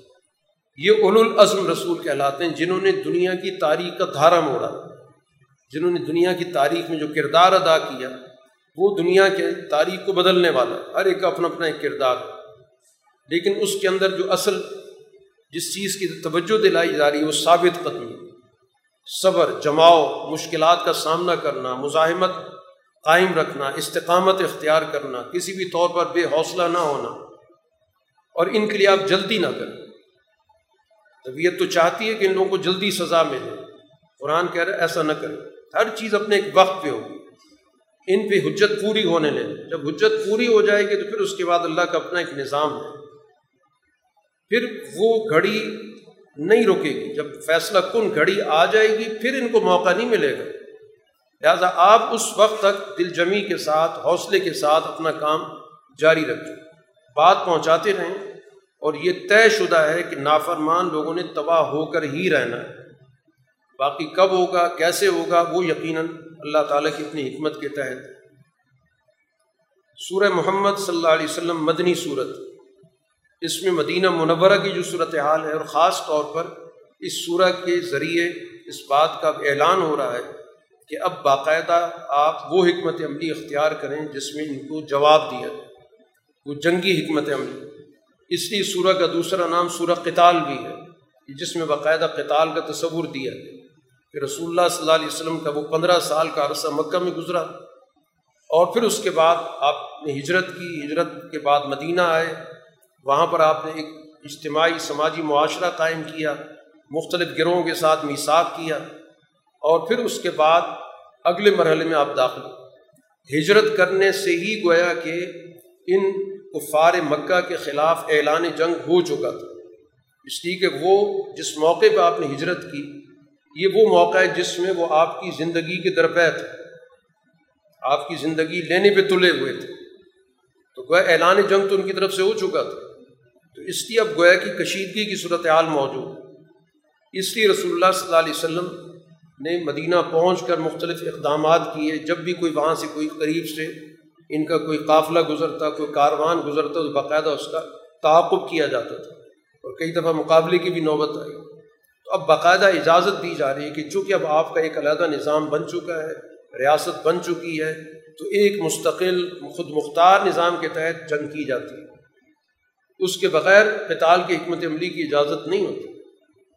یہ اول العظم رسول کہلاتے ہیں جنہوں نے دنیا کی تاریخ کا دھارا موڑا۔ جنہوں نے دنیا کی تاریخ میں جو کردار ادا کیا وہ دنیا کے تاریخ کو بدلنے والا ہر ایک کا اپنا اپنا ایک کردار ہے۔ لیکن اس کے اندر جو اصل جس چیز کی توجہ دلائی جا رہی ہے، وہ ثابت قدمی صبر، جماؤ، مشکلات کا سامنا کرنا، مزاحمت قائم رکھنا، استقامت اختیار کرنا، کسی بھی طور پر بے حوصلہ نہ ہونا۔ اور ان کے لیے آپ جلدی نہ کریں۔ طبیعت تو چاہتی ہے کہ ان لوگوں کو جلدی سزا ملے۔ قرآن کہہ رہے ایسا نہ کریں۔ ہر چیز اپنے ایک وقت پہ ہوگی۔ ان پہ حجت پوری ہونے لیں جب حجت پوری ہو جائے گی تو پھر اس کے بعد اللہ کا اپنا ایک نظام ہے۔ پھر وہ گھڑی نہیں رکے گی۔ جب فیصلہ کن گھڑی آ جائے گی، پھر ان کو موقع نہیں ملے گا۔ لہٰذا آپ اس وقت تک دل جمی کے ساتھ، حوصلے کے ساتھ اپنا کام جاری رکھیں۔ بات پہنچاتے رہیں۔ اور یہ طے شدہ ہے کہ نافرمان لوگوں نے تباہ ہو کر ہی رہنا ہے۔ باقی کب ہوگا، کیسے ہوگا، وہ یقیناً اللہ تعالیٰ کی اپنی حکمت کے تحت۔ سورہ محمد صلی اللہ علیہ وسلم مدنی صورت اس میں مدینہ منورہ کی جو صورت حال ہے اور خاص طور پر اس سورہ کے ذریعے اس بات کا اعلان ہو رہا ہے کہ اب باقاعدہ آپ وہ حکمت عملی اختیار کریں جس میں ان کو جواب دیا وہ جنگی حکمت عملی۔ اس لیے سورہ کا دوسرا نام سورہ قتال بھی ہے، جس میں باقاعدہ قتال کا تصور دیا ہے کہ رسول اللہ صلی اللہ علیہ وسلم کا وہ پندرہ سال کا عرصہ مکہ میں گزرا اور پھر اس کے بعد آپ نے ہجرت کی، ہجرت کے بعد مدینہ آئے۔ وہاں پر آپ نے ایک اجتماعی سماجی معاشرہ قائم کیا، مختلف گروہوں کے ساتھ میساک کیا اور پھر اس کے بعد اگلے مرحلے میں آپ داخل ہجرت کرنے سے ہی گویا کہ ان کفار مکہ کے خلاف اعلان جنگ ہو چکا تھا۔ اس لیے کہ وہ جس موقع پہ آپ نے ہجرت کی یہ وہ موقع ہے جس میں وہ آپ کی زندگی کے درپے تھے۔ آپ کی زندگی لینے پہ تلے ہوئے تھے۔ تو گویا اعلان جنگ تو ان کی طرف سے ہو چکا تھا۔ تو اس لیے اب گویا کی کشیدگی کی صورت حال موجود اس لیے رسول اللہ صلی اللہ علیہ وسلم نے مدینہ پہنچ کر مختلف اقدامات کیے۔ جب بھی کوئی وہاں سے کوئی قریب سے ان کا کوئی قافلہ گزرتا، کوئی کاروان گزرتا، تو باقاعدہ اس کا تعاقب کیا جاتا تھا۔ اور کئی دفعہ مقابلے کی بھی نوبت آئی۔ تو اب باقاعدہ اجازت دی جا رہی ہے کہ چونکہ اب آپ کا ایک علیحدہ نظام بن چکا ہے، ریاست بن چکی ہے، تو ایک مستقل خود مختار نظام کے تحت جنگ کی جاتی ہے۔ اس کے بغیر قتال کی حکمت عملی کی اجازت نہیں ہوتی۔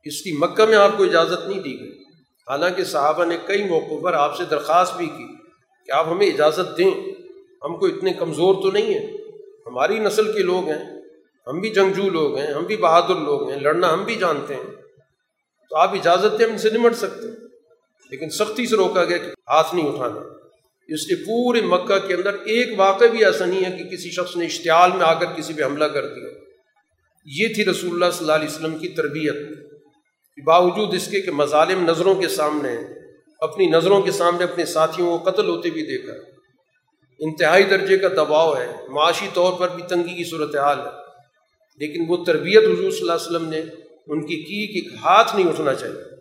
اس کی مکہ میں آپ کو اجازت نہیں دی گئی۔ حالانکہ صحابہ نے کئی موقعوں پر آپ سے درخواست بھی کی کہ آپ ہمیں اجازت دیں۔ ہم کو اتنے کمزور تو نہیں ہیں۔ ہماری نسل کے لوگ ہیں۔ ہم بھی جنگجو لوگ ہیں، ہم بھی بہادر لوگ ہیں، لڑنا ہم بھی جانتے ہیں۔ تو آپ اجازت دیں ان سے نمٹ سکتے ہیں۔ لیکن سختی سے روکا گیا کہ ہاتھ نہیں اٹھانا۔ اس لیے پورے مکہ کے اندر ایک واقعہ بھی ایسا نہیں ہے کہ کسی شخص نے اشتعال میں آ کر کسی پہ حملہ کر دیا۔ یہ تھی رسول اللہ صلی اللہ علیہ وسلم کی تربیت۔ باوجود اس کے کہ مظالم نظروں کے سامنے، اپنی نظروں کے سامنے اپنے ساتھیوں کو قتل ہوتے بھی دیکھا۔ انتہائی درجے کا دباؤ ہے۔ معاشی طور پر بھی تنگی کی صورت حال ہے۔ لیکن وہ تربیت حضور صلی اللہ علیہ وسلم نے ان کی کی کہ ہاتھ نہیں اٹھنا چاہیے۔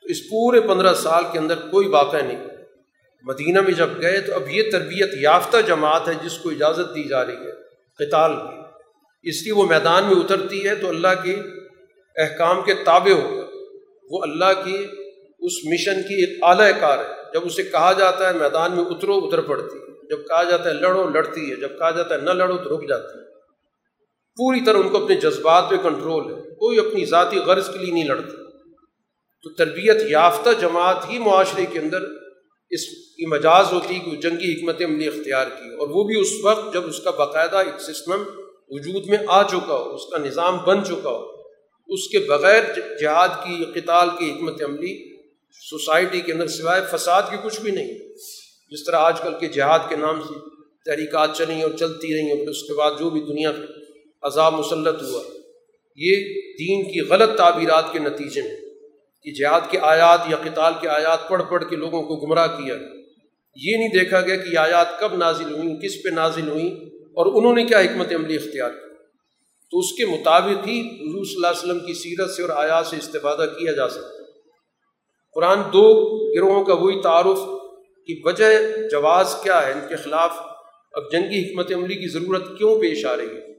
تو اس پورے پندرہ سال کے اندر کوئی واقعہ نہیں۔ مدینہ میں جب گئے تو اب یہ تربیت یافتہ جماعت ہے جس کو اجازت دی جا رہی ہے، قتال کی۔ اس لیے وہ میدان میں اترتی ہے تو اللہ کے احکام کے تابع ہو وہ اللہ کی اس مشن کی ایک اعلیٰ کار ہے۔ جب اسے کہا جاتا ہے میدان میں اترو، اتر پڑتی ہے۔ جب کہا جاتا ہے لڑو، لڑتی ہے۔ جب کہا جاتا ہے نہ لڑو تو رک جاتی ہے۔ پوری طرح ان کو اپنے جذبات پہ کنٹرول ہے۔ کوئی اپنی ذاتی غرض کے لیے نہیں لڑتا۔ تو تربیت یافتہ جماعت ہی معاشرے کے اندر اس کی مجاز ہوتی کہ وہ جنگی حکمت عملی اختیار کی۔ اور وہ بھی اس وقت جب اس کا باقاعدہ ایک سسٹم وجود میں آ چکا ہو، اس کا نظام بن چکا ہو، اس کے بغیر جہاد کی، قتال کی حکمت عملی سوسائٹی کے اندر سوائے فساد کی کچھ بھی نہیں۔ جس طرح آج کل کے جہاد کے نام سے تحریکات چلیں اور چلتی رہیں اور پھر اس کے بعد جو بھی دنیا عذاب مسلط ہوا۔ یہ دین کی غلط تعبیرات کے نتیجے میں کہ جہاد کے آیات یا قتال کے آیات پڑھ پڑھ کے لوگوں کو گمراہ کیا یہ نہیں دیکھا گیا کہ یہ آیات کب نازل ہوئیں، کس پہ نازل ہوئیں اور انہوں نے کیا حکمت عملی اختیار کی۔ تو اس کے مطابق ہی حضور صلی اللہ علیہ وسلم کی سیرت سے اور آیات سے استفادہ کیا جا سکتا ہے۔ قرآن دو گروہوں کا وہی تعارف کی وجہ جواز کیا ہے، ان کے خلاف اب جنگی حکمت عملی کی ضرورت کیوں پیش آ رہی ہے۔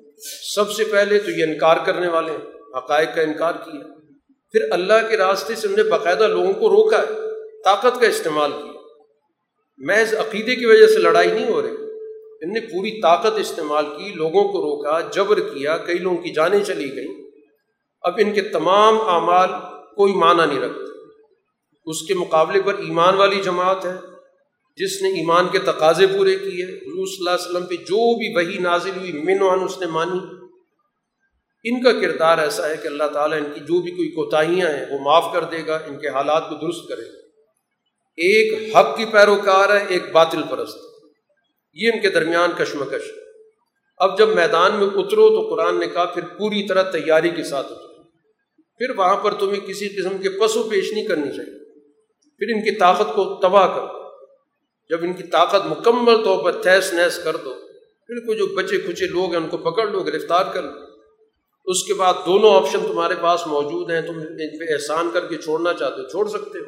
سب سے پہلے تو یہ انکار کرنے والے ہیں، حقائق کا انکار کیا۔ پھر اللہ کے راستے سے انہوں نے باقاعدہ لوگوں کو روکا ہے، طاقت کا استعمال کیا۔ محض عقیدے کی وجہ سے لڑائی نہیں ہو رہی۔ ان نے پوری طاقت استعمال کی، لوگوں کو روکا، جبر کیا، کئی لوگوں کی جانیں چلی گئیں۔ اب ان کے تمام اعمال کوئی معنی نہیں رکھتے۔ اس کے مقابلے پر ایمان والی جماعت ہے۔ جس نے ایمان کے تقاضے پورے کیے، حضور صلی اللہ علیہ وسلم پہ جو بھی وہی نازل ہوئی من وان اس نے مانی۔ ان کا کردار ایسا ہے کہ اللہ تعالیٰ ان کی جو بھی کوئی کوتاہیاں ہیں، وہ معاف کر دے گا، ان کے حالات کو درست کرے۔ گا ایک حق کی پیروکار ہے، ایک باطل پرست۔ یہ ان کے درمیان کشمکش۔ اب جب میدان میں اترو تو قرآن نے کہا، پھر پوری طرح تیاری کے ساتھ اترو۔ پھر وہاں پر تمہیں کسی قسم کے پسو پیش نہیں کرنی چاہیے۔ پھر ان کی طاقت کو تباہ کرو۔ جب ان کی طاقت مکمل طور پر تیس نیس کر دو پھر کوئی جو بچے کھچے لوگ ہیں، ان کو پکڑ لو، گرفتار کر لو۔ اس کے بعد دونوں آپشن تمہارے پاس موجود ہیں، تم ان پہ احسان کر کے چھوڑنا چاہتے ہو، چھوڑ سکتے ہو۔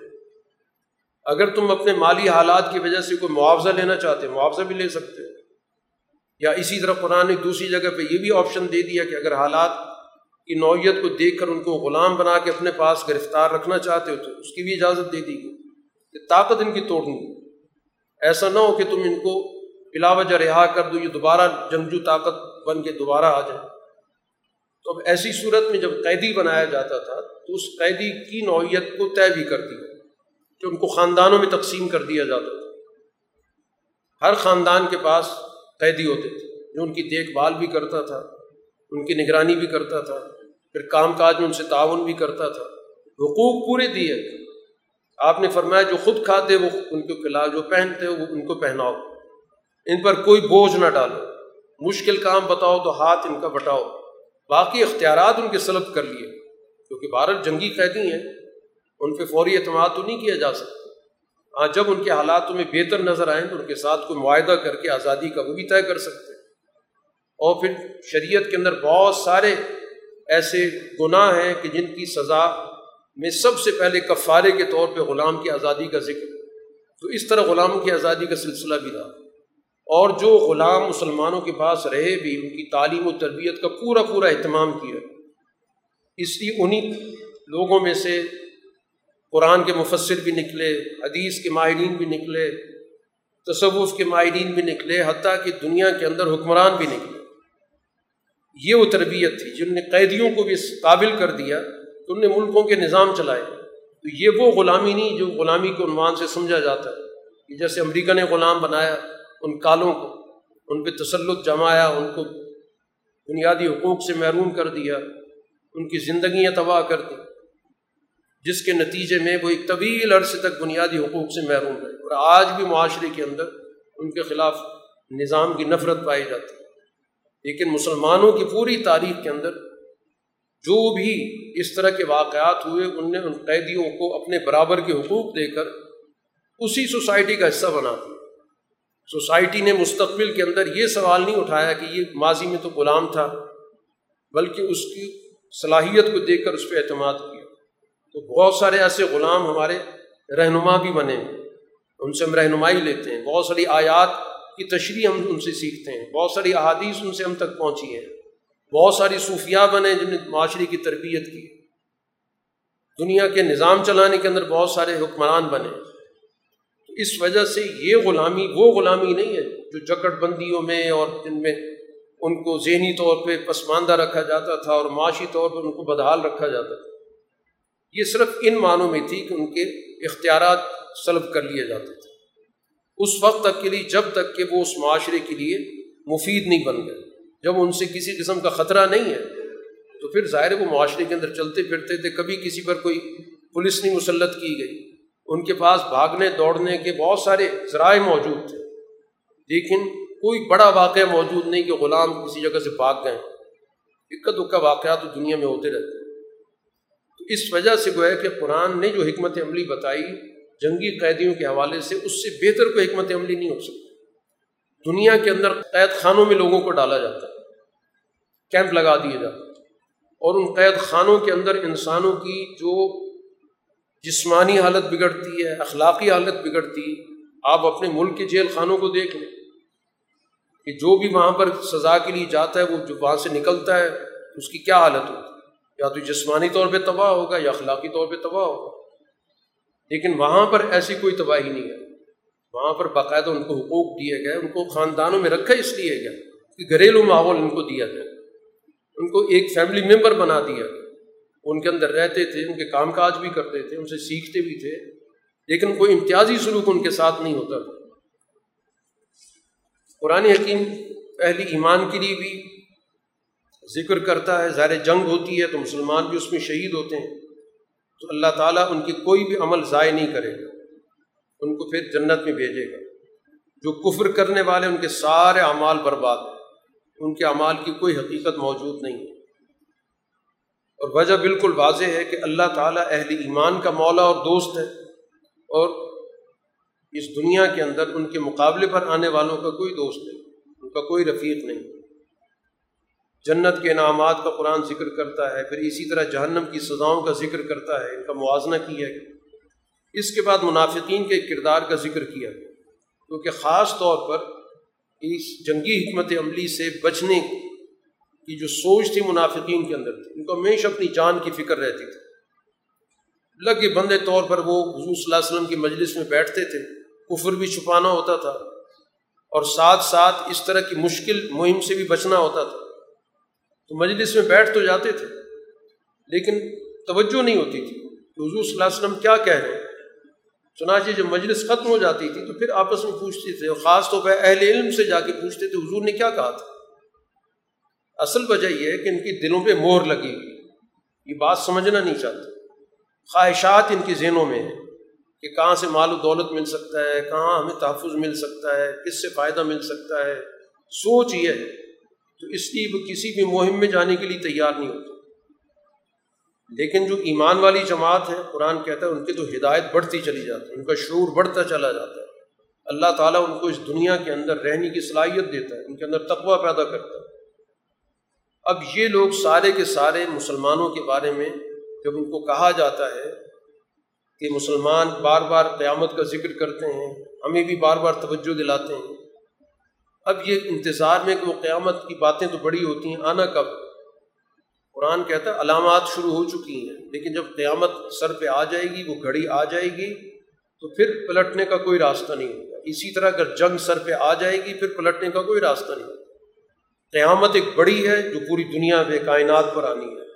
اگر تم اپنے مالی حالات کی وجہ سے کوئی معاوضہ لینا چاہتے ہو، معاوضہ بھی لے سکتے ہو۔ یا اسی طرح قرآن نے دوسری جگہ پہ یہ بھی آپشن دے دیا کہ اگر حالات کی نوعیت کو دیکھ کر ان کو غلام بنا کے اپنے پاس گرفتار رکھنا چاہتے ہو تو اس کی بھی اجازت دے دی گئی کہ طاقت ان کی توڑنی۔ ایسا نہ ہو کہ تم ان کو بلا وجہ رہا کر دو، یہ دوبارہ جنگجو طاقت بن کے دوبارہ آ جائے۔ تو اب ایسی صورت میں جب قیدی بنایا جاتا تھا، تو اس قیدی کی نوعیت کو طے بھی کر دیا کہ ان کو خاندانوں میں تقسیم کر دیا جاتا تھا۔ ہر خاندان کے پاس قیدی ہوتے تھے، جو ان کی دیکھ بھال بھی کرتا تھا، ان کی نگرانی بھی کرتا تھا، پھر کام کاج میں ان سے تعاون بھی کرتا تھا۔ حقوق پورے دیے۔ آپ نے فرمایا جو خود کھاتے وہ ان کو کھلاؤ جو پہنتے وہ ان کو پہناؤ۔ ان پر کوئی بوجھ نہ ڈالو۔ مشکل کام بتاؤ تو ہاتھ ان کا بٹاؤ۔ باقی اختیارات ان کے سلب کر لیے۔ کیونکہ بھارت جنگی قیدی ہیں ان پہ فوری اعتماد تو نہیں کیا جا سکتا۔ ہاں جب ان کے حالات تمہیں بہتر نظر آئیں تو ان کے ساتھ کوئی معاہدہ کر کے آزادی کا وہ بھی طے کر سکتے۔ اور پھر شریعت کے اندر بہت سارے ایسے گناہ ہیں کہ جن کی سزا میں سب سے پہلے کفارے کے طور پہ غلام کی آزادی کا ذکر۔ تو اس طرح غلاموں کی آزادی کا سلسلہ بھی رہا۔ اور جو غلام مسلمانوں کے پاس رہے بھی، ان کی تعلیم و تربیت کا پورا پورا اہتمام کیا۔ اس لیے انہیں لوگوں میں سے قرآن کے مفسر بھی نکلے، حدیث کے ماہرین بھی نکلے، تصوف کے ماہرین بھی نکلے، حتیٰ کہ دنیا کے اندر حکمران بھی نکلے۔ یہ وہ تربیت تھی جن نے قیدیوں کو بھی اس قابل کر دیا۔ تو ان نے ملکوں کے نظام چلائے، تو یہ وہ غلامی نہیں جو غلامی کے عنوان سے سمجھا جاتا ہے۔ کہ جیسے امریکہ نے غلام بنایا ان کالوں کو، ان پہ تسلط جمایا، ان کو بنیادی حقوق سے محروم کر دیا، ان کی زندگیاں تباہ کر دی، جس کے نتیجے میں وہ ایک طویل عرصے تک بنیادی حقوق سے محروم رہے۔ اور آج بھی معاشرے کے اندر ان کے خلاف نظام کی نفرت پائی جاتی ہے۔ لیکن مسلمانوں کی پوری تاریخ کے اندر جو بھی اس طرح کے واقعات ہوئے، ان نے ان قیدیوں کو اپنے برابر کے حقوق دے کر اسی سوسائٹی کا حصہ بنا دیا۔ سوسائٹی نے مستقبل کے اندر یہ سوال نہیں اٹھایا کہ یہ ماضی میں تو غلام تھا، بلکہ اس کی صلاحیت کو دیکھ کر اس پہ اعتماد کیا۔ تو بہت سارے ایسے غلام ہمارے رہنما بھی بنے ہیں۔ ان سے ہم رہنمائی لیتے ہیں۔ بہت ساری آیات کی تشریح ہم ان سے سیکھتے ہیں۔ بہت ساری احادیث ان سے ہم تک پہنچی ہیں۔ بہت ساری صوفیہ بنے جن نے معاشرے کی تربیت کی۔ دنیا کے نظام چلانے کے اندر بہت سارے حکمران بنے۔ اس وجہ سے یہ غلامی، وہ غلامی نہیں ہے جو جکڑ بندیوں میں اور جن میں ان کو ذہنی طور پہ پسماندہ رکھا جاتا تھا اور معاشی طور پر ان کو بدحال رکھا جاتا تھا۔ یہ صرف ان معنوں میں تھی کہ ان کے اختیارات سلب کر لیے جاتے تھے۔ اس وقت تک کے لیے، جب تک کہ وہ اس معاشرے کے لیے مفید نہیں بن گئے۔ جب ان سے کسی قسم کا خطرہ نہیں ہے، تو پھر ظاہر وہ معاشرے کے اندر چلتے پھرتے تھے، کبھی کسی پر کوئی پولیس نہیں مسلط کی گئی۔ ان کے پاس بھاگنے، دوڑنے کے بہت سارے ذرائع موجود تھے۔ لیکن کوئی بڑا واقعہ موجود نہیں کہ غلام کسی جگہ سے بھاگ گئے۔ اکا دکا واقعات تو دنیا میں ہوتے رہتے۔ ہیں تو اس وجہ سے گویا کہ قرآن نے جو حکمت عملی بتائی جنگی قیدیوں کے حوالے سے، اس سے بہتر کوئی حکمت عملی نہیں ہو سکتی۔ دنیا کے اندر قید خانوں میں لوگوں کو ڈالا جاتا۔ ہے کیمپ لگا دیے جاتے اور ان قید خانوں کے اندر انسانوں کی جو جسمانی حالت بگڑتی ہے، اخلاقی حالت بگڑتی، آپ اپنے ملک کے جیل خانوں کو دیکھ لیں۔ کہ جو بھی وہاں پر سزا کے لیے جاتا ہے، وہ جو وہاں سے نکلتا ہے، اس کی کیا حالت ہوتی ہے؟ یا تو جسمانی طور پہ تباہ ہوگا، یا اخلاقی طور پہ تباہ ہوگا۔ لیکن وہاں پر ایسی کوئی تباہی نہیں ہے۔ وہاں پر باقاعدہ ان کو حقوق دیے گئے، ان کو خاندانوں میں رکھا اس لیے گیا کہ گھریلو ماحول ان کو دیا گیا ان کو ایک فیملی ممبر بنا دیا گیا۔ ان کے اندر رہتے تھے، ان کے کام کاج بھی کرتے تھے، ان سے سیکھتے بھی تھے، لیکن کوئی امتیازی سلوک ان کے ساتھ نہیں ہوتا تھا۔ قرآن حکیم پہلی ایمان کے لیے بھی ذکر کرتا ہے ظاہر جنگ ہوتی ہے تو مسلمان بھی اس میں شہید ہوتے ہیں۔ تو اللہ تعالیٰ ان کی کوئی بھی عمل ضائع نہیں کرے گا۔ ان کو پھر جنت میں بھیجے گا۔ جو کفر کرنے والے، ان کے سارے اعمال برباد ہیں۔ ان کے اعمال کی کوئی حقیقت موجود نہیں ہے۔ اور وجہ بالکل واضح ہے کہ اللہ تعالیٰ اہل ایمان کا مولا اور دوست ہے اور اس دنیا کے اندر ان کے مقابلے پر آنے والوں کا کوئی دوست نہیں، ان کا کوئی رفیق نہیں۔ جنت کے انعامات کا قرآن ذکر کرتا ہے، پھر اسی طرح جہنم کی سزاؤں کا ذکر کرتا ہے، ان کا موازنہ کیا گیا اس کے بعد منافقین کے کردار کا ذکر کیا گیا کیونکہ خاص طور پر اس جنگی حکمت عملی سے بچنے کی جو سوچ تھی منافقین کے اندر تھی، ان کو ہمیشہ اپنی جان کی فکر رہتی تھی۔ لگے بندے طور پر وہ حضور صلی اللہ علیہ وسلم کی مجلس میں بیٹھتے تھے، کفر بھی چھپانا ہوتا تھا اور ساتھ ساتھ اس طرح کی مشکل مہم سے بھی بچنا ہوتا تھا۔ تو مجلس میں بیٹھ تو جاتے تھے، لیکن توجہ نہیں ہوتی تھی۔ کہ حضور صلی اللہ علیہ وسلم کیا کہہ رہے ہیں؟ چنانچہ جب مجلس ختم ہو جاتی تھی تو پھر آپس میں پوچھتے تھے اور خاص طور پہ اہل علم سے جا کے پوچھتے تھے، حضور نے کیا کہا تھا؟ اصل وجہ یہ ہے کہ ان کی دلوں پہ مور لگی ہوئی یہ بات سمجھنا نہیں چاہتے۔ خواہشات ان کی ذہنوں میں ہیں کہ کہاں سے مال و دولت مل سکتا ہے، کہاں ہمیں تحفظ مل سکتا ہے، کس سے فائدہ مل سکتا ہے۔ سوچ یہ ہے۔ تو اس لیے وہ کسی بھی مہم میں جانے کے لیے تیار نہیں ہوتے۔ لیکن جو ایمان والی جماعت ہے، قرآن کہتا ہے ان کی تو ہدایت بڑھتی چلی جاتی ہے، ان کا شعور بڑھتا چلا جاتا ہے۔ اللہ تعالیٰ ان کو اس دنیا کے اندر رہنے کی صلاحیت دیتا ہے، ان کے اندر تقوی پیدا کرتا ہے۔ اب یہ لوگ سارے کے سارے مسلمانوں کے بارے میں جب ان کو کہا جاتا ہے کہ مسلمان بار بار قیامت کا ذکر کرتے ہیں، ہمیں بھی بار بار توجہ دلاتے ہیں۔ اب یہ انتظار میں کہ وہ قیامت کی باتیں تو بڑی ہوتی ہیں، آنا کب؟ قرآن کہتا ہے علامات شروع ہو چکی ہیں۔ لیکن جب قیامت سر پہ آ جائے گی، وہ گھڑی آ جائے گی، تو پھر پلٹنے کا کوئی راستہ نہیں ہوگا۔ اسی طرح اگر جنگ سر پہ آ جائے گی، پھر پلٹنے کا کوئی راستہ نہیں ہوگا۔ قیامت ایک بڑی ہے جو پوری دنیا میں کائنات پر آنی ہے۔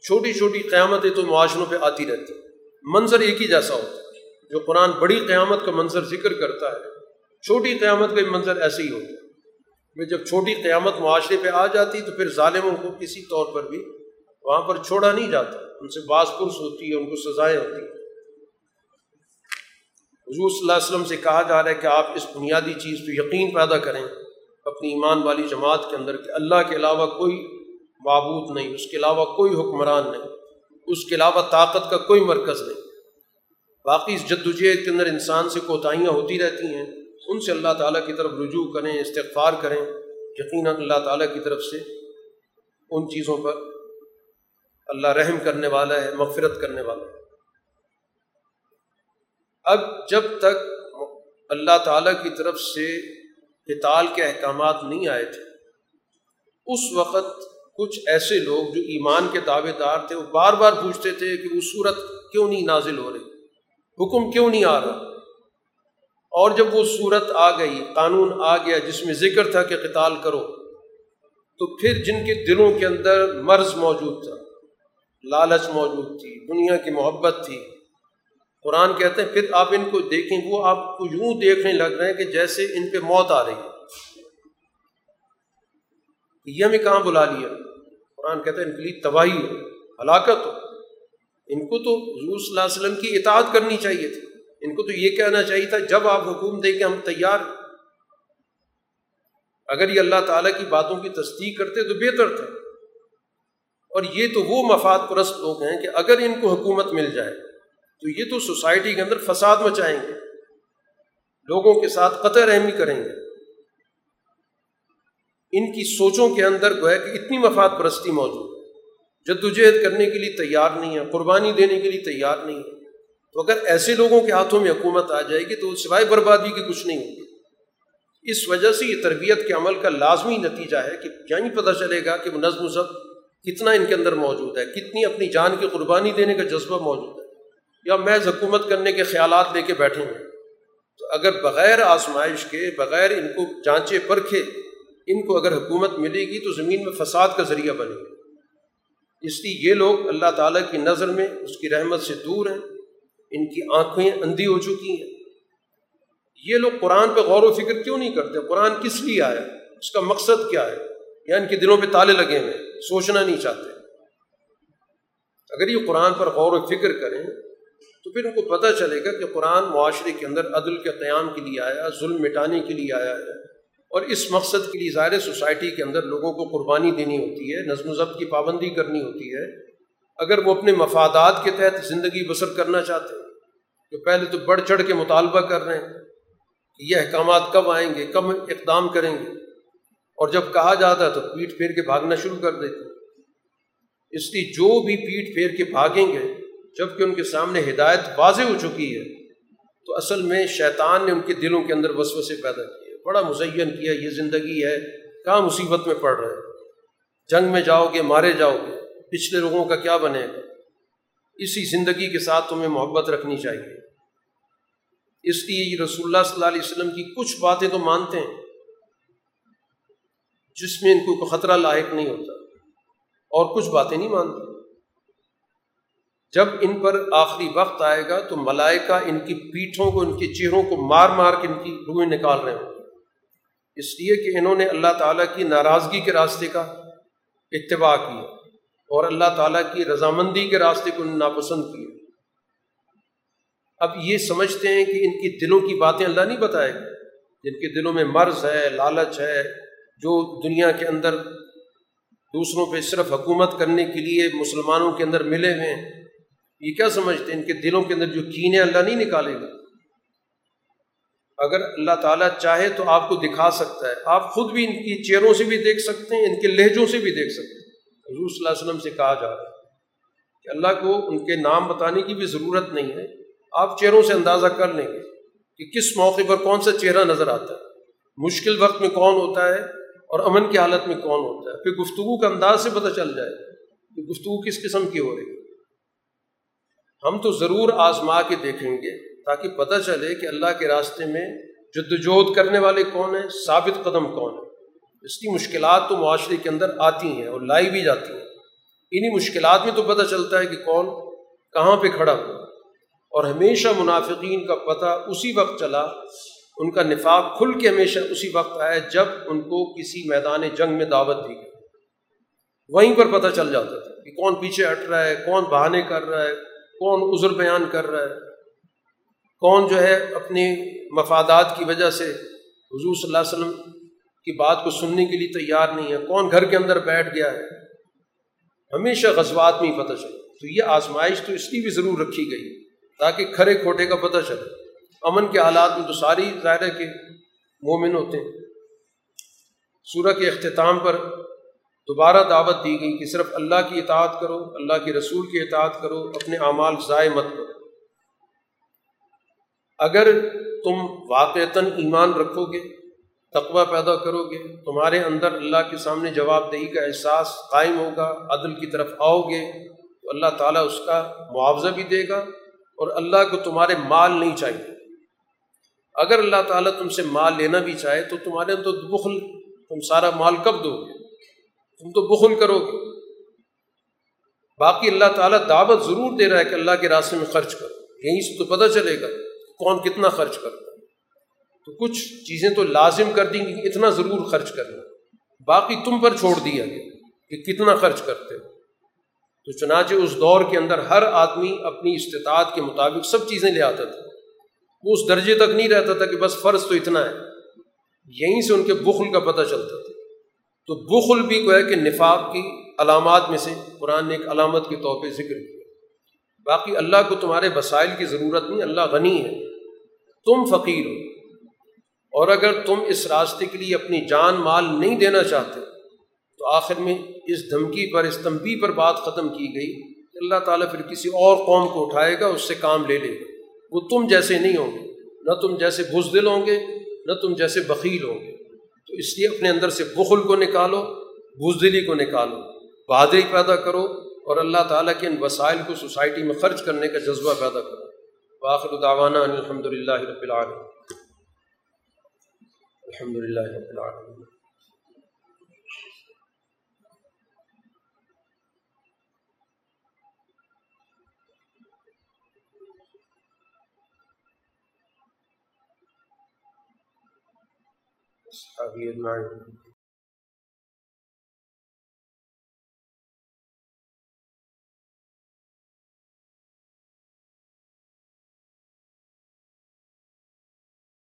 چھوٹی چھوٹی قیامتیں تو معاشروں پہ آتی رہتی منظر ایک ہی جیسا ہوتا ہے۔ جو قرآن بڑی قیامت کا منظر ذکر کرتا ہے، چھوٹی قیامت کا منظر ایسے ہی ہوتا ہے۔ جب چھوٹی قیامت معاشرے پہ آ جاتی تو پھر ظالموں کو کسی طور پر بھی وہاں پر چھوڑا نہیں جاتا۔ ان سے باس پرس ہوتی ہے، ان کو سزائیں ہوتی ہیں۔ حضور صلی اللہ علیہ وسلم سے کہا جا رہا ہے کہ آپ اس بنیادی چیز پہ یقین پیدا کریں، اپنی ایمان والی جماعت کے اندر، کہ اللہ کے علاوہ کوئی معبود نہیں، اس کے علاوہ کوئی حکمران نہیں، اس کے علاوہ طاقت کا کوئی مرکز نہیں۔ باقی اس جد وجہد کے اندر انسان سے کوتاہیاں ہوتی رہتی ہیں۔ ان سے اللہ تعالیٰ کی طرف رجوع کریں، استغفار کریں۔ یقیناً اللہ تعالیٰ کی طرف سے ان چیزوں پر اللہ رحم کرنے والا ہے، مغفرت کرنے والا ہے۔ اب جب تک اللہ تعالیٰ کی طرف سے قتال کے احکامات نہیں آئے تھے، اس وقت کچھ ایسے لوگ جو ایمان کے دعوے دار تھے، وہ بار بار پوچھتے تھے کہ وہ صورت کیوں نہیں نازل ہو رہی؟ حکم کیوں نہیں آ رہا؟ اور جب وہ صورت آ گئی، قانون آ گیا جس میں ذکر تھا کہ قتال کرو، تو پھر جن کے دلوں کے اندر مرض موجود تھا۔ لالچ موجود تھی، دنیا کی محبت تھی۔ قرآن کہتے ہیں، پھر آپ ان کو دیکھیں، وہ آپ کو یوں دیکھنے لگ رہے ہیں کہ جیسے ان پہ موت آ رہی ہے۔ یہ ہمیں کہاں بلا لیا۔ قرآن کہتے ہیں، ان کے لیے تباہی ہو ہلاکت ہو ان کو تو حضور صلی اللہ علیہ وسلم کی اطاعت کرنی چاہیے تھی۔ ان کو تو یہ کہنا چاہیے تھا، جب آپ حکومت دیں کہ ہم تیار اگر یہ اللہ تعالیٰ کی باتوں کی تصدیق کرتے تو بہتر تھا۔ اور یہ تو وہ مفاد پرست لوگ ہیں کہ اگر ان کو حکومت مل جائے تو یہ تو سوسائٹی کے اندر فساد مچائیں گے، لوگوں کے ساتھ قطع رحمی کریں گے۔ ان کی سوچوں کے اندر گویا کہ اتنی مفاد پرستی موجود ہے۔ جدوجہد کرنے کے لیے تیار نہیں ہے قربانی دینے کے لیے تیار نہیں ہے تو اگر ایسے لوگوں کے ہاتھوں میں حکومت آ جائے گی تو سوائے بربادی کی کچھ نہیں ہوگی۔ اس وجہ سے یہ تربیت کے عمل کا لازمی نتیجہ ہے کہ یہیں پتہ چلے گا کہ وہ نظم و ضبط کتنا ان کے اندر موجود ہے، کتنی اپنی جان کی قربانی دینے کا جذبہ موجود ہے، یا محض حکومت کرنے کے خیالات لے کے بیٹھے ہیں تو اگر بغیر آزمائش کے، بغیر ان کو جانچے پرکھے، ان کو اگر حکومت ملے گی تو زمین میں فساد کا ذریعہ بنے گا۔ اس لیے یہ لوگ اللہ تعالیٰ کی نظر میں اس کی رحمت سے دور ہیں، ان کی آنکھیں اندھی ہو چکی ہیں۔ یہ لوگ قرآن پہ غور و فکر کیوں نہیں کرتے؟ قرآن کس لیے آیا؟ اس کا مقصد کیا ہے؟ یا ان کے دلوں پہ تالے لگے ہوئے سوچنا نہیں چاہتے۔ اگر یہ قرآن پر غور و فکر کریں، تو پھر ان کو پتہ چلے گا کہ قرآن معاشرے کے اندر عدل کے قیام کے لیے آیا، ظلم مٹانے کے لیے آیا ہے۔ اور اس مقصد کے لیے ظاہر سوسائٹی کے اندر لوگوں کو قربانی دینی ہوتی ہے، نظم و ضبط کی پابندی کرنی ہوتی ہے۔ اگر وہ اپنے مفادات کے تحت زندگی بسر کرنا چاہتے ہیں، تو پہلے تو بڑھ چڑھ کے مطالبہ کر رہے ہیں کہ یہ احکامات کب آئیں گے، کب اقدام کریں گے۔ اور جب کہا جاتا تو پیٹ پھیر کے بھاگنا شروع کر دیتے۔ اس لیے جو بھی پیٹ پھیر کے بھاگیں گے، جبکہ ان کے سامنے ہدایت واضح ہو چکی ہے، تو اصل میں شیطان نے ان کے دلوں کے اندر وسوسے پیدا کیے۔ بڑا مزین کیا، یہ زندگی ہے، کہاں مصیبت میں پڑ رہے جنگ میں جاؤ گے، مارے جاؤ گے، پچھلے لوگوں کا کیا بنے گا؟ اسی زندگی کے ساتھ تمہیں محبت رکھنی چاہیے۔ اس لیے یہ رسول اللہ صلی اللہ علیہ وسلم کی کچھ باتیں تو مانتے ہیں۔ جس میں ان کو خطرہ لاحق نہیں ہوتا اور کچھ باتیں نہیں مانتے۔ جب ان پر آخری وقت آئے گا تو ملائکہ ان کی پیٹھوں کو، ان کے چہروں کو مار مار کے ان کی روئیں نکال رہے ہوں اس لیے کہ انہوں نے اللہ تعالیٰ کی ناراضگی کے راستے کا اتباع کیا اور اللہ تعالیٰ کی رضامندی کے راستے کو ناپسند کیا۔ اب یہ سمجھتے ہیں کہ ان کی دلوں کی باتیں اللہ نہیں بتائے گا۔ جن کے دلوں میں مرض ہے، لالچ ہے جو دنیا کے اندر دوسروں پہ صرف حکومت کرنے کے لیے مسلمانوں کے اندر ملے ہوئے ہیں، یہ کیا سمجھتے ہیں؟ ان کے دلوں کے اندر جو کینے اللہ نہیں نکالے گا۔ اگر اللہ تعالیٰ چاہے تو آپ کو دکھا سکتا ہے۔ آپ خود بھی ان کی چہروں سے بھی دیکھ سکتے ہیں، ان کے لہجوں سے بھی دیکھ سکتے ہیں۔ حضور صلی اللہ علیہ وسلم سے کہا جا رہا ہے کہ اللہ کو ان کے نام بتانے کی بھی ضرورت نہیں ہے۔ آپ چہروں سے اندازہ کر لیں گے کہ کس موقع پر کون سا چہرہ نظر آتا ہے۔ مشکل وقت میں کون ہوتا ہے؟ اور امن کی حالت میں کون ہوتا ہے؟ پھر گفتگو کا انداز سے پتہ چل جائے کہ گفتگو کس قسم کی ہو رہی ہے۔ ہم تو ضرور آزما کے دیکھیں گے تاکہ پتہ چلے کہ اللہ کے راستے میں جدوجہد کرنے والے کون ہیں، ثابت قدم کون ہیں۔ اس کی مشکلات تو معاشرے کے اندر آتی ہیں اور لائی بھی جاتی ہیں۔ انہیں مشکلات میں تو پتہ چلتا ہے کہ کون کہاں پہ کھڑا ہوا اور ہمیشہ منافقین کا پتہ اسی وقت چلا ان کا نفاق کھل کے ہمیشہ اسی وقت آیا جب ان کو کسی میدان جنگ میں دعوت دی گئی۔ وہیں پر پتہ چل جاتا تھا کہ کون پیچھے ہٹ رہا ہے، کون بہانے کر رہا ہے، کون عذر بیان کر رہا ہے۔ کون جو ہے اپنی مفادات کی وجہ سے حضور صلی اللہ علیہ وسلم کی بات کو سننے کے لیے تیار نہیں ہے۔ کون گھر کے اندر بیٹھ گیا ہے۔ ہمیشہ غزوات میں ہی پتہ چلے تو یہ آزمائش تو اس لیے بھی ضرور رکھی گئی تاکہ کھڑے کھوٹے کا پتہ چلے۔ امن کے حالات میں تو ساری ظاہر کے مومن ہوتے ہیں۔ سورہ کے اختتام پر دوبارہ دعوت دی گئی کہ صرف اللہ کی اطاعت کرو، اللہ کے رسول کی اطاعت کرو، اپنے اعمال ضائع مت کرو۔ اگر تم واقعتاً ایمان رکھو گے، تقوی پیدا کرو گے، تمہارے اندر اللہ کے سامنے جواب دہی کا احساس قائم ہوگا، عدل کی طرف آؤ گے، تو اللہ تعالیٰ اس کا معاوضہ بھی دے گا اور اللہ کو تمہارے مال نہیں چاہیے۔ اگر اللہ تعالیٰ تم سے مال لینا بھی چاہے تو تمہارے اندر بخل، تم سارا مال کب دو گے؟ تم تو بخل کرو گے۔ باقی اللہ تعالیٰ دعوت ضرور دے رہا ہے کہ اللہ کے راستے میں خرچ کرو۔ یہیں سے تو پتہ چلے گا کون کتنا خرچ کرتا ہے۔ تو کچھ چیزیں تو لازم کر دیں گی اتنا ضرور خرچ کرنا باقی تم پر چھوڑ دیا گیا کہ کتنا خرچ کرتے ہو۔ تو چنانچہ اس دور کے اندر ہر آدمی اپنی استطاعت کے مطابق سب چیزیں لے آتا تھا۔ وہ اس درجے تک نہیں رہتا تھا کہ بس فرض تو اتنا ہے۔ یہیں سے ان کے بخل کا پتہ چلتا تھا۔ تو بخل بھی کو ہے کہ نفاق کی علامات میں سے قرآن نے ایک علامت کے طور پہ ذکر کیا۔ باقی اللہ کو تمہارے وسائل کی ضرورت نہیں، اللہ غنی ہے۔ تم فقیر ہو۔ اور اگر تم اس راستے کے لیے اپنی جان مال نہیں دینا چاہتے، تو آخر میں اس دھمکی پر، اس تمبی پر بات ختم کی گئی کہ اللہ تعالیٰ پھر کسی اور قوم کو اٹھائے گا، اس سے کام لے لے گا۔ وہ تم جیسے نہیں ہوں گے، نہ تم جیسے بزدل ہوں گے، نہ تم جیسے بخیل ہوں گے۔ تو اس لیے اپنے اندر سے بخل کو نکالو، بزدلی کو نکالو۔ بہادری پیدا کرو اور اللہ تعالیٰ کے ان وسائل کو سوسائٹی میں خرچ کرنے کا جذبہ پیدا کرو۔ باخر دعوانا الحمد للہ رب العالمین۔ الحمد للہ رب العالمین۔ أصحابي أجمعين